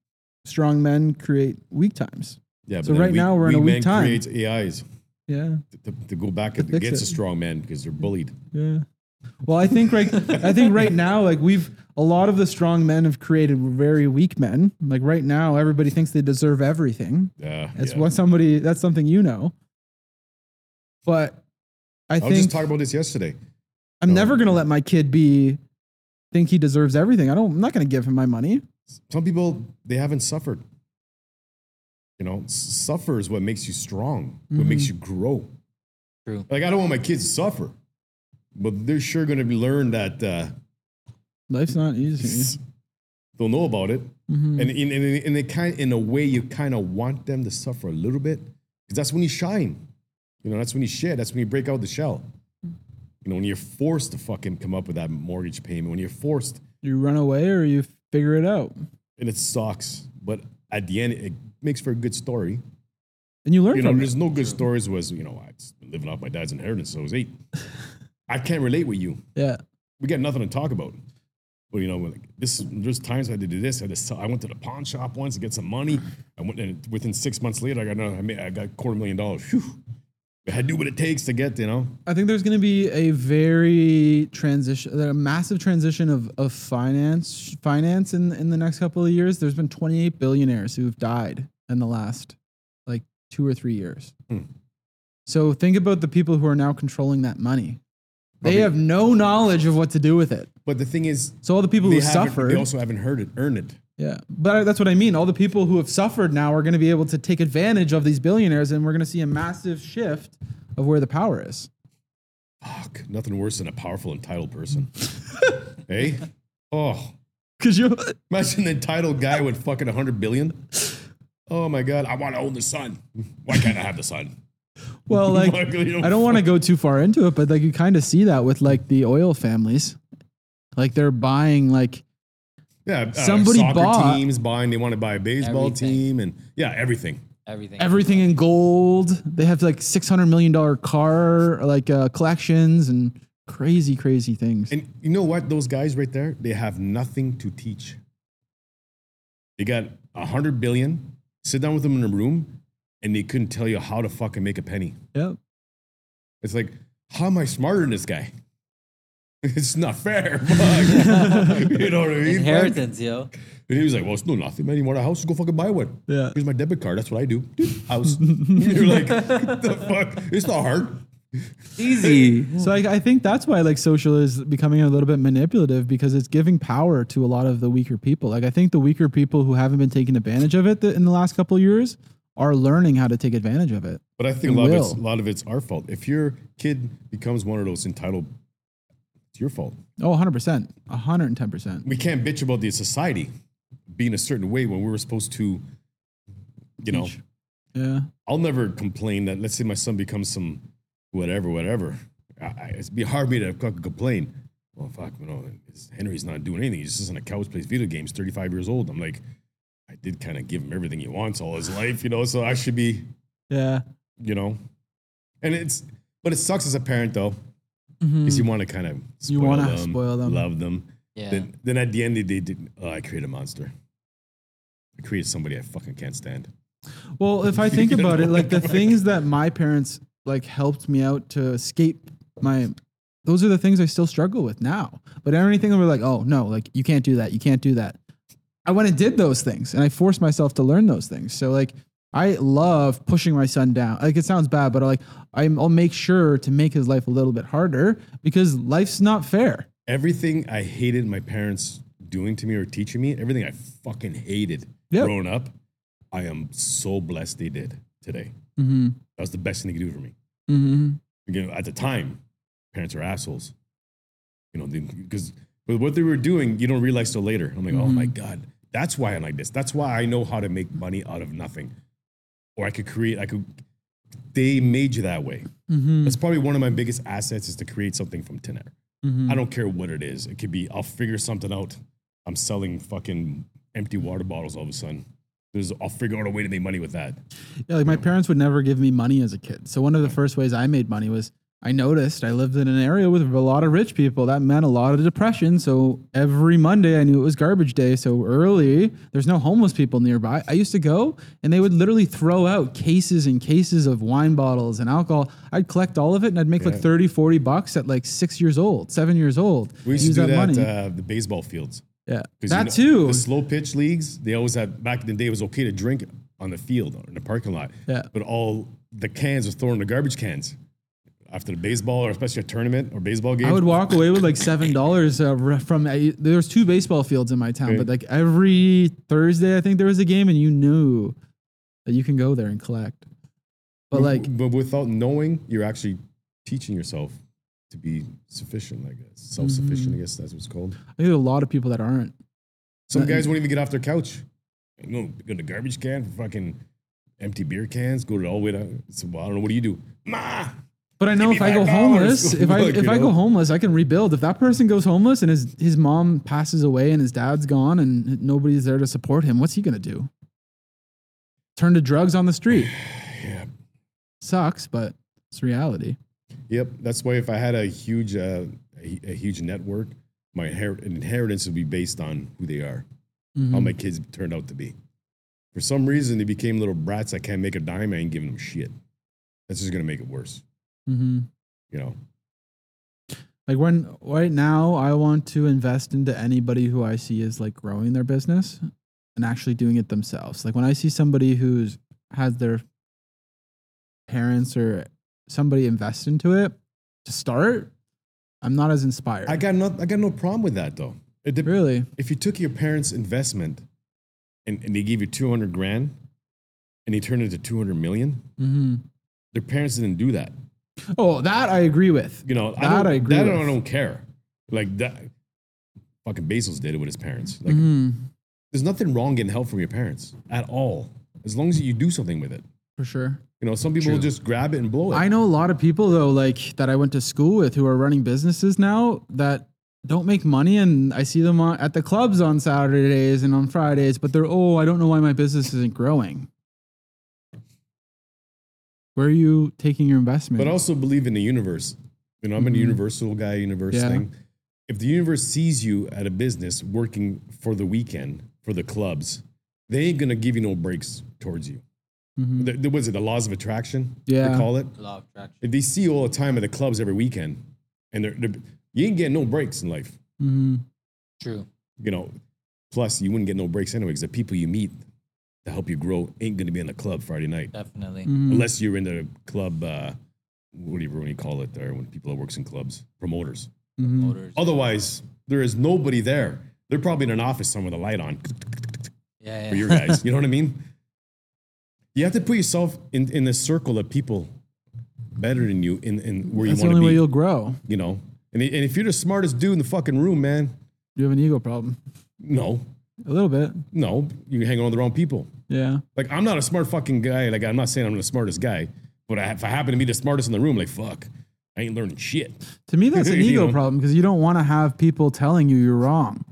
Speaker 1: strong men create weak times
Speaker 2: yeah,
Speaker 1: so right now we're in a weak time.
Speaker 2: creates AIs
Speaker 1: yeah
Speaker 2: to, to go back
Speaker 1: To it.
Speaker 2: a strong man because they're bullied.
Speaker 1: Yeah. Well, I think right. I think right <laughs> now, like we've a lot of the strong men have created very weak men. Like right now, everybody thinks they deserve everything.
Speaker 2: Yeah,
Speaker 1: That's
Speaker 2: yeah.
Speaker 1: what somebody. That's something you know. But I think
Speaker 2: I was just talking about this yesterday.
Speaker 1: I'm
Speaker 2: no.
Speaker 1: never um, gonna let my kid be think he deserves everything. I don't. I'm not gonna give him my money.
Speaker 2: Some people they haven't suffered. You know, suffer is what makes you strong. What
Speaker 1: Mm-hmm.
Speaker 2: makes you grow.
Speaker 3: True.
Speaker 2: Like I don't want my kids to suffer, but they're sure going to learn that uh,
Speaker 1: Life's not easy.
Speaker 2: they'll know about it,
Speaker 1: Mhm.
Speaker 2: and in in, in, a kind in a way you kind of want them to suffer a little bit because that's when you shine. You know, that's when you shed. That's when you break out the shell. You know, when you're forced to fucking come up with that mortgage payment, when you're forced,
Speaker 1: You run away or you figure it out,
Speaker 2: and it sucks, but at the end it makes for a good story.
Speaker 1: and you learn
Speaker 2: you know,
Speaker 1: from it.
Speaker 2: there's no good stories. Was you know, I was living off my dad's inheritance, so I was eight. <laughs> I can't relate with you.
Speaker 1: Yeah.
Speaker 2: We got nothing to talk about. But you know, like this, there's times I had to do this. I, had to sell, I went to the pawn shop once to get some money. I went, and within six months later, I got, another- I, made, I got a quarter million dollars. Phew. I do what it takes to get, you know.
Speaker 1: I think there's going to be a very transition, a massive transition of, of finance, finance in in the next couple of years. There's been 28 billionaires who've died in the last like two or three years.
Speaker 2: Hmm.
Speaker 1: So think about the people who are now controlling that money. They
Speaker 2: Probably-
Speaker 1: have no knowledge of what to do with it.
Speaker 2: But the thing is,
Speaker 1: So all the people who suffered,
Speaker 2: they also haven't heard it, earned it.
Speaker 1: Yeah, but that's what I mean. All the people who have suffered now are going to be able to take advantage of these billionaires, and we're going to see a massive shift of where the power is.
Speaker 2: Fuck, nothing worse than a powerful, entitled person. <laughs> hey, oh,
Speaker 1: Because you,
Speaker 2: imagine the entitled guy with fucking hundred billion. Oh my god, I want to own the sun. Why can't I have the sun?
Speaker 1: well, <laughs> like
Speaker 2: you
Speaker 1: I don't want to go too far into it, but like you kind of see that with like the oil families, like they're buying like
Speaker 2: Yeah, uh,
Speaker 1: Somebody
Speaker 2: soccer
Speaker 1: bought-
Speaker 2: teams buying. They want to buy a baseball
Speaker 3: Everything.
Speaker 2: team, and yeah, everything.
Speaker 3: Everything.
Speaker 1: everything in gold. They have like six hundred million dollar car like uh, collections and crazy, crazy things.
Speaker 2: And you know what? Those guys right there, they have nothing to teach. They got a hundred billion. Sit down with them in a room, and they couldn't tell you how to fucking make a penny.
Speaker 1: Yep.
Speaker 2: It's like, how am I smarter than this guy? <laughs> It's not fair. <laughs> Fuck. you know what I mean?
Speaker 3: Inheritance, yo.
Speaker 2: And he was like, well, it's no nothing, man. You want a house? Go fucking buy one.
Speaker 1: Yeah.
Speaker 2: Here's my debit card. That's what I do. Dude, house. <laughs> You're like, what the fuck? It's not hard.
Speaker 3: Easy.
Speaker 1: So I, I think that's why like social is becoming a little bit manipulative because it's giving power to a lot of the weaker people. Like I think the weaker people who haven't been taking advantage of it th- in the last couple of years are learning how to take advantage of it.
Speaker 2: But I think a lot, of it's, a lot of it's our fault. If your kid becomes one of those entitled, it's your fault.
Speaker 1: Oh, 100%. 110%.
Speaker 2: We can't bitch about the society being a certain way when we were supposed to, you know.
Speaker 1: Yeah.
Speaker 2: I'll never complain that, let's say my son becomes some whatever, whatever. I, it'd be hard for me to complain. Well, fuck, you know, Henry's not doing anything. He's just on a couch, plays video games, 35 years old. I'm like, I did kind of give him everything he wants all his life, you know, so I should be,
Speaker 1: Yeah.
Speaker 2: you know. And it's, but it sucks as a parent though, Because you mm-hmm. want to kind of
Speaker 1: You
Speaker 2: spoil
Speaker 1: wanna
Speaker 2: them,
Speaker 1: spoil them.
Speaker 2: love them.
Speaker 3: Yeah.
Speaker 2: Then, then at the end, they did, oh, I created a monster. I created somebody I fucking can't stand.
Speaker 1: Well, if I think about it, like the <laughs> things that my parents like helped me out to escape my those are the things I still struggle with now. But anything that we're like, oh no, like you can't do that, you can't do that. I went and did those things and I forced myself to learn those things. So like I love pushing my son down. Like it sounds bad, but like I'm, I'll make sure to make his life a little bit harder because life's not fair.
Speaker 2: everything I hated my parents doing to me or teaching me, everything I fucking hated
Speaker 1: Yep.
Speaker 2: growing up, I am so blessed they did today.
Speaker 1: Mm-hmm.
Speaker 2: That was the best thing they could do for me.
Speaker 1: Mm-hmm.
Speaker 2: Again, at the time, parents are assholes. You know, because with what they were doing, you don't realize till later. I'm like, oh my God, that's why I'm like this. That's why I know how to make money out of nothing. Or I could create, I could, they made you that way.
Speaker 1: Mm-hmm.
Speaker 2: That's probably one of my biggest assets is to create something from thin air.
Speaker 1: Mm-hmm.
Speaker 2: I don't care what it is. It could be I'll figure something out. I'm selling fucking empty water bottles all of a sudden. There's, I'll figure out a way to make money with that.
Speaker 1: Yeah, like my parents would never give me money as a kid. So one of the first ways I made money was I noticed I lived in an area with a lot of rich people. That meant a lot of depression. So every Monday I knew it was garbage day. So early, there's no homeless people nearby. I used to go and they would literally throw out cases and cases of wine bottles and alcohol. I'd collect all of it and I'd make like
Speaker 2: Yeah.
Speaker 1: 30, 40 bucks at like six years old, seven years old.
Speaker 2: We used
Speaker 1: Use
Speaker 2: to do that,
Speaker 1: money.
Speaker 2: uh, the baseball fields.
Speaker 1: yeah. That
Speaker 2: you know,
Speaker 1: too.
Speaker 2: The slow pitch leagues, they always had, back in the day, it was okay to drink on the field or in the parking lot.
Speaker 1: Yeah.
Speaker 2: But all the cans were thrown in the garbage cans after the baseball or especially a tournament or baseball game.
Speaker 1: I would walk away with like seven dollars uh, from. Uh, there was two baseball fields in my town,
Speaker 2: Okay.
Speaker 1: but like every Thursday, I think there was a game, and you knew that you can go there and collect. But like,
Speaker 2: but without knowing, you're actually teaching yourself to be sufficient, I guess. Self sufficient, I guess that's what it's called.
Speaker 1: I think there are a lot of people that aren't.
Speaker 2: Some
Speaker 1: Uh,
Speaker 2: guys won't even get off their couch. You know, go to the garbage can for fucking empty beer cans. Go to all the way down. So, well, I don't know. What do you do? Ma.
Speaker 1: But I know if I go homeless, <laughs> if I if
Speaker 2: you
Speaker 1: I go homeless, I can rebuild. If that person goes homeless and his his mom passes away and his dad's gone and nobody's there to support him, what's he gonna do? Turn to drugs on the street. <sighs>
Speaker 2: Yeah.
Speaker 1: Sucks, but it's reality.
Speaker 2: Yep. That's why if I had a huge, uh, a, a huge network, my inher- inheritance would be based on who they are,
Speaker 1: Mm-hmm.
Speaker 2: how my kids turned out to be. For some reason, they became little brats I can't make a dime. I ain't giving them shit. that's just gonna make it worse.
Speaker 1: Hmm
Speaker 2: You know,
Speaker 1: Like when right now, I want to invest into anybody who I see is like growing their business and actually doing it themselves. Like when I see somebody who's has their parents or somebody invest into it to start, I'm not as inspired.
Speaker 2: I got no, I got no problem with that though. It
Speaker 1: really.
Speaker 2: If you took your parents' investment and, and they gave you 200 grand and they turned it to 200 million,
Speaker 1: hmm
Speaker 2: their parents didn't do that.
Speaker 1: Oh, that I agree with.
Speaker 2: You know, I
Speaker 1: That
Speaker 2: don't,
Speaker 1: I agree
Speaker 2: that
Speaker 1: with.
Speaker 2: I don't care. Like that, fucking Bezos did it with his parents. Like,
Speaker 1: Mhm.
Speaker 2: there's nothing wrong getting help from your parents at all, as long as you do something with it.
Speaker 1: For sure.
Speaker 2: You know, some people will
Speaker 3: True.
Speaker 2: just grab it and blow it.
Speaker 1: I know a lot of people though, like that I went to school with who are running businesses now that don't make money and I see them on, at the clubs on Saturdays and on Fridays, but they're oh, I don't know why my business isn't growing. Where are you taking your investment?
Speaker 2: but also believe in the universe. You know, I'm a
Speaker 1: Mhm.
Speaker 2: universal guy, universe
Speaker 1: Yeah.
Speaker 2: thing. If the universe sees you at a business working for the weekend for the clubs, they ain't gonna give you no breaks towards you.
Speaker 1: Mhm.
Speaker 2: The, the, was it the laws of attraction?
Speaker 1: Yeah.
Speaker 2: they call it.
Speaker 3: The law of attraction.
Speaker 2: If they see you all the time at the clubs every weekend, and they're, they're you ain't getting no breaks in life.
Speaker 1: Mhm.
Speaker 3: True.
Speaker 2: You know, plus you wouldn't get no breaks anyway because the people you meet to help you grow ain't gonna be in the club Friday night
Speaker 3: Definitely.
Speaker 1: Mhm.
Speaker 2: unless you're in the club. Uh, what do you when you call it there when people that works in clubs promoters.
Speaker 1: Mhm.
Speaker 3: Motors.
Speaker 2: Otherwise, there is nobody there. They're probably in an office somewhere with a light on
Speaker 3: Yeah, yeah.
Speaker 2: for your guys. <laughs> you know what I mean? You have to put yourself in, in the circle of people better than you in, in where you want to be.
Speaker 1: That's
Speaker 2: you
Speaker 1: the
Speaker 2: want
Speaker 1: only
Speaker 2: to
Speaker 1: way
Speaker 2: be.
Speaker 1: you'll grow.
Speaker 2: You know, and, and if you're the smartest dude in the fucking room, man,
Speaker 1: You have an ego problem.
Speaker 2: no,
Speaker 1: A little bit.
Speaker 2: no, you hang around with the wrong people.
Speaker 1: Yeah.
Speaker 2: Like I'm not a smart fucking guy. Like I'm not saying I'm the smartest guy, but I, if I happen to be the smartest in the room, like fuck, I ain't learning shit.
Speaker 1: To me, that's an <laughs> ego
Speaker 2: know?
Speaker 1: problem because you don't want to have people telling you you're wrong.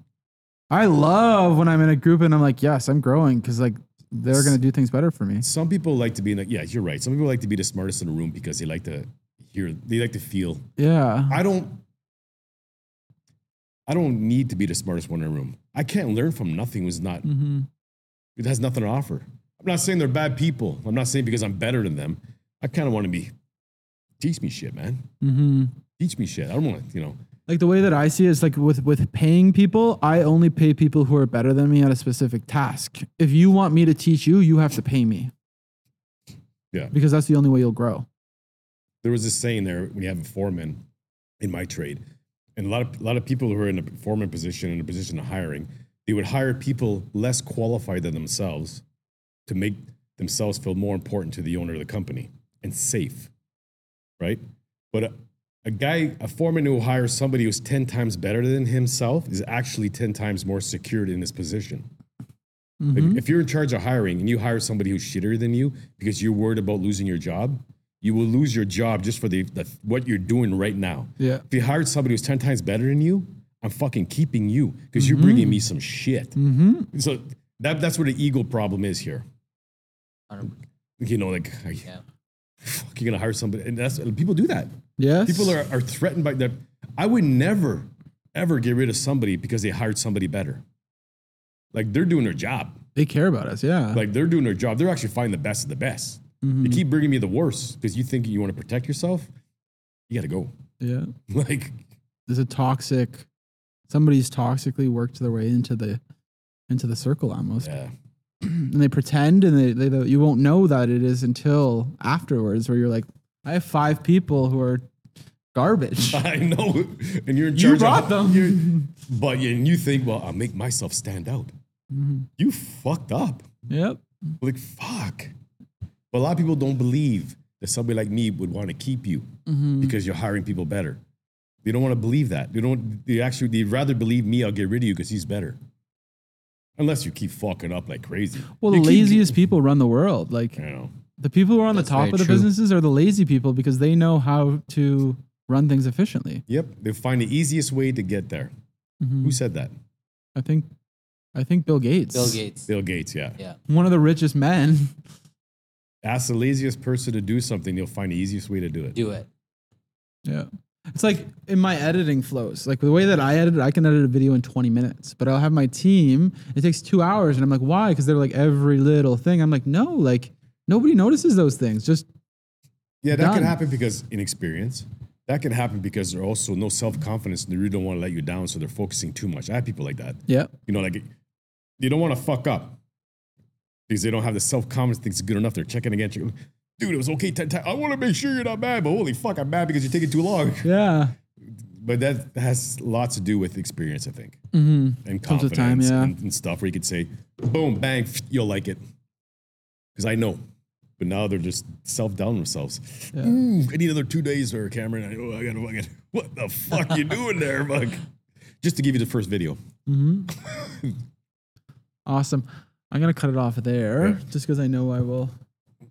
Speaker 1: I love when I'm in a group and I'm like, yes, I'm growing because like they're gonna do things better for me.
Speaker 2: Some people like to be in the, yeah, you're right. Some people like to be the smartest in the room because they like to hear, they like to feel.
Speaker 1: Yeah.
Speaker 2: I don't, I don't need to be the smartest one in the room. I can't learn from nothing who's not,
Speaker 1: hmm
Speaker 2: it has nothing to offer. I'm not saying they're bad people. I'm not saying because I'm better than them. I kind of want to be, teach me shit, man.
Speaker 1: hmm
Speaker 2: Teach me shit. I don't want to, you know,
Speaker 1: Like the way that I see it is like with with paying people, I only pay people who are better than me at a specific task. If you want me to teach you, you have to pay me.
Speaker 2: Yeah.
Speaker 1: Because that's the only way you'll grow.
Speaker 2: there was this saying there when you have a foreman in my trade, and a lot of a lot of people who are in a foreman position in a position of hiring, they would hire people less qualified than themselves to make themselves feel more important to the owner of the company and safe, right? But a, a guy, a foreman who hires somebody who's ten times better than himself is actually ten times more secured in his position. Like,
Speaker 1: Mhm.
Speaker 2: if you're in charge of hiring and you hire somebody who's shittier than you because you're worried about losing your job, you will lose your job just for the, the what you're doing right now.
Speaker 1: Yeah.
Speaker 2: If you hired somebody who's ten times better than you, I'm fucking keeping you because you're bringing me some shit.
Speaker 1: Mm-hmm.
Speaker 2: So that that's where the ego problem is here. You know, like I,
Speaker 3: Yeah.
Speaker 2: fuck, you're gonna hire somebody, and that's people do that.
Speaker 1: Yes.
Speaker 2: People are, are threatened by that. I would never, ever get rid of somebody because they hired somebody better. Like they're doing their job.
Speaker 1: they care about us. Yeah.
Speaker 2: Like they're doing their job. They're actually finding the best of the best.
Speaker 1: Mhm.
Speaker 2: You keep bringing me the worst because you think you want to protect yourself. You got to go.
Speaker 1: yeah. <laughs>
Speaker 2: Like,
Speaker 1: There's a toxic. Somebody's toxically worked their way into the into the circle almost,
Speaker 2: yeah, <clears throat>
Speaker 1: and they pretend, and they, they you won't know that it is until afterwards, where you're like, I have five people who are garbage. <laughs>
Speaker 2: I know. And you're in
Speaker 1: you
Speaker 2: charge.
Speaker 1: brought
Speaker 2: of,
Speaker 1: them.
Speaker 2: but you, and you think, well, I'll make myself stand out.
Speaker 1: Mhm.
Speaker 2: You fucked up.
Speaker 1: Yep.
Speaker 2: Like fuck. But a lot of people don't believe that somebody like me would want to keep you
Speaker 1: Mhm.
Speaker 2: because you're hiring people better. They don't want to believe that. They don't. They actually. They'd rather believe me. I'll get rid of you because he's better. Unless you keep fucking up like crazy.
Speaker 1: Well, the
Speaker 2: You keep-
Speaker 1: laziest people run the world. Like
Speaker 2: You know.
Speaker 1: the people who are on
Speaker 3: That's
Speaker 1: the top of the
Speaker 3: true.
Speaker 1: businesses are the lazy people because they know how to run things efficiently.
Speaker 2: Yep. They find the easiest way to get there.
Speaker 1: Mhm.
Speaker 2: Who said that?
Speaker 1: I think, I think Bill Gates.
Speaker 3: Bill Gates.
Speaker 2: Bill Gates. Yeah.
Speaker 3: Yeah.
Speaker 1: one of the richest men.
Speaker 2: Ask the laziest person to do something. You'll find the easiest way to do it.
Speaker 3: Do it.
Speaker 1: Yeah. It's like in my editing flows, like the way that I edit, I can edit a video in 20 minutes, but I'll have my team, it takes two hours. And I'm like, why? Because they're like every little thing. I'm like, no, like nobody notices those things. Just
Speaker 2: Yeah, that
Speaker 1: Done.
Speaker 2: can happen because inexperience. That can happen because they're also no self confidence and they really don't want to let you down, so they're focusing too much. I have people like that.
Speaker 1: Yeah.
Speaker 2: You know, like they don't want to fuck up because they don't have the self confidence. Think it's good enough. They're checking again. Checking. Dude, it was okay. Times. I want to make sure you're not bad, but holy fuck, I'm bad because you're taking too long. <laughs>
Speaker 1: Yeah.
Speaker 2: But that has lots to do with experience, I think,
Speaker 1: Mm-hmm.
Speaker 2: and confidence
Speaker 1: time, yeah.
Speaker 2: and, and stuff where you could say, boom, bang, <laughs> you'll like it. Because I know. But now they're just self down themselves.
Speaker 1: Yeah.
Speaker 2: Ooh, I need another two days for Cameron. I, oh, I gotta fucking, <laughs> what the fuck you doing there, bug? Just to give you the first video.
Speaker 1: Awesome. I'm gonna cut it off there
Speaker 2: Yeah.
Speaker 1: just because I know I will